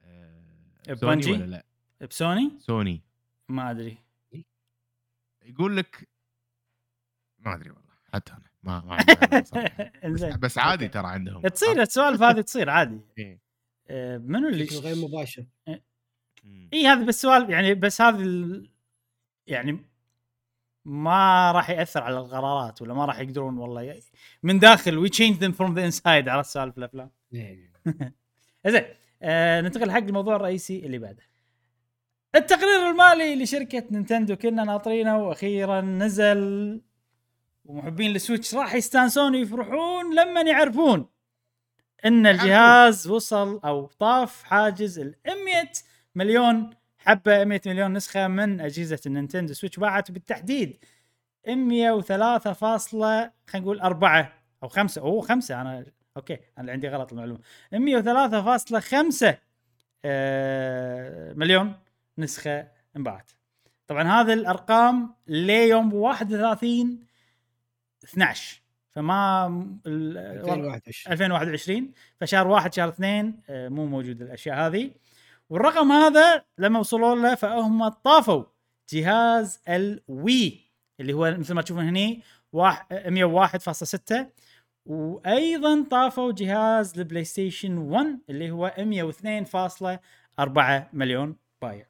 آه، ب Bungie؟ ولا لا؟ ب Sony؟ Sony. ما أدري. يقول لك ما أدري والله حتى أنا. ما ما. بس, إنزين بس عادي. ترى عندهم تصير السوالف هذه تصير عادي إيه. آه، منو اللي بشكل غير مباشر. اي هذا بس سؤال يعني بس هذا ال... يعني ما راح يأثر على القرارات ولا ما راح يقدرون والله ي... من داخل we change them from the inside على سالفه الأفلام إيه. زين آه ننتقل حق الموضوع الرئيسي اللي بعده التقرير المالي لشركة Nintendo كنا ناطرينه وأخيرا نزل ومحبين ال Switch راح يستانسون ويفرحون لما يعرفون إن الجهاز وصل أو طاف حاجز ال 100 مليون حبة 100 مليون نسخة من أجهزة ال Nintendo Switch باعت بالتحديد 103 فاصلة خلينا نقول أربعة أو خمسة. أوه خمسة. أنا okay أنا عندي غلط المعلومة. 103.5 آه مليون نسخة انباعت. طبعا هذه الأرقام ليوم 31 12 فما ال- 2021 2021 فشهر واحد شهر اثنين آه، مو موجود الأشياء هذه. والرقم هذا لما وصلوا له فهم طافوا. جهاز ال Wii اللي هو مثل ما تشوفون هني واحد- 101.6 وأيضا طافوا جهاز ال PlayStation 1 اللي هو 102.4 مليون بايع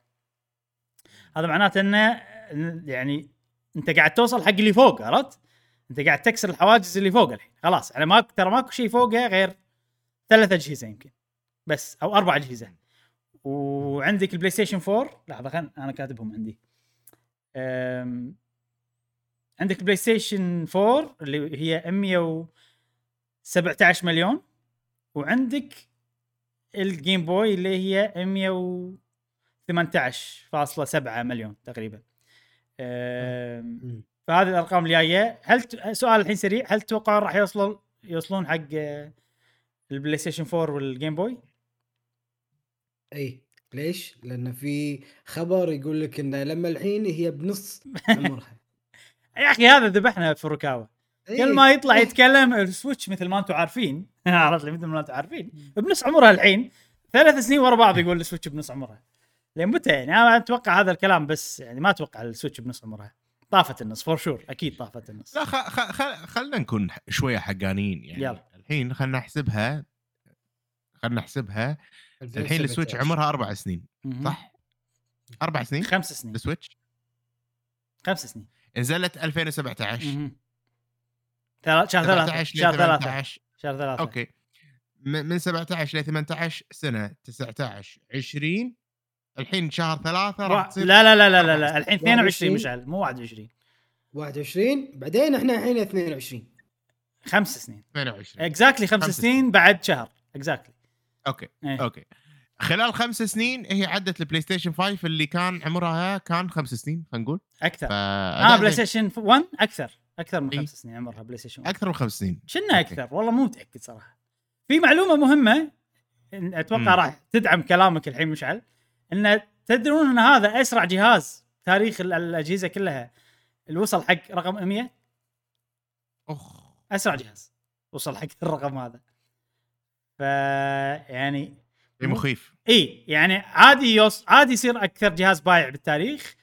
هذا معناته إنه يعني أنت قاعد توصل حق اللي فوق عرفت؟ انت قاعد تكسر الحواجز اللي فوق الحين. خلاص يعني ماكو ترى ماكو شيء فوقها غير ثلاث أجهزة يمكن. بس أو أربع أجهزة. وعندك ال PlayStation 4 لحظة خل أنا كاتبهم عندي. أم... عندك ال PlayStation 4 اللي هي 117 مليون. وعندك ال Game Boy اللي هي 118.7 مليون تقريبا. أم... فهذه الأرقام اللي جاية هل ت... سؤال الحين سريع. هل تتوقعون راح يوصلون يوصلون حق آه، ال PlayStation 4 وال Game Boy؟ إي. ليش؟ لأن في خبر يقول لك انه لما الحين هي بنص عمرها يا أخي هذا ذبحنا فوروكاوا إيه. كل ما يطلع يتكلم ال Switch مثل ما أنتم عارفين. عرفت مثل ما أنتم عارفين. بنص عمرها الحين. ثلاث سنين ورا بعض يقول ال Switch بنص عمرها. لين متى يعني؟ أنا أتوقع هذا الكلام بس يعني ما أتوقع ال Switch بنص عمرها. طافت النص for sure أكيد طافت النص. لا خ... خ... خ... خلينا نكون شوية حقانيين يعني. يلا. الحين خلينا نحسبها خلينا نحسبها. الحين ال Switch 2017. عمرها أربع سنين مهم. صح؟ أربع سنين؟ خمس سنين. ال Switch؟ خمس سنين. نزلت 2017 مهم. ثلاث شهر ثلاثة. 17 ل شهر ثلاثة. 18 شهر ثلاثة. okay. من 17 ل 18 سنة 19 20 الحين شهر ثلاثة راح تصير لا لا لا لا لا, لا. الحين 22 21. مشعل مو 21 21 بعدين إحنا الحين 22 خمس سنين. 22 exactly خمس خمس سنين بعد شهر. exactly okay إيه. okay. خلال خمس سنين هي عدت ال PlayStation 5 اللي كان عمرها كان خمس سنين خلينا نقول. أكثر. ف آه Play Station 1 أكثر. أكثر من إيه. خمس سنين عمرها PlayStation 1 أكثر من خمس سنين. شنو okay. أكثر؟ والله مو متأكد صراحة. في معلومة مهمة أتوقع. راح تدعم كلامك الحين مشعل. إن تدرون إن هذا أسرع جهاز تاريخ ال- الأجهزة كلها. اللي وصل حق رقم 100 اخ أسرع جهاز وصل حق الرقم هذا. ف يعني شيء مخيف. إي يعني عادي يوص عادي يصير أكثر جهاز بايع بالتاريخ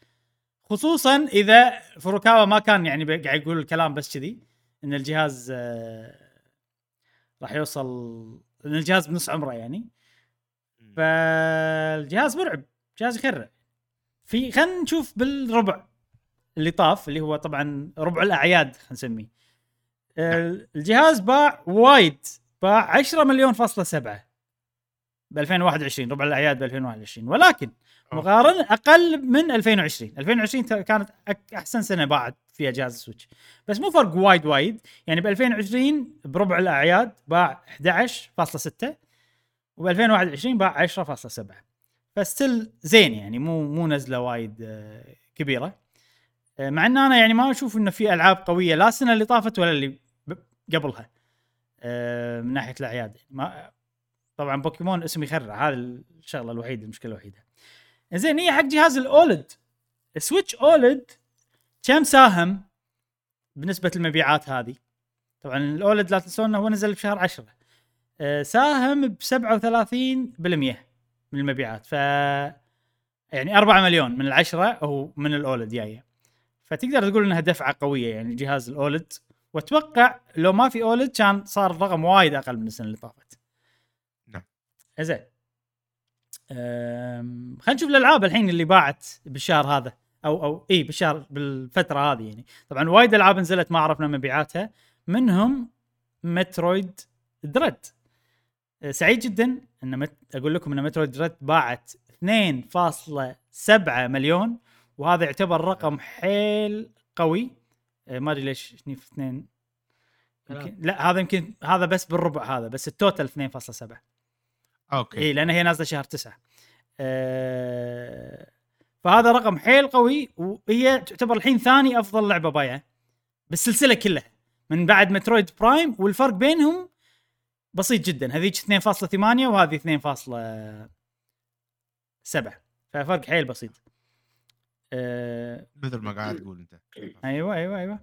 خصوصا إذا فروكاوا ما كان يعني قاعد يقول الكلام بس كذي إن الجهاز آه، راح يوصل إن الجهاز بنص عمره يعني. فالجهاز مرعب جهاز يخرع. في خلينا نشوف بالربع اللي طاف اللي هو طبعا ربع الأعياد خلينا نسميه. آه، الجهاز باع وايد باع 10 مليون فاصلة سبعة ب 2021 ربع الأعياد ب 2021 ولكن مقارنة أقل من 2020 2020 ت- كانت أحسن سنة باعت فيها جهاز ال Switch. بس مو فرق وايد وايد يعني ب 2020 بربع الأعياد باع 11.6 وب 2021 باع 10.7 ف still زين يعني مو مو نزلة وايد آه، كبيرة. آه، مع إن أنا يعني ما أشوف إنه في ألعاب قوية لا السنة اللي طافت ولا اللي قبلها. آه، من ناحية الأعياد. ما طبعا بوكيمون اسم يخرع. هذا الشغلة الوحيدة المشكلة الوحيدة. زين هي حق جهاز ال OLED. Switch OLED كم ساهم بنسبه المبيعات هذه. طبعا ال OLED لا تنسون إنه هو نزل بشهر 10 آه، ساهم ب 37% من المبيعات. ف يعني 4 مليون من العشرة هو من ال OLED جاية. فتقدر تقول إنها دفعة قوية يعني جهاز ال OLED. وأتوقع لو ما في أولد كان صار الرقم وايد أقل من السنة اللي طافت. نعم. زين أم، خلينا نشوف الألعاب الحين اللي باعت بالشهر هذا. أو أو إي بالشهر بالفترة هذه يعني. طبعا وايد ألعاب نزلت ما عرفنا مبيعاتها. منهم مترويد دريد. سعيد جدا إن مت... أقول لكم إن مترويد دريد باعت 2.7 مليون وهذا يعتبر رقم حيل قوي. أه، ما أدري ليش في اثنين. يمكن لا هذا يمكن هذا بس بالربع هذا بس ال total 2.7 okay. إي لأن هي نازلة شهر تسعة. أه فهذا رقم حيل قوي وهي تعتبر الحين ثاني أفضل لعبة بايعة بالسلسلة كلها من بعد Metroid Prime والفرق بينهم بسيط جدا. هذيك 2.8 وهذه 2.7 ففرق حيل بسيط. أه مثل ما قاعد تقول أنت. أيوه أيوه أيوه.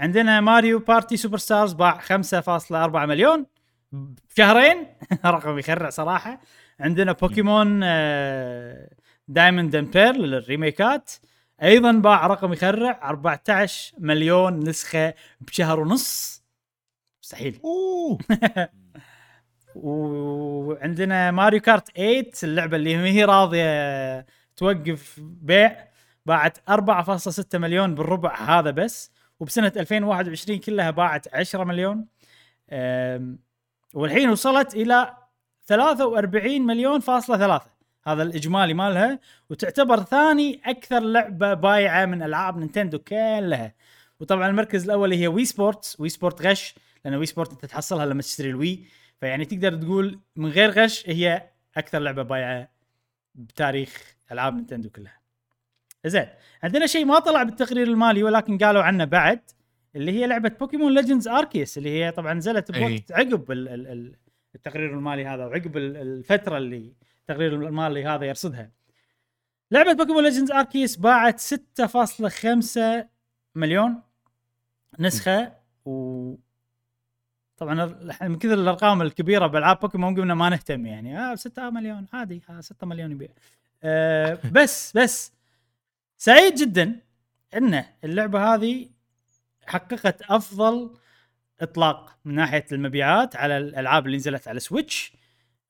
عندنا Mario Party Superstars باع 5.4 مليون بشهرين رقم يخرع صراحة. عندنا Pokémon Diamond and Pearl الريميكات أيضا باع رقم يخرع 14 مليون نسخة بشهر ونص. مستحيل. أوه! وعندنا Mario Kart 8 اللعبة اللي ما هي راضية توقف بيع باعت 4.6 مليون بالربع هذا بس وبسنة 2021 كلها باعت 10 مليون. والحين وصلت إلى 43 مليون فاصلة ثلاثة. هذا الإجمالي مالها وتعتبر ثاني أكثر لعبة بايعة من ألعاب Nintendo كلها. وطبعا المركز الأول هي Wii Sports Wii Sport غش لأن Wii Sport أنت تحصلها لما تشتري ال Wii. فيعني تقدر تقول من غير غش هي أكثر لعبة بايعة بتاريخ ألعاب Nintendo كلها. زين عندنا شيء ما طلع بالتقرير المالي ولكن قالوا عنه بعد اللي هي لعبة Pokémon Legends Arceus اللي هي طبعا نزلت أي. بوقت عقب ال- ال- ال- التقرير المالي هذا وعقب ال- الفترة اللي التقرير المالي هذا يرصدها. لعبة Pokémon Legends Arceus باعت 6.5 مليون نسخة و طبعا من كثر الأرقام الكبيرة بألعاب بوكيمون قمنا ما نهتم يعني. آه 6 مليون عادي آه 6 مليون يبيع. آه بس بس سعيد جدا ان اللعبة هذه حققت أفضل إطلاق من ناحية المبيعات على الألعاب اللي نزلت على Switch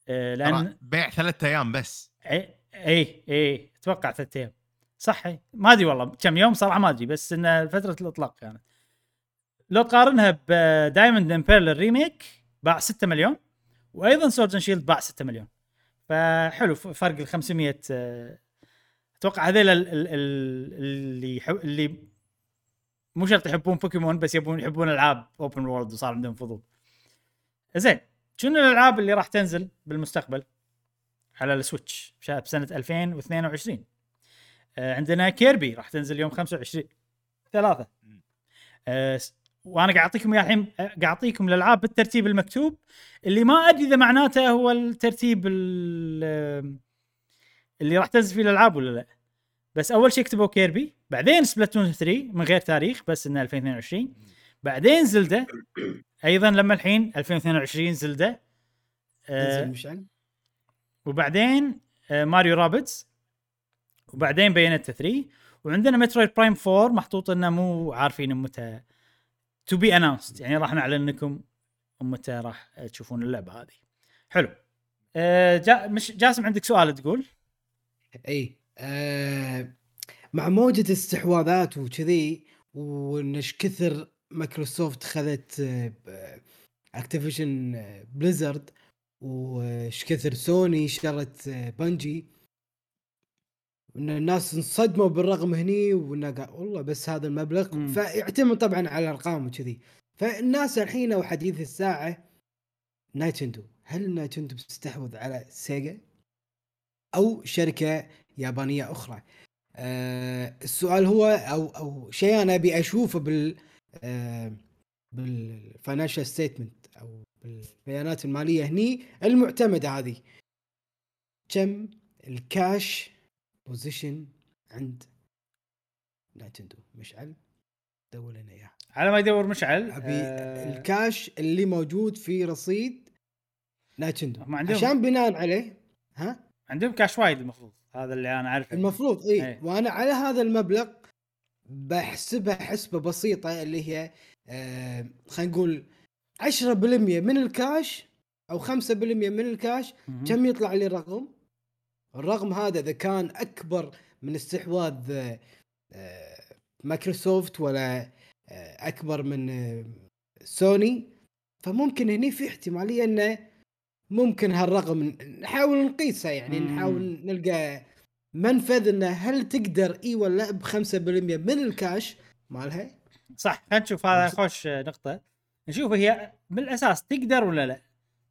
آه لأن بيع ثلاثة أيام بس. إي إي إي أتوقع ثلاث أيام. صح. ما أدري والله كم يوم صراحة ما أدري بس إن فترة الإطلاق كانت. لو تقارنها ب Diamond and Pearl ال remake باع 6 مليون. وأيضا Sword and Shield باع 6 مليون. فحلو فرق ال 500 آه، أتوقع هذيل ال- ال- ال- اللي اللي مو شرط يحبون بوكيمون بس يبون يحبون ألعاب open world وصار عندهم فضول. زين شنو الألعاب اللي راح تنزل بالمستقبل على ال Switch؟ بسنه 2022 آه، عندنا Kirby راح تنزل يوم 25 ثلاثة. وأنا قاعد أعطيكم إياه الحين قاعد أعطيكم الألعاب بالترتيب المكتوب. اللي ما أدري إذا معناته هو الترتيب ال- اللي راح تنزل فيه الألعاب ولا لا. بس أول شيء كتبوا Kirby بعدين Splatoon 3 من غير تاريخ بس إنه 2022 بعدين Zelda أيضا لما الحين 2022 Zelda آه، وبعدين آه، Mario Rabbids وبعدين Bayonetta 3 وعندنا Metroid Prime 4 محطوط إنه مو عارفين متى to be announced يعني راح نعلن لكم متى راح تشوفون اللعبة هذه. حلو. آه، جا مش جاسم عندك سؤال تقول؟ اي آه مع موجة استحواذات وكذي وش كثر مايكروسوفت خذت Activision Blizzard وش كثر سوني آه، Bungie وان الناس انصدموا بالرقم هني وإنه قال والله بس هذا المبلغ. مم. فيعتمد طبعا على الأرقام وكذي. فالناس الحين وحديث الساعة Nintendo هل Nintendo بتستحوذ على Sega أو شركة يابانية أخرى؟ آه السؤال هو أو أو شيء أنا أبي أشوفه بال آه بال financial statement أو بالبيانات المالية هني المعتمدة هذه. كم ال cash position عند Nintendo مشعل دور لنا إياه على ما يدور مشعل أبي آه، الكاش اللي موجود في رصيد عندهم- عشان بناء عليه ها عندهم كاش وايد المفروض هذا اللي أنا أعرفه المفروض إي. وأنا على هذا المبلغ بحسبها حسبة بسيطة اللي هي آه خلينا نقول 10% من الكاش أو 5% من الكاش. كم يطلع لي الرقم؟ الرقم هذا إذا كان أكبر من استحواذ آه، مايكروسوفت ولا آه، أكبر من آه، سوني فممكن هني في احتمالية إنه ممكن هالرقم نحاول نقيسه يعني مم. نحاول نلقى منفذ إنه هل تقدر إي ولا لا ب 5% من الكاش مالها؟ صح. خلينا نشوف هذا خوش نقطة. نشوف هي بالاساس تقدر ولا لا.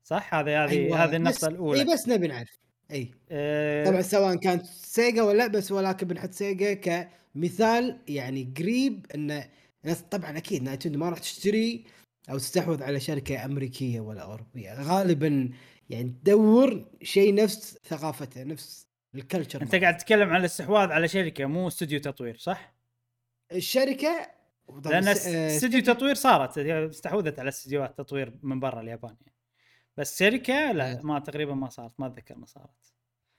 صح؟ هذه هذه أيوة، هذه النقطة بس- الأولى. إي بس نبي نعرف. إي آه، طبعا سواء كانت Sega ولا لا بس ولكن بنحط سيجا كمثال يعني قريب انه ناس طبعا أكيد Nintendo ما راح تشتري أو تستحوذ على شركة أمريكية ولا أوروبية غالبا يعني تدور شيء نفس ثقافته نفس ال culture أنت قاعد تتكلم عن الاستحواذ على شركة مو استوديو تطوير صح؟ الشركة لأن آه، استوديو تطوير صارت استحوذت على استديوهات تطوير من برا اليابان يعني. بس شركة لا آه. ما تقريبا ما صارت ما أتذكر ما صارت.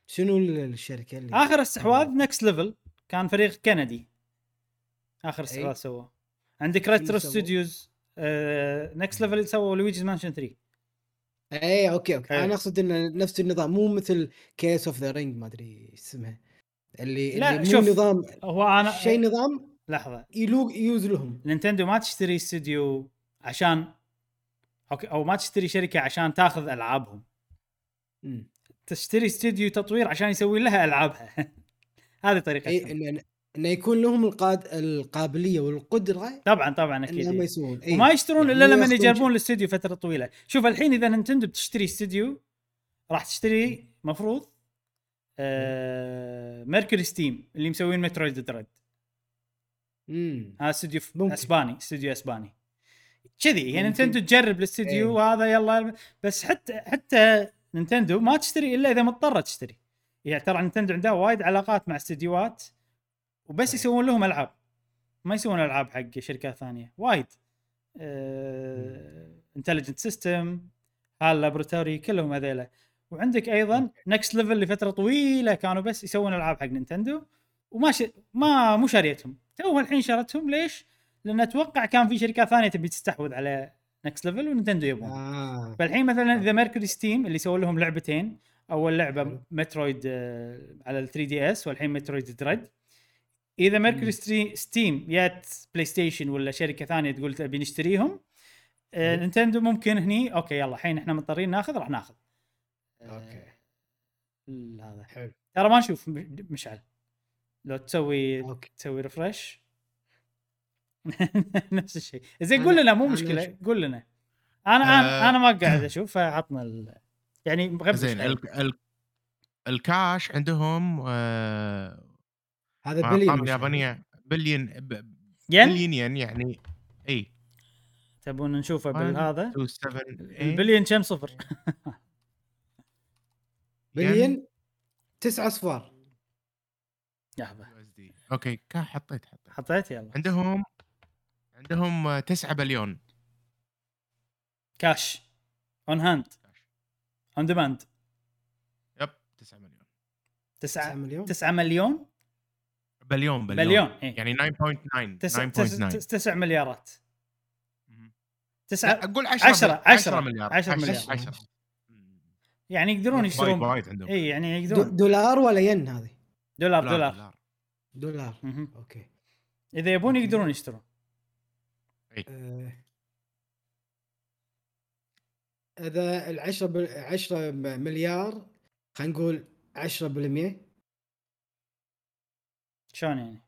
شنو الشركة اللي آخر استحواذ Next Level كان فريق كندي. آخر أي. استحواذ سووه. عندك Retro؟ Studios نكست ليفل سووا لويجيز مانشن 3 اي أوكي أوكي. إيه. أنا أقصد إنه نفس النظام مو مثل كيس اوف ذا رينج ما أدري اسمها. اللي لا، اللي مو شوف، نظام هو أنا شيء نظام لحظة. يلوق يوز لهم. نينتندو ما تشتري استوديو عشان أوكي أو ما تشتري شركة عشان تاخذ ألعابهم. مم. تشتري استوديو تطوير عشان يسوي لها ألعابها. هذه طريقة إي إنه إنه يكون لهم القاد القابلية والقدرة طبعا طبعا أكيد إيه. يسوون إي. وما يشترون يعني إلا لما يجربون الاستوديو فترة طويلة. شوف الحين إذا Nintendo بتشتري استوديو راح تشتري مفروض آه MercurySteam اللي مسوين Metroid Dread. امم هذا استوديو. أسباني استوديو أسباني. كذي هي ممكن. Nintendo تجرب الاستوديو إيه. وهذا يلا بس حتى حتى Nintendo ما تشتري إلا إذا مضطرة تشتري يعني ترى Nintendo عندها وايد علاقات مع استديوهات وبس صحيح. يسوون لهم ألعاب ما يسوون ألعاب حق شركات ثانية وايد Intelligent System HAL Laboratory كلهم هذيلا وعندك أيضا Next Level لفتره طويلة كانوا بس يسوون ألعاب حق Nintendo وما ش... ما مو شاريتهم تو الحين شرتهم ليش؟ لأن أتوقع كان في شركات ثانية تبي تستحوذ على Next Level و Nintendo يبون. آه. فالحين مثلا إذا MercurySteam اللي سووا لهم لعبتين أول لعبة. Metroid آه، على ال 3 دي اس والحين مترويد دريد إذا ميركوري ستيم جات بلاي ستيشن ولا شركة ثانية تقول تبي نشتريهم آه،. نينتندو ممكن هني أوكي يلا الحين إحنا مضطرين ناخذ راح ناخذ. آه، أوكي. هذا حلو. ترى ما نشوف مشعل. لو تسوي أوكي. تسوي ريفرش نفس الشيء. زين قول لنا مو أنا مشكلة قول لنا. أنا أنا آه. أنا ما قاعد أشوف فعطنا ال... يعني غبش زين. ال... ال... الكاش عندهم آه... هذا بليون يابانية بليون ب... ين؟ بليون ين يعني إي. تبون نشوفه بالهذا؟ 2 7 البليون كم؟ صفر. بليون تسعة اصفار لحظه okay كا حطيت حطيت. حطيت يلا. عندهم عندهم 9 بليون. cash on hand on demand يب 9 مليون. 9 9 مليون؟ 9 مليون؟ billion billion, billion إيه. يعني 9.9 9.9 9 مليارات. مهم. 9 لا أقول 10 عشرة- عشرة. 10 مليار. 10 10 مليار. 10 يعني يقدرون يشترون وايد عندهم. اي يعني دو- يقدرون دولار ولا ين هذه؟ دولار. دولار. دولار. مهم. okay. إذا يبون. يقدرون يشترون. آه، اذا ال 10 بل... 10 مليار خلينا نقول 10% شلون يعني؟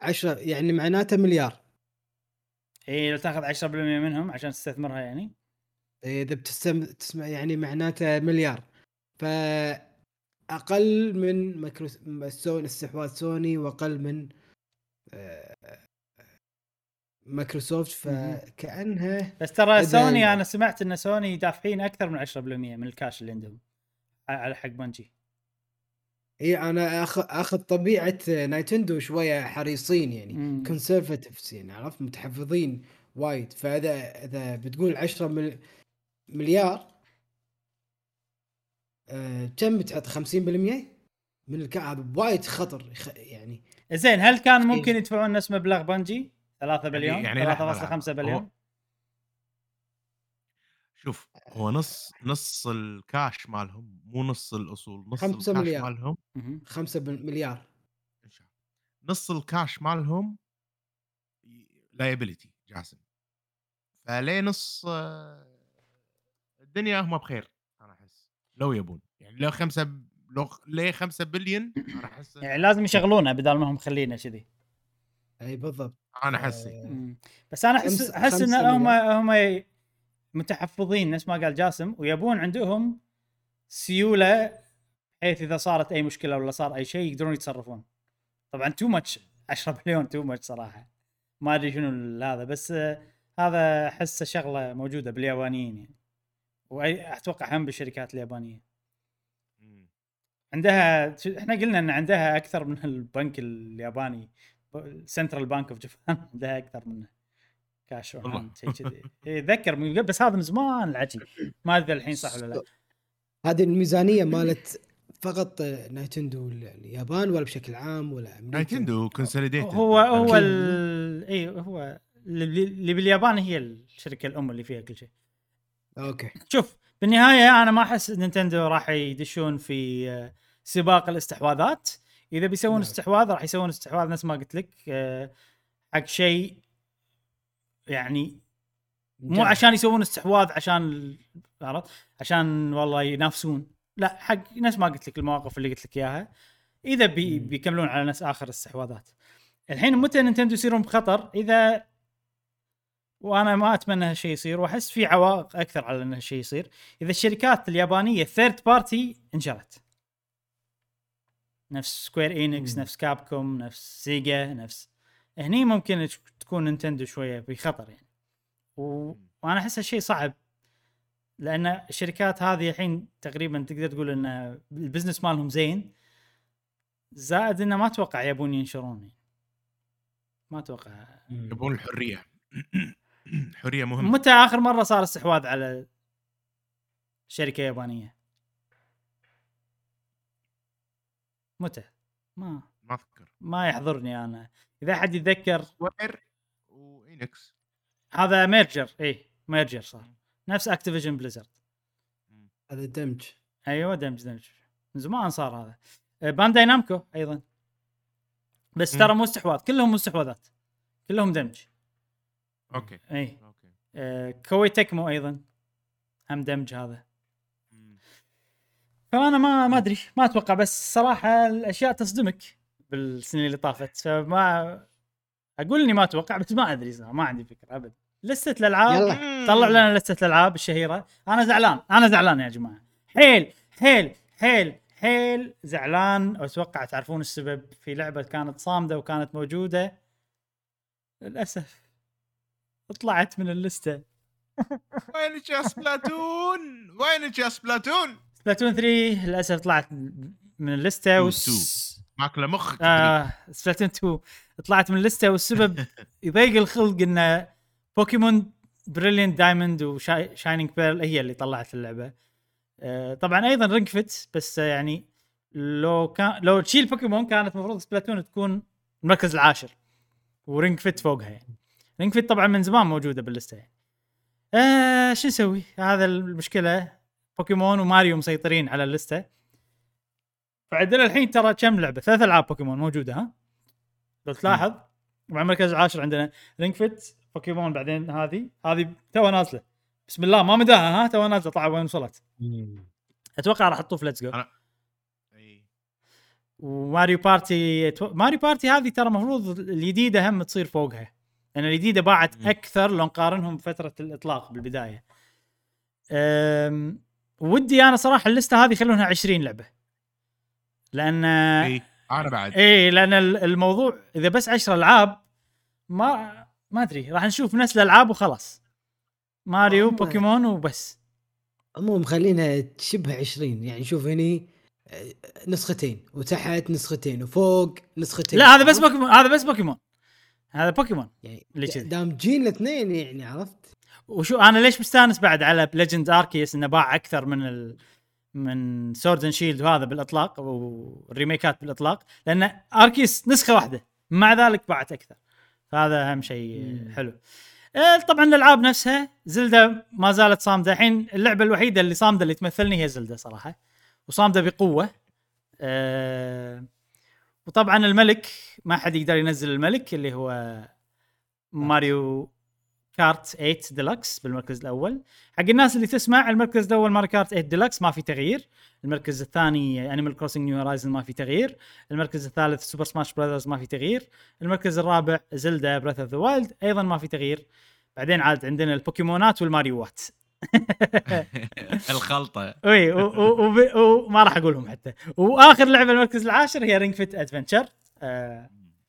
10 يعني معناته مليار. اي لو تاخذ 10% منهم عشان تستثمرها يعني. إذا بتستم تسمع يعني معناته مليار. ف أقل من مايكرو سوني استحواذ سوني وأقل من آه، مايكروسوفت. فكأنها بس ترى سوني أنا سمعت إن سوني دافعين أكثر من 10% من الكاش اللي عندهم على حق Bungie إي أنا اخذ أخذ طبيعة Nintendo شوية حريصين يعني مم. conservatives يعني عرفت متحفظين وايد فإذا إذا بتقول 10 مل... مليار آه، كم بتحط 50% من ال ca... هذا وايد خطر يعني زين هل كان. ممكن يدفعون نفس مبلغ Bungie 3 بليون؟ يعني لا، لا. 3.5 بليون؟ شوف هو نص نص الكاش مالهم مو نص الأصول نص خمسة الكاش مليار. مالهم 5 مليار. إن شاء الله. نص الكاش مالهم liability جاسم. فليه نص آه، الدنيا هم بخير أنا أحس. لو يبون. يعني لو خمسة لو ليه خمسة بليون؟ أنا أحس يعني لازم يشغلونه بدل ما هم مخلينه كذي. إي بالضبط. أنا أحس آه، مم. بس أنا أحس أحس إن هم. هم متحفظين نفس ما قال جاسم ويبون عندهم سيولة بحيث إذا صارت أي مشكلة ولا صار أي شيء يقدرون يتصرفون طبعا too much 10 مليون too much صراحة ما أدري شنو ال- هذا بس هذا احسه شغلة موجودة باليابانيين يعني واتوقع هم بالشركات اليابانية. عندها إحنا قلنا إن عندها أكثر من البنك الياباني Central Bank of Japan عندها أكثر منه كاش شيء كذي. إيه، اتذكر من قبل بس هذا من زمان العجيب ما أدري الحين صح ولا لا. هذه الميزانية مالت فقط Nintendo اليابان ولا بشكل عام ولا أمريكا. Nintendo consolidated هو هو. اي هو اللي اللي باليابان هي الشركة الأم اللي فيها كل شيء. okay. شوف بالنهاية أنا ما أحس Nintendo راح يدشون في سباق الاستحواذات. إذا بيسوون نعم. استحواذ راح يسوون استحواذ نفس ما قلت لك آه، حق شيء يعني مو. عشان يسوون استحواذ عشان عرفت؟ عشان والله ينافسون. لا حق نفس ما قلت لك المواقف اللي قلت لك إياها. إذا بي. بيكملون على نفس آخر الاستحواذات الحين متى Nintendo يصيرون بخطر؟ إذا وأنا ما أتمنى هالشيء يصير وأحس في عوائق أكثر على ان هالشيء يصير. إذا الشركات اليابانية third party انشرت نفس Square Enix مم. نفس Capcom نفس Sega نفس هني ممكن تكون Nintendo شوية بخطر يعني و... وأنا أحس هالشيء صعب لأن الشركات هذه الحين تقريبا تقدر تقول إن ال business مالهم زين زائد إنه ما أتوقع يبون ينشرون يعني. ما أتوقع. يبون الحرية حرية مهمة متى آخر مرة صار استحواذ على شركة يابانية؟ متى؟ ما ما اذكر ما يحضرني أنا. إذا حد يتذكر Square و Enix هذا merger. اي merger صار. نفس Activision Blizzard. هذا دمج. أيوه دمج دمج. من زمان صار هذا. آه، Bandai Namco أيضا. بس. ترى مو استحواذ كلهم مستحواذات. كلهم دمج. okay. اي okay. آه، Koei Tecmo أيضا. هم دمج هذا. فأنا ما ما أدري. ما أتوقع بس صراحة الأشياء تصدمك بالسنين اللي طافت. فما أقول إني ما أتوقع بس ما أدري صراحة ما عندي فكرة ابدا لستة الألعاب يلا. طلع لنا لستة الألعاب الشهيرة. أنا زعلان أنا زعلان يا جماعة. حيل حيل حيل حيل زعلان. واتوقع تعرفون السبب في لعبة كانت صامدة وكانت موجودة. للأسف طلعت من اللستة. وينك يا Splatoon؟ وينك يا Splatoon؟ Splatoon 3 للأسف طلعت من اللسته وس... ماكله مخك آه Splatoon 2 طلعت من اللسته والسبب يضيق الخلق إن Pokemon Brilliant Diamond و Shining Pearl هي اللي طلعت اللعبة. آه طبعا أيضا Ring Fit بس يعني لو كان لو تشيل بوكيمون كانت المفروض Splatoon تكون المركز العاشر. و Ring Fit فوقها يعني. Ring Fit طبعا من زمان موجودة باللسته يعني. آه شو نسوي؟ هذا المشكلة. Pokemon و Mario مسيطرين على اللسته فعندنا الحين ترى كم لعبة؟ ثلاث ألعاب بوكيمون موجودة ها؟ لو تلاحظ مع المركز العاشر عندنا Ring Fit Pokemon بعدين هذه. هذه توها نازلة. بسم الله ما مداها ها؟ توها نازلة طلع وين وصلت؟ أتوقع راح تطوف Let's Go أنا-. و Mario Party Mario Party هذه ترى المفروض الجديدة هم تصير فوقها. لأن الجديدة باعت. أكثر لو نقارنهم بفترة الإطلاق بالبداية. أم، ودي أنا صراحة اللسته هذه يخلونها 20 لعبة. لأن اي أنا بعد. إيه لأن ال- الموضوع إذا بس 10 ألعاب ما ما أدري راح نشوف نفس الألعاب وخلاص. Mario Pokemon وبس. مو مخلينها شبه 20 يعني شوف هني آه، نسختين وتحت نسختين وفوق نسختين. لا هذا بس؟ بوكيمون هذا بس بوكيمون. هذا بوكيمون. يعني اللي كذي. دامجين الاثنين يعني عرفت؟ وشو أنا ليش مستانس بعد على Legends Arceus إنه باع أكثر من ال... من Sword and Shield وهذا بالإطلاق والريميكات بالإطلاق؟ لأن Arceus نسخة واحدة مع ذلك باعت أكثر. فهذا أهم شيء. حلو. آه، طبعا الألعاب نفسها Zelda ما زالت صامدة. الحين اللعبة الوحيدة اللي صامدة اللي تمثلني هي Zelda صراحة. وصامدة بقوة. آه، وطبعا الملك ما حد يقدر ينزل الملك اللي هو Mario Kart 8 ديلكس بالمركز الأول. حق الناس اللي تسمع المركز الأول Mario Kart 8 ديلكس ما في تغيير. المركز الثاني Animal Crossing New Horizons ما في تغيير. المركز الثالث Super Smash Brothers ما في تغيير. المركز الرابع Zelda Breath of the Wild أيضا ما في تغيير. بعدين عاد عندنا البوكيمونات والماريوات الخلطة. اي وما راح أقولهم حتى. وآخر لعبة المركز العاشر هي Ring Fit Adventure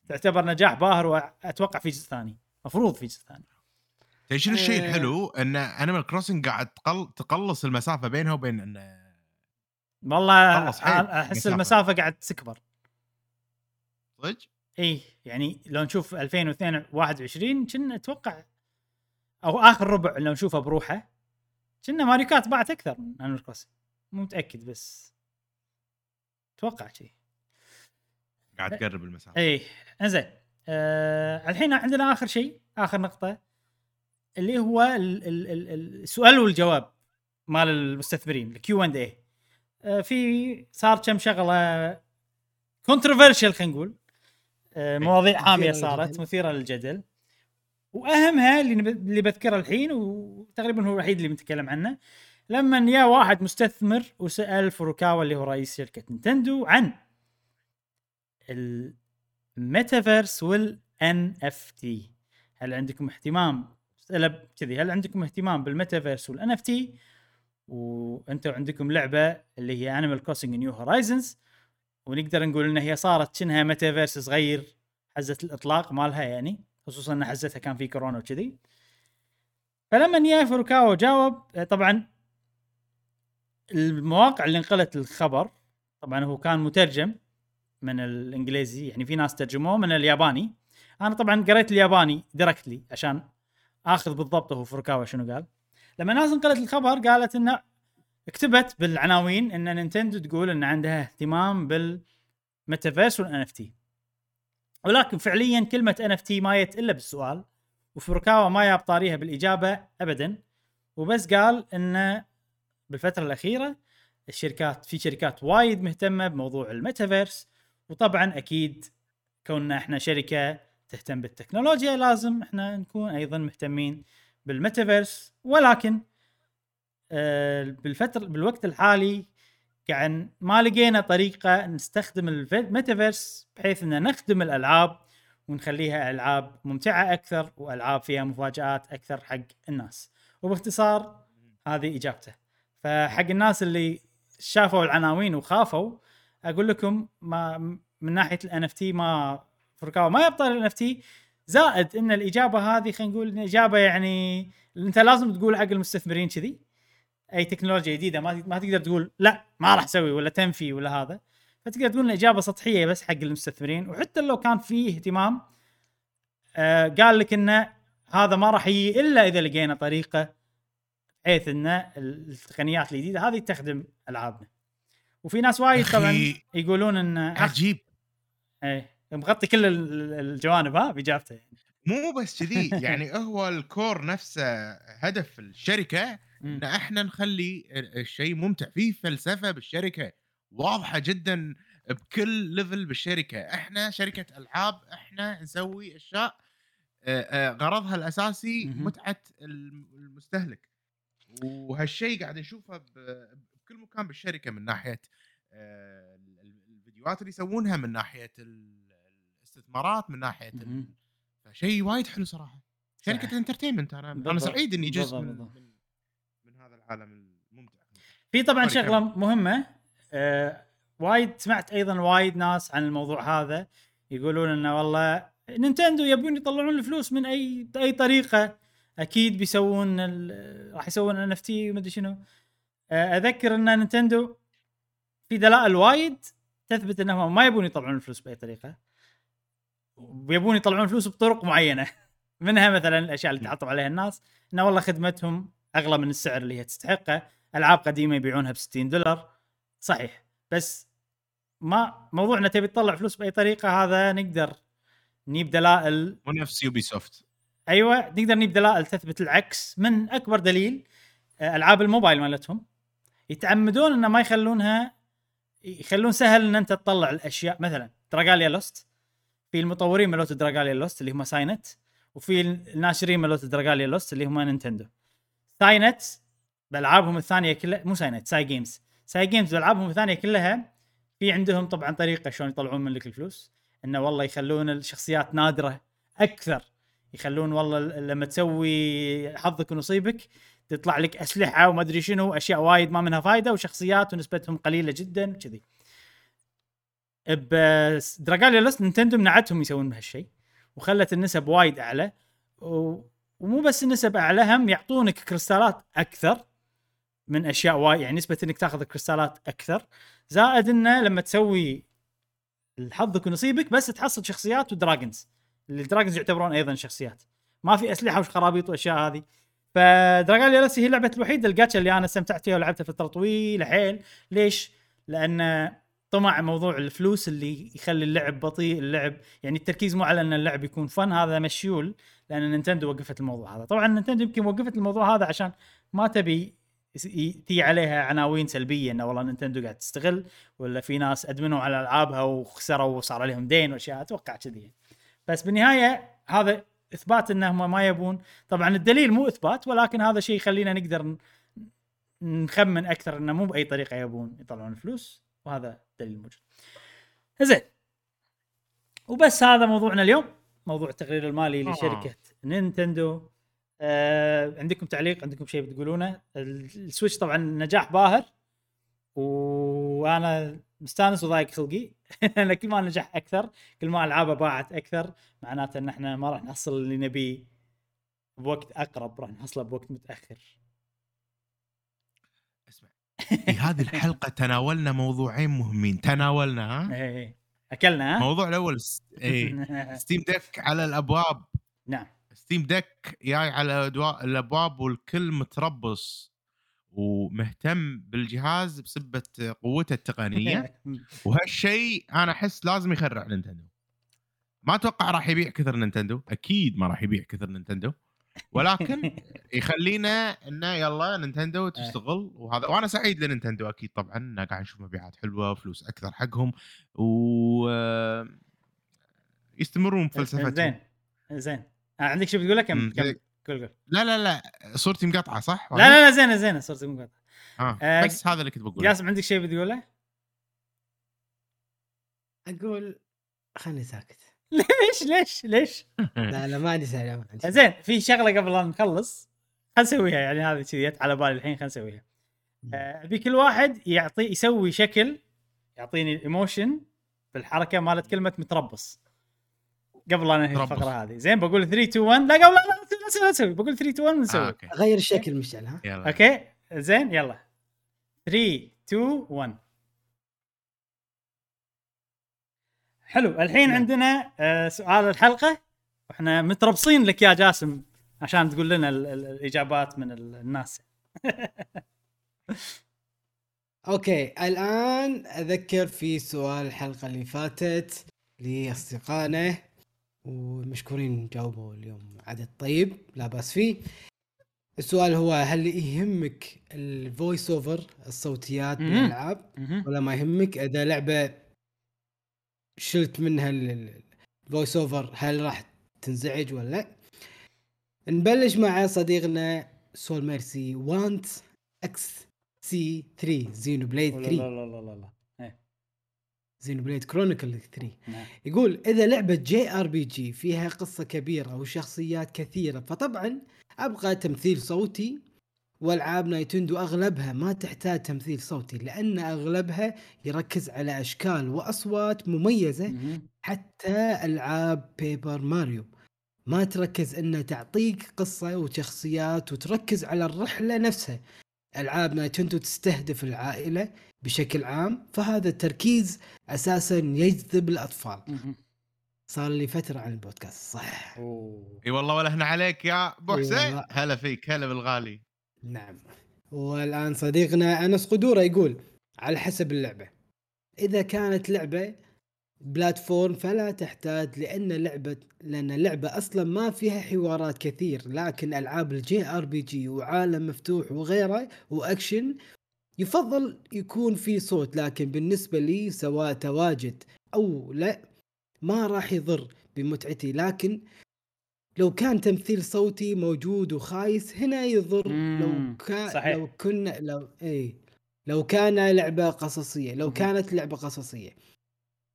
تعتبر نجاح باهر وأتوقع في جزء ثاني. مفروض في جزء ثاني. تدري شنو الشيء آه. الحلو؟ إن Animal Crossing قاعد تقل... تقلص المسافة بينها وبين إن... والله أحس. المسافة. قاعد تكبر. صدق؟ اي يعني لو نشوف 2021 كنا أتوقع أو آخر ربع لو نشوفه بروحه كنا Mario Kart باعت أكثر من Animal Crossing مو متأكد بس. أتوقع شيء قاعد تقرب المسافة. اي إنزين آه الحين عندنا آخر شيء آخر نقطة. اللي هو ال ال ال السؤال والجواب مال المستثمرين الكيو اند اي في صار كم شغلة controversial خلينا نقول. آه مواضيع حامية صارت. مثيرة للجدل. وأهمها اللي اللي بذكره الحين وتقريبا هو الوحيد اللي بنتكلم عنه لما يا واحد مستثمر وسأل فوروكاوا اللي هو رئيس شركة Nintendo عن ال metaverse وال NFT هل عندكم اهتمام سأله كذي. هل عندكم اهتمام بال metaverse وال NFT وأنتم عندكم لعبة اللي هي Animal Crossing New Horizons ونقدر نقول إن هي صارت شنها ميتافيرس صغير حزه الإطلاق مالها يعني خصوصا إن حزتها كان في كورونا وكذي. فلما يا فوروكاوا جاوب طبعا المواقع اللي نقلت الخبر طبعا هو كان مترجم من الإنجليزي يعني في ناس ترجموه من الياباني. أنا طبعا قريت الياباني directly عشان آخذ بالضبط هو فوروكاوا شنو قال. لما ناس نقلت الخبر قالت إنه كتبت بالعناوين إن Nintendo تقول إن عندها اهتمام بال metaverse وال NFT. ولكن فعليا كلمة NFT ما جت الا بالسؤال وفوروكاوا ما جاب طاريها بالإجابة ابدا. وبس قال انه بالفترة الأخيرة الشركات في شركات وايد مهتمة بموضوع الميتافيرس. وطبعا أكيد كوننا إحنا شركة تهتم بالتكنولوجيا لازم إحنا نكون أيضا مهتمين بالميتافيرس. ولكن آه، بالفترة بالوقت الحالي قاعد ما لقينا طريقة نستخدم الميتافيرس بحيث ان نخدم الألعاب ونخليها ألعاب ممتعة أكثر وألعاب فيها مفاجآت أكثر حق الناس. وباختصار هذه إجابته. فحق الناس اللي شافوا العناوين وخافوا أقول لكم ما من ناحية ال NFT ما فوروكاوا ما ياب طاري ال NFT زائد إن الإجابة هذه خلينا نقول إجابة يعني أنت لازم تقول حق المستثمرين كذي. أي تكنولوجيا جديدة ما ما تقدر تقول لا ما راح أسوي ولا تنفي ولا هذا. فتقدر تقول إن اجابه سطحية بس حق المستثمرين. وحتى لو كان فيه اهتمام آه قال لك انه هذا ما راح يجي إلا إذا لقينا طريقة بحيث إن التقنيات الجديدة هذه تخدم ألعابنا. وفي ناس وايد طبعا يقولون ان عجيب. إيه. مغطي كل ال- الجوانب ها بإجابته يعني. مو بس كذي يعني هو الكور نفسه هدف الشركة. إن إحنا نخلي ال- الشيء ممتع في فلسفة بالشركة واضحة جدا بكل level بالشركة إحنا شركة ألعاب إحنا نسوي أشياء غرضها الأساسي. متعة الم- المستهلك وهالشيء قاعد نشوفه بكل مكان بالشركة من ناحية ال- ال- الفيديو الفيديوهات اللي يسوونها من ناحية الاستثمارات من ناحية ال-. فشيء وايد حلو صراحة شركة. entertainment أنا أنا. سعيد إني جزء من. من, من هذا العالم الممتع في طبعا شغلة مهمة آه وايد سمعت أيضا وايد ناس عن الموضوع هذا يقولون إنه والله نينتندو يبون يطلعون الفلوس من اي باي طريقة أكيد بيسوون ال- راح يسوون NFT ومدري شنو آه أذكر إن نينتندو في دلائل وايد تثبت إنهم ما يبون يطلعون الفلوس بأي طريقة ويبون يطلعون فلوس بطرق معينة. منها مثلا الأشياء اللي تعطوا عليها الناس إنه والله خدمتهم أغلى من السعر اللي هي تستحقه. ألعاب قديمة يبيعونها ب 60 دولار. صحيح. بس ما موضوعنا تبي تطلع فلوس بأي طريقة هذا نقدر نجيب دلائل. مو نفس Ubisoft أيوه نقدر نجيب دلائل تثبت العكس. من أكبر دليل آه، ألعاب الموبايل مالتهم. يتعمدون إنه ما يخلونها يخلون سهل إن أنت تطلع الأشياء. مثلا Dragalia Lost في المطورين مالوت Dragalia Lost اللي هم ساينت وفي الناشرين مالوت Dragalia Lost اللي هم نينتندو ساينت بألعابهم الثانية كلها مو ساينت Cygames Cygames بألعابهم الثانية كلها في عندهم طبعا طريقة شلون يطلعون من لك الفلوس. إنه والله يخلون الشخصيات نادرة أكثر. يخلون والله لما تسوي حظك ونصيبك تطلع لك أسلحة وما أدري شنو أشياء وايد ما منها فايدة وشخصيات ونسبتهم قليلة جدا كذي ب Dragalia Lost نينتندو منعتهم يسوون بهالشيء وخلت النسب وايد أعلى و... ومو بس النسب أعلى هم يعطونك كريستالات أكثر من أشياء وايد يعني نسبة إنك تاخذ كريستالات أكثر. زائد إنه لما تسوي حظك ونصيبك بس تحصل شخصيات و dragons ال dragons يعتبرون أيضا شخصيات. ما في أسلحة وخرابيط والاشياء هذه. ف Dragalia Lost هي اللعبة الوحيدة الجاتشا اللي أنا استمتعت فيها ولعبتها فترة طويلة حيل. ليش؟ لأن طمع موضوع الفلوس اللي يخلي اللعب بطيء اللعب يعني التركيز مو على أن اللعب يكون fun هذا مشيول لأن نينتندو وقفت الموضوع هذا. طبعا نينتندو يمكن وقفت الموضوع هذا عشان ما تبي تيي عليها عناوين سلبية إنه والله نينتندو قاعد تستغل ولا في ناس أدمنوا على ألعابها وخسروا وصار عليهم دين وأشياء أتوقع كذي بس بالنهاية هذا إثبات انهم ما يبون. طبعا الدليل مو إثبات ولكن هذا شيء يخلينا نقدر نخمن أكثر إنه مو بأي طريقة يبون يطلعون فلوس. وهذا دليل موجود. زين. وبس هذا موضوعنا اليوم. موضوع التقرير المالي آه. لشركة نينتندو. آه عندكم تعليق؟ عندكم شيء بتقولونه؟ ال- ال Switch طبعا نجاح باهر. وأنا مستانس وضايق خلقي. لأن كل ما نجح أكثر كل ما ألعابه باعت أكثر معناته إن إحنا ما راح نحصل اللي نبيه بوقت أقرب راح نحصله بوقت متأخر. في هذه الحلقة تناولنا موضوعين مهمين. تناولنا ها؟ إيه إيه. أكلنا ها؟ الموضوع الأول س- إيه Steam Deck على الأبواب. نعم. Steam Deck جاي على الأبواب والكل متربص ومهتم بالجهاز بسبة قوته التقنية. وهالشيء أنا أحس لازم يخرع نينتندو. ما أتوقع راح يبيع كثر نينتندو. أكيد ما راح يبيع كثر نينتندو. ولكن يخلينا انه يلا نينتندو تشتغل وهذا وأنا سعيد لنينتندو أكيد طبعا قاعد نشوف مبيعات حلوة وفلوس أكثر حقهم و يستمرون بفلسفتهم. زين زين. آه، عندك شيء بتقوله؟ كم مم. كم؟ قول قول. لا لا لا صورتي مقطعة صح؟ لا لا لا زينه زينه صرت مقاطع آه. آه، بس هذا اللي كنت بقوله. جاسم عندك شيء بتقوله؟ أقول خلني ساكت. ليش؟ ليش؟ ليش؟ لا لا ما عندي سالفه ما عندي زين في شغلة قبل لا نخلص. خل نسويها يعني هذه كذي جت على بالي الحين خل نسويها. آه، ابي كل واحد يعطي يسوي شكل يعطيني ال emotion بالحركة مالت كلمة متربص. قبل لا ننهي. الفقرة هذه. زين بقول 3 2 1 لا قبل لا لا لا نسوي لا نسوي بقول 3 2 1 آه، نسوي okay. اغير الشكل مشعل ها؟ يلا. okay؟ زين يلا. 3 2 1 حلو الحين نعم. عندنا آه، سؤال الحلقة وإحنا متربصين لك يا جاسم عشان تقول لنا ال- ال- الإجابات من ال- الناس أوكي الآن أذكر في سؤال الحلقة اللي فاتت لأصدقائنا ومشكورين جاوبوا اليوم عدد طيب لا بأس فيه السؤال هو هل يهمك ال voice over الصوتيات. بالألعاب. ولا ما يهمك إذا لعبة شلت منها ال voice over هل راح تنزعج ولا لا نبلش مع صديقنا سول ميرسي وانت XC 3 Xenoblade لا 3 لا لا لا لا إيه. Xenoblade Chronicle 3 نعم. يقول إذا لعبة JRPG فيها قصة كبيرة وشخصيات كثيرة فطبعا أبغى تمثيل صوتي والعاب نايتندو أغلبها ما تحتاج تمثيل صوتي لأن أغلبها يركز على أشكال وأصوات مميزة. حتى ألعاب Paper Mario ما تركز انها تعطيك قصة وشخصيات وتركز على الرحلة نفسها ألعاب نايتندو تستهدف العائلة بشكل عام فهذا التركيز أساسا يجذب الأطفال. صار لي فترة عن البودكاست صح. إي والله ولا إحنا عليك يا أبو حسين. هلا فيك هلا بالغالي نعم. والآن صديقنا أنس قدورة يقول على حسب اللعبة إذا كانت لعبة platform فلا تحتاج لأن لعبة لأن اللعبة أصلا ما فيها حوارات كثير لكن ألعاب ال JRPG وعالم مفتوح وغيره وأكشن يفضل يكون في صوت لكن بالنسبة لي سواء تواجد أو لا ما راح يضر بمتعتي لكن لو كان تمثيل صوتي موجود وخايس هنا يضر لو كان صحيح. لو كنا لو اي لو كان لعبة قصصية لو. كانت لعبة قصصية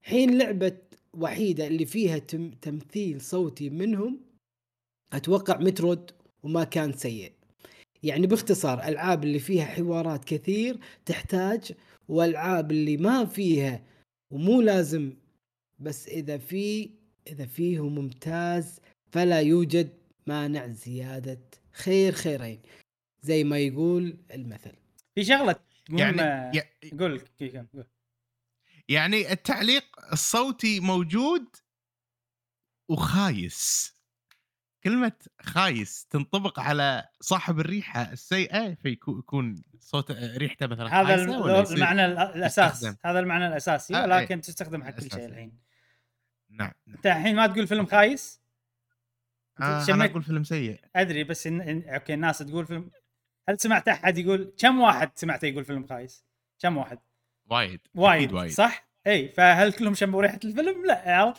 حين لعبة وحيدة اللي فيها تم تمثيل صوتي منهم أتوقع مترود وما كان سيء يعني باختصار ألعاب اللي فيها حوارات كثير تحتاج والعاب اللي ما فيها ومو لازم بس إذا في إذا فيه ممتاز فلا يوجد مانع زيادة خير خيرين زي ما يقول المثل في شغلة يعني مهمه يع- قول كي- كم- قول. يعني التعليق الصوتي موجود وخايس كلمة خايس تنطبق على صاحب الريحة السيئة فيكون صوت ريحته مثلا هذا المعنى ال- الأساس يستخدم. هذا المعنى الأساسي آه، ولكن تستخدم حق كل شيء. الحين نعم نعم. أنت الحين ما تقول فيلم خايس آه أنا أقول فيلم سيء أدري بس إن... إن... أوكي الناس تقول فيلم هل سمعت أحد يقول كم واحد سمعته يقول فيلم خايس؟ كم واحد؟ وايد وايد, صح؟ إي فهل كلهم شموا ريحة الفيلم؟ لا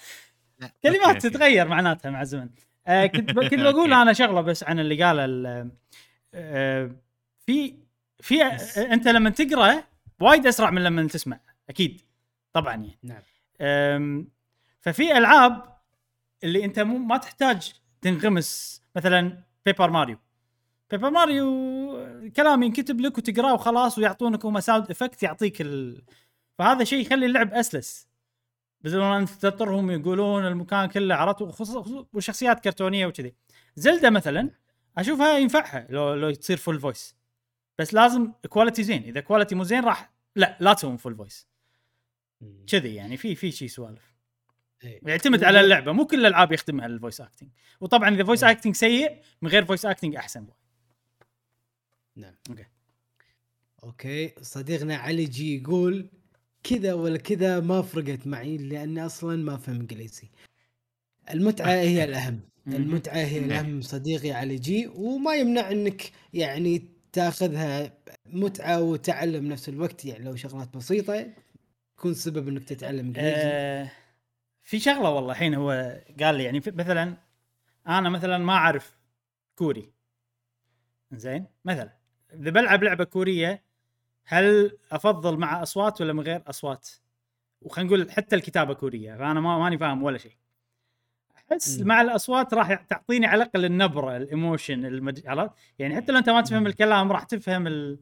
لا. كلمات أوكي،. تتغير معناتها مع الزمن آه كنت ب... كنت بقول. أنا شغلة بس عن اللي قاله ال... آه في في بس. آه أنت لما تقرا وايد أسرع من لما تسمع أكيد طبعا يعني نعم ففي ألعاب اللي أنت مو ما تحتاج تنغمس مثلا بيبر ماريو بيبر ماريو كلام ينكتب لك وتقراه وخلاص ويعطونك هم sound effect يعطيك ال... فهذا شيء يخلي اللعب أسلس. بدون ان أنت تضطرهم يقولون المكان كله عرفت وشخصيات كرتونية وكذي. زلدا مثلا أشوفها ينفعها لو لو تصير full voice بس لازم quality زين. إذا quality مو زين راح لا لا تسوون full voice كذي يعني في في شيء سوالف. يعتمد على اللعبة مو كل الألعاب يخدمها ال voice acting وطبعا إذا voice إيه. acting سيء من غير voice acting أحسن. نعم. أوكي. أوكي. صديقنا علي جي يقول كذا ولا كذا ما فرقت معي لاني أصلا ما فهم إنجليزي. المتعة هي الأهم. المتعة هي الأهم صديقي علي جي وما يمنع إنك يعني تأخذها متعة وتعلم نفس الوقت يعني لو شغلات بسيطة يكون سبب إنك تتعلم إنجليزي. آه في شغلة والله الحين هو قال لي يعني مثلا أنا مثلا ما أعرف كوري زين مثلا إذا بلعب لعبة كورية هل أفضل مع أصوات ولا من غير أصوات؟ وخلينا نقول حتى الكتابة كورية فأنا ما ماني فاهم ولا شيء. أحس. مع الأصوات راح تعطيني على الأقل النبرة الإيموشن. عرفت؟ يعني حتى لو أنت ما تفهم. الكلام راح تفهم ال...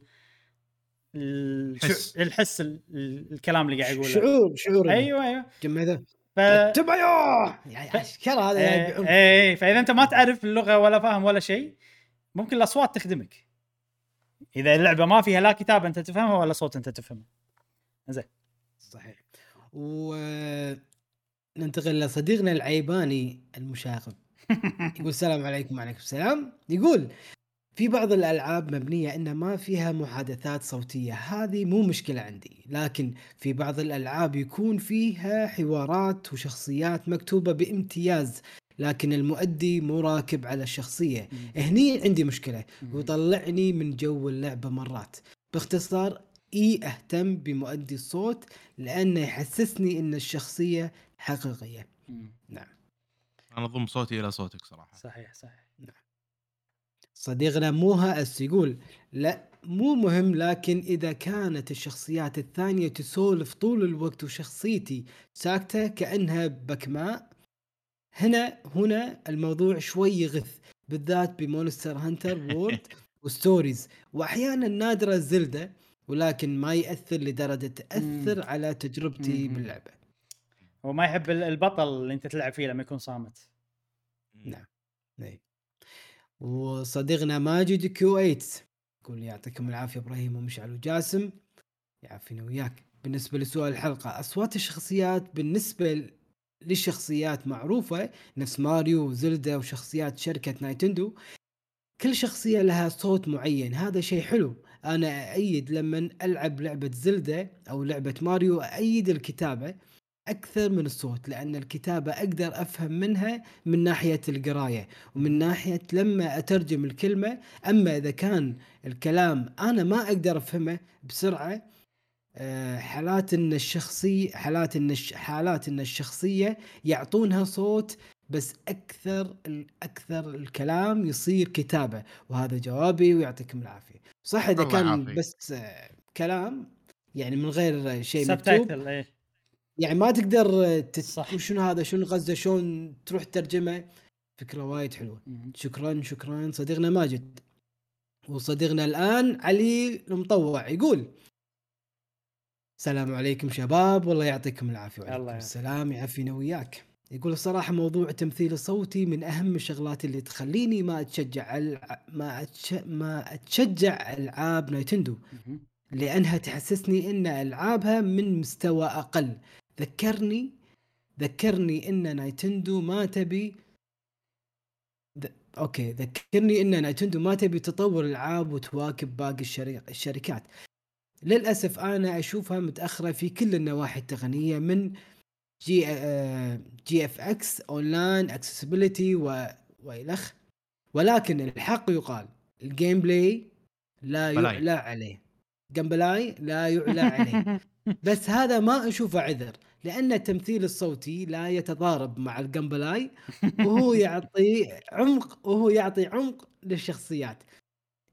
ال... حس. الحس ال... ال- الكلام اللي قاعد يقوله شعور شعور أيوه أيوه جمع ف... يعني أشكال هذا يعني إيه بعمق. إيه فإذا أنت ما تعرف اللغة ولا فاهم ولا شيء ممكن الأصوات تخدمك. إذا اللعبة ما فيها لا كتابه أنت تفهمها ولا صوت أنت تفهمه. زين صحيح. و ننتقل لصديقنا العيباني المشاغب. يقول السلام عليكم وعليكم السلام. يقول في بعض الألعاب مبنية إن ما فيها محادثات صوتية هذه مو مشكلة عندي لكن في بعض الألعاب يكون فيها حوارات وشخصيات مكتوبة بامتياز لكن المؤدي مو راكب على الشخصية. هني عندي مشكلة ويطلعني من جو اللعبة مرات. باختصار إي أهتم بمؤدي الصوت لأنه يحسسني إن الشخصية حقيقية. مم. أنا أضم صوتي إلى صوتك صراحة. صحيح صحيح. صديقنا موها اس يقول لا مو مهم لكن إذا كانت الشخصيات الثانية تسولف طول الوقت وشخصيتي ساكتة كأنها بكماء هنا هنا الموضوع شوي يغث بالذات بمونستر هانتر وورد وستوريز وأحيانا نادرة زلدة ولكن ما يأثر لدرجة تأثر مم. على تجربتي مم. باللعبة هو ما يحب ال- البطل اللي أنت تلعب فيه لما يكون صامت نعم اي وصديقنا ماجد كيو 8 يقول يعطيكم العافية إبراهيم ومشعل وجاسم. يعافينا وياك. بالنسبة لسؤال الحلقة أصوات الشخصيات بالنسبة للشخصيات معروفة نفس ماريو وزلدا وشخصيات شركة نايتندو كل شخصية لها صوت معين. هذا شيء حلو. أنا ايد لما ألعب لعبة زلدا أو لعبة ماريو ايد الكتابة. أكثر من الصوت لأن الكتابة أقدر أفهم منها من ناحية القراية ومن ناحية لما أترجم الكلمة. أما إذا كان الكلام أنا ما أقدر أفهمه بسرعة آه، حالات إن الشخصي حالات إن الش- حالات إن الشخصية يعطونها صوت بس أكثر أكثر الكلام يصير كتابة وهذا جوابي ويعطيكم العافية. صح إذا كان. بس آه، كلام يعني من غير شيء مكتوب؟ إيه. يعني ما تقدر تت... صح. شنو هذا شنو قصده شلون تروح ترجمه فكرة وايد حلوة. شكرا شكرا. صديقنا ماجد. وصديقنا الآن علي المطوع يقول السلام عليكم شباب. والله يعطيكم العافية الله وعليكم يعافيك. السلام. يعافينا وياك. يقول الصراحة موضوع التمثيل الصوتي من أهم الشغلات اللي تخليني ما أتشجع الع... ما أتش... ما أتشجع ألعاب نايتندو. لأنها تحسسني إن ألعابها من مستوى أقل. ذكرني ذكرني إن نايتندو ما تبي ذ... أوكي ذكرني إن نايتندو ما تبي تطور العاب وتواكب باقي الشري... الشركات. للأسف أنا أشوفها متأخرة في كل النواحي التقنية من G آه، GFX online accessibility و... والخ ولكن الحق يقال ال gameplay لا. يعلى عليه. gameplay لا يعلى عليه. بس هذا ما أشوفه عذر. لأن التمثيل الصوتي لا يتضارب مع ال gameplay وهو يعطي عمق وهو يعطي عمق للشخصيات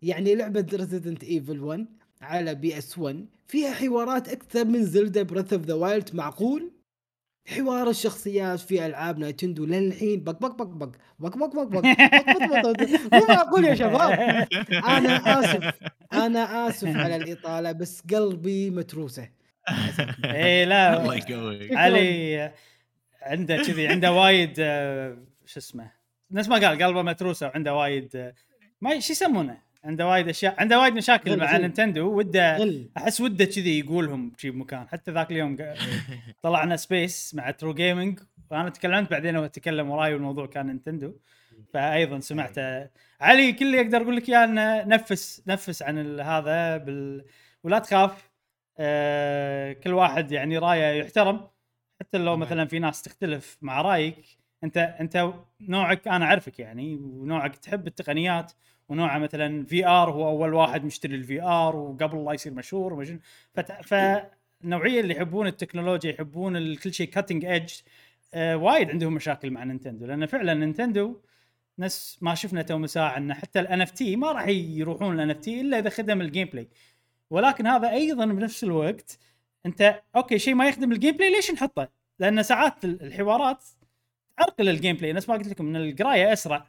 يعني لعبه ريزيدنت ايفل 1 على بي اس 1 فيها حوارات أكثر من زلدا بريث اوف ذا وايلد معقول حوار الشخصيات في العاب نايتندو للحين بق بق بق بق بق بق بق بق بق بق بق. مو معقول يا شباب أنا اسف أنا اسف على الاطاله بس قلبي متروسه إيه لا. الله يقويك. علي عنده كذي عنده وايد آه، شو اسمه نفس ما قال قلبه متروسة وعنده وايد آه، ما شو يسمونه؟ عنده وايد أشياء عنده وايد مشاكل مع. نينتندو وده أحس وده كذي يقولهم شي بمكان. حتى ذاك اليوم طلعنا space مع ترو جيمنج وأنا تكلمت بعدين هو تكلم وراي والموضوع كان نينتندو فأيضا سمعته علي كل اللي أقدر أقول لك إياه إنه نفس نفس عن ال- هذا بال... ولا تخاف. آه كل واحد يعني رايه يحترم. حتى لو. مثلا في ناس تختلف مع رأيك أنت أنت نوعك أنا أعرفك يعني ونوعك تحب التقنيات ونوعه مثلا VR هو أول واحد مشتري ال VR وقبل لا يصير مشهور ومشن فت... فالنوعيه اللي يحبون التكنولوجيا يحبون كل شيء cutting edge آه وايد عندهم مشاكل مع نينتندو. لأن فعلا نينتندو نفس ما شفنا تو ساعة ان حتى ال NFT ما راح يروحون ال NFT إلا إذا خدم ال gameplay ولكن هذا أيضا بنفس الوقت أنت أوكي شيء ما يخدم ال gameplay ليش نحطه؟ لأن ساعات ال- الحوارات تعرقل ال gameplay. نفس ما قلت لكم إن القراية أسرع.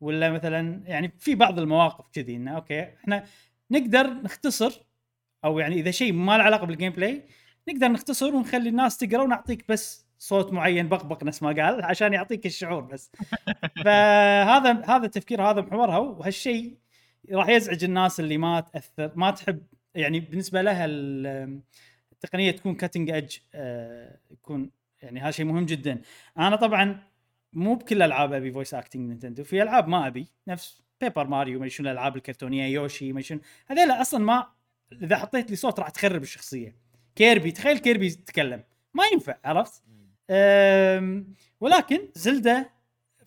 ولا مثلا يعني في بعض المواقف كذي إنه أوكي إحنا نقدر نختصر أو يعني إذا شيء ما له علاقة بال gameplay نقدر نختصر ونخلي الناس تقرأ ونعطيك بس صوت معين بقبق نفس ما قال عشان يعطيك الشعور بس. فهذا هذا التفكير هذا محورها وهالشيء راح يزعج الناس اللي ما تأثر ما تحب يعني بالنسبة لها ال- التقنية تكون cutting edge يكون يعني هذا شيء مهم جدا. أنا طبعا مو بكل الالعاب أبي voice acting نينتندو في ألعاب ما أبي نفس بيبر ماريو ما شنو الألعاب الكرتونية يوشي ما شنو. هذول أصلا ما إذا حطيت لي صوت راح تخرب الشخصية. كيربي تخيل كيربي يتكلم. ما ينفع عرفت؟ أم، ولكن زلدة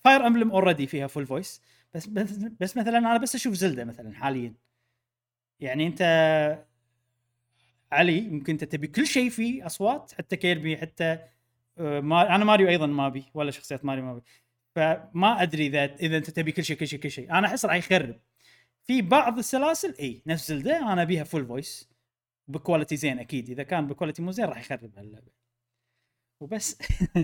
Fire Emblem already فيها full voice بس بس, بس مثلا أنا بس أشوف Zelda مثلا حاليا. يعني انت علي ممكن انت تبي كل شيء فيه أصوات حتى Kirby حتى آه، ما أنا ماريو أيضا ما أبي ولا شخصيات ماريو ما أبي. فما أدري إذا إذا أنت تبي كل شيء كل شيء كل شيء. أنا أحس راح يخرب. في بعض السلاسل إي نفس Zelda أنا أبيها full voice ب quality زين أكيد. إذا كان ب quality مو زين راح يخرب هاللعبة. وبس.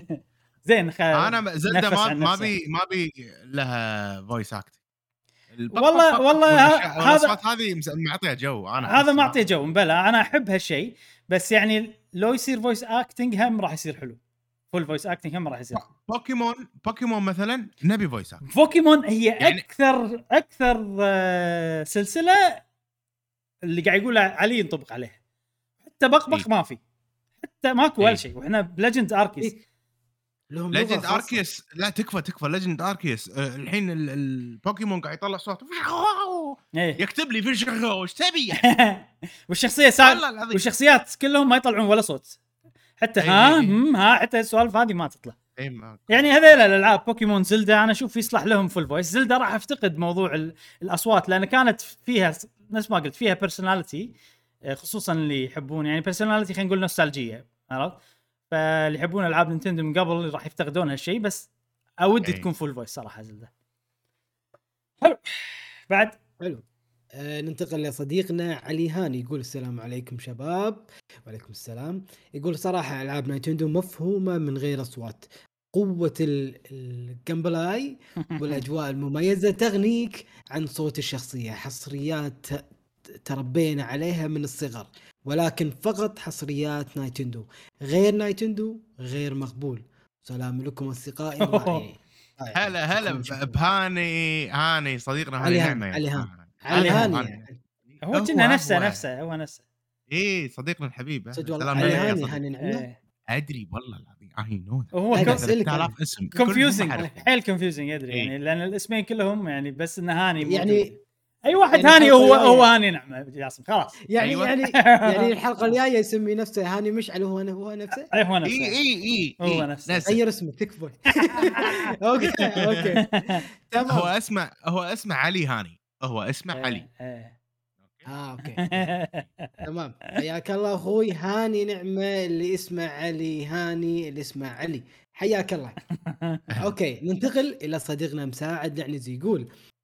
زين خ... أنا نفس ما ما. بي ما بي لها voice act والله- والله هذا- هذه معطيها جو. أنا هذا أعطيه جو. مبلى أنا أحب هالشيء بس يعني لو يصير voice acting هم راح يصير حلو. full voice acting هم راح يصير. حلو. بوكيمون بوكيمون مثلا نبي voice act بوكيمون هي يعني- أكثر أكثر آه، سلسلة اللي قاعد يقول علي ينطبق عليها. حتى بقبق إيه. ما في. حتى ماكو ولا إيه. شيء. وإحنا بليجند اركيس إيه. لهم ليجند. اركيس لا تكفى تكفى. ليجند اركيس آه، الحين ال- البوكيمون قاعد يطلع صوت. إيه. يكتب لي في شغله وش تبي والشخصية سا... والله العظيم. والشخصيات كلهم ما يطلعون ولا صوت. حتى إيه، ها إيه، إيه. هم ها حتى السوالف هذه ما تطلع. إيه، يعني هذيل الألعاب بوكيمون زلدا أنا أشوف يصلح لهم فول فويس زلدا راح أفتقد موضوع ال- الأصوات لأن كانت فيها نفس ما قلت فيها personality خصوصا اللي يحبون. يعني personality خلينا نقول نوستالجيه عرفت؟ فاللي يحبون ألعاب نينتندو من قبل راح يفتقدون هالشيء بس أودي إيه. تكون full voice صراحة Zelda حلو. بعد. حلو. آه ننتقل لصديقنا علي هاني يقول السلام عليكم شباب. وعليكم السلام. يقول صراحة ألعاب نايتندو مفهومة من غير أصوات. قوة ال- ال gameplay والأجواء المميزة تغنيك عن صوت الشخصية. حصريات تربينا عليها من الصغر ولكن فقط حصريات نايتندو غير نايتندو غير مقبول سلام لكم أصدقائي الرائعين. هلا هلا شكراً. بهاني هاني صديقنا هاني هاني، نعمة علي يعني. هاني. علي هاني. هاني هو كنا نفسه. نفسه هو نفسه إيه صديقنا الحبيب سلام علي عليك يا هاني إيه. أدري والله العظيم I know هو لا، كم- بس- أسألك أنا. 3000 اسم confusing. حيل confusing أدري. يعني لأن الاسمين كلهم يعني بس إنه هاني. يعني أي واحد يعني هاني هو. هو هاني نعمه جاسم خلاص. يعني أيوة. يعني يعني الحلقة الجاية يسمي نفسه هاني مشعل هو هو نفسه؟ أي هو نفسه. إي إي إي هو نفسه. غير اسمه تكفى okay okay. هو تمام اسمه هو اسمه علي هاني. هو اسمه علي. إيه. آه okay. تمام. حياك الله أخوي هاني نعمة اللي اسمه علي هاني اللي اسمه علي. حياك الله. أوكي ننتقل إلى صديقنا مساعد لعنزي يقول آه،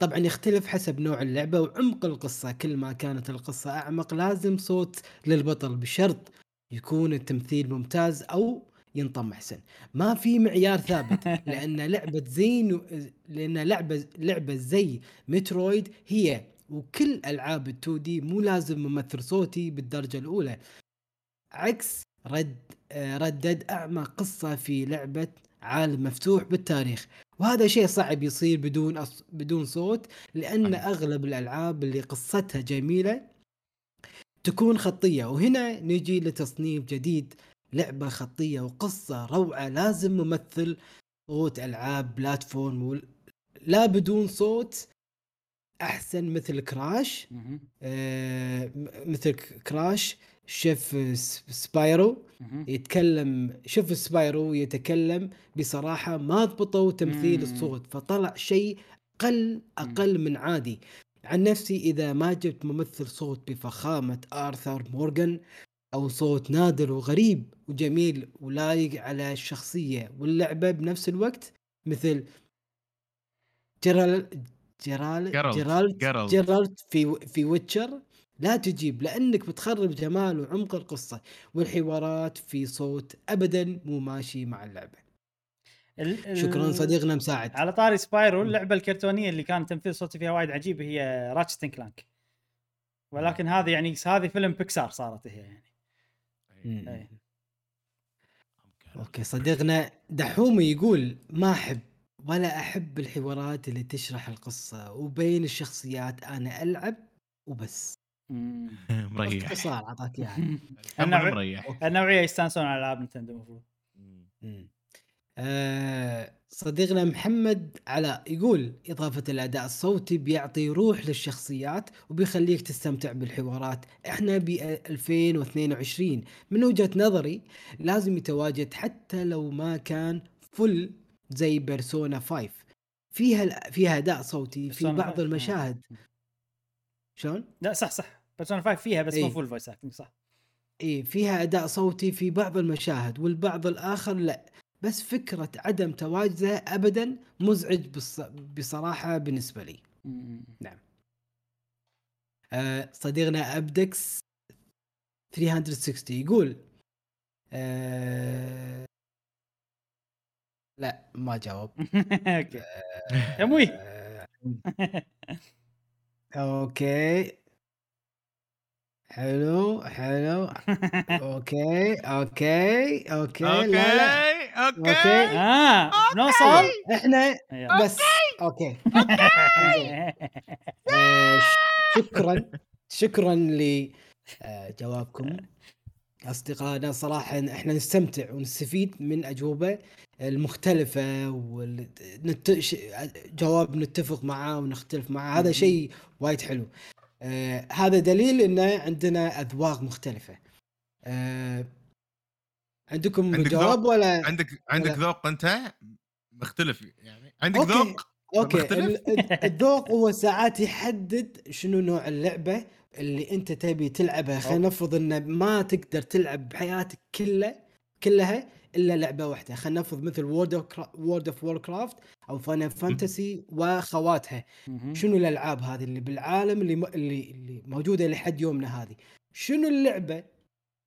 طبعا يختلف حسب نوع اللعبة وعمق القصة. كل ما كانت القصة أعمق لازم صوت للبطل بشرط يكون التمثيل ممتاز أو ينطم أحسن. ما في معيار ثابت لأن لعبة زين لأن لعبة لعبة زي مترويد هي وكل ألعاب ال 2 دي مو لازم ممثل صوتي بالدرجة الأولى. عكس رد آه، ردد أعمق قصة في لعبة عالم مفتوح بالتاريخ. وهذا شيء صعب يصير بدون أص... بدون صوت لأن. أغلب الألعاب اللي قصتها جميلة تكون خطية وهنا نجي لتصنيف جديد لعبة خطية وقصة روعة لازم ممثل صوت ألعاب بلاتفورم وال- لا بدون صوت أحسن مثل كراش. آه مثل Crash شيف Spyro. يتكلم شوف Spyro يتكلم بصراحة ما ضبطوا تمثيل. الصوت فطلع شيء أقل أقل من عادي عن نفسي إذا ما جبت ممثل صوت بفخامة آرثر مورغان أو صوت نادر وغريب وجميل ولايق على الشخصية واللعبة بنفس الوقت مثل جرال جرال. Geralt. Geralt في في Witcher لا تجيب لأنك بتخرب جمال وعمق القصة والحوارات في صوت ابدا مو ماشي مع اللعبة ال- ال- شكرا صديقنا مساعد على طاري Spyro. اللعبة الكرتونية اللي كان تمثيل صوتي فيها وايد عجيب هي Ratchet Clank ولكن هذه يعني هذه فيلم بيكسار صارت هي يعني مم. إيه. okay صديقنا دحومي يقول ما أحب ولا أحب الحوارات اللي تشرح القصة وبين الشخصيات أنا ألعب وبس. مريح. باختصار أعطاك إياها. النوع- مريح. النوعيه يستانسون على ألعاب نينتندو المفروض. آه صديقنا محمد علاء يقول إضافة الأداء الصوتي بيعطي روح للشخصيات وبيخليك تستمتع بالحوارات. إحنا ب 2022 من وجهة نظري لازم يتواجد حتى لو ما كان full زي Persona 5 فيها فيها أداء صوتي في بعض 5. المشاهد. شلون؟ لا صح صح. Persona 5 فيها بس مو. full voice acting صح. إيه فيها أداء صوتي في بعض المشاهد والبعض الآخر لا. بس فكرة عدم تواجده ابدا مزعج بص... بصراحة بالنسبة لي. مم. آه، صديقنا أبدكس 360 يقول آه، لا ما جاوب. okay. آه، okay. حلو حلو. okay okay okay. لا لا okay. okay. آه نوصل. إحنا. بس أوكي. آه، شكرا شكرا لجوابكم أصدقائنا صراحة إحنا نستمتع ونستفيد من أجوبة المختلفة وجواب نتفق معاه ونختلف معاه. هذا شيء وايد حلو. آه هذا دليل إن عندنا أذواق مختلفة. آه عندكم عندك جواب ولا؟ عندك عندك ذوق أنت؟ مختلف يعني. عندك. ذوق؟ okay. الذوق هو ساعات يحدد شنو نوع اللعبة اللي أنت تبي تلعبها. خلينا نفرض إن ما تقدر تلعب بحياتك كلها كلها إلا لعبة واحدة. خلينا نفرض مثل World of World of Warcraft أو Final Fantasy وأخواتها. شنو الألعاب هذه اللي بالعالم اللي م... اللي اللي موجودة لحد يومنا هذه؟ شنو اللعبة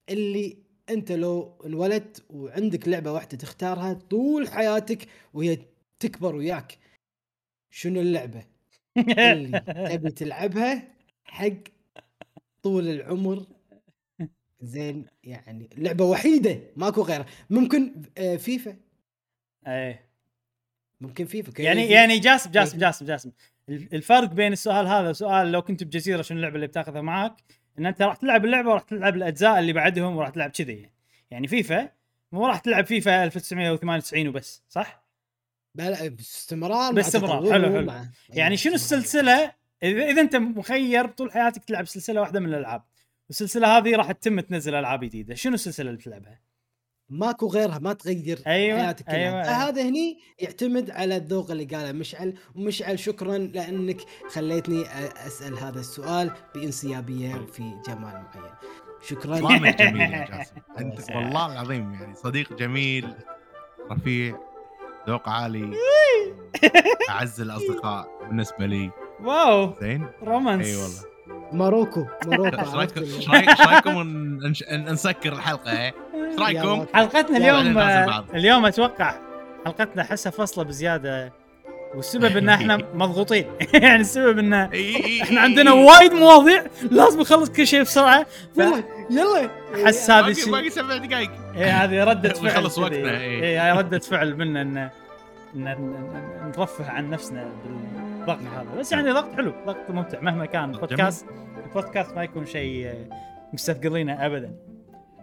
اللي أنت لو انولدت وعندك لعبة واحدة تختارها طول حياتك وهي تكبر وياك شنو اللعبة اللي تبي تلعبها حق طول العمر زين يعني لعبة وحيدة ماكو غيرها. ممكن آه، فيفا. إيه. ممكن فيفا يعني يعني جاسم جاسم جاسم جاسم. الفرق بين السؤال هذا وسؤال لو كنت بجزيرة شنو اللعبة اللي بتاخذها معاك؟ إن أنت راح تلعب اللعبة وراح تلعب الأجزاء اللي بعدهم وراح تلعب كذي. يعني فيفا مو راح تلعب فيفا 1998 وبس صح؟ بلا باستمرار باستمرار، حلو، حلو. مع- يعني شنو. السلسلة؟ إذا إذا أنت مخير طول حياتك تلعب سلسلة واحدة من الألعاب. والسلسله هذه راح تتم تنزل ألعاب جديدة. شنو السلسلة اللي بتلعبها؟ ماكو غيرها ما تغير أيوة، حياتك كلها. أيوة، أيوة أيوة. هذا هني يعتمد على الذوق اللي قاله مشعل. ومشعل شكرا لأنك خليتني أسأل هذا السؤال بانسيابية وفي جمال معين. شكرا. كلامك جميل يا جاسم. أنت. والله العظيم يعني صديق جميل رفيع ذوق عالي أعز الأصدقاء بالنسبة لي. wow! زين؟ romance. إي والله. ماركو ماركو إيش رايكم إيش رأيكم نسكر الحلقة إيه؟ إيش رأيكم؟ حلقتنا اليوم. اليوم أتوقع حلقتنا احسها فصله بزيادة والسبب إن إحنا مضغوطين يعني السبب إن إحنا عندنا. وايد مواضيع لازم نخلص كل شيء بسرعة يلا يلا احس هذا باقي الشيء باقي سبع دقائق إيه هذه ردة فعل كذي. وقتنا، إيه. إيه هاي ردة فعل منا ان إن- إن نرفه عن نفسنا بالضغط هذا. بس يعني ضغط حلو ضغط ممتع مهما كان بودكاست البودكاست. ما يكون شيء آه، مستثقلينه ابدا.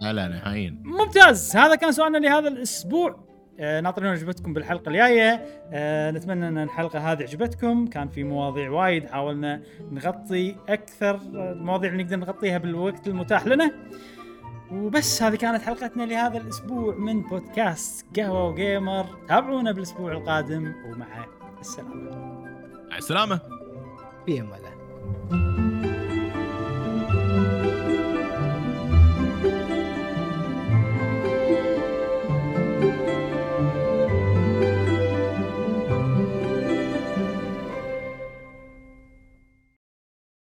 لا لا نهائيا ممتاز. هذا كان سؤالنا لهذا الأسبوع. آه، ناطرين عجبتكم بالحلقة الجاية. آه، نتمنى أن الحلقة هذه عجبتكم. كان في مواضيع وايد حاولنا نغطي أكثر آه، المواضيع اللي نقدر نغطيها بالوقت المتاح لنا. وبس هذه كانت حلقتنا لهذا الأسبوع من بودكاست قهوة وجيمر. تابعونا بالأسبوع القادم ومع السلامة. مع السلامة في أمان الله.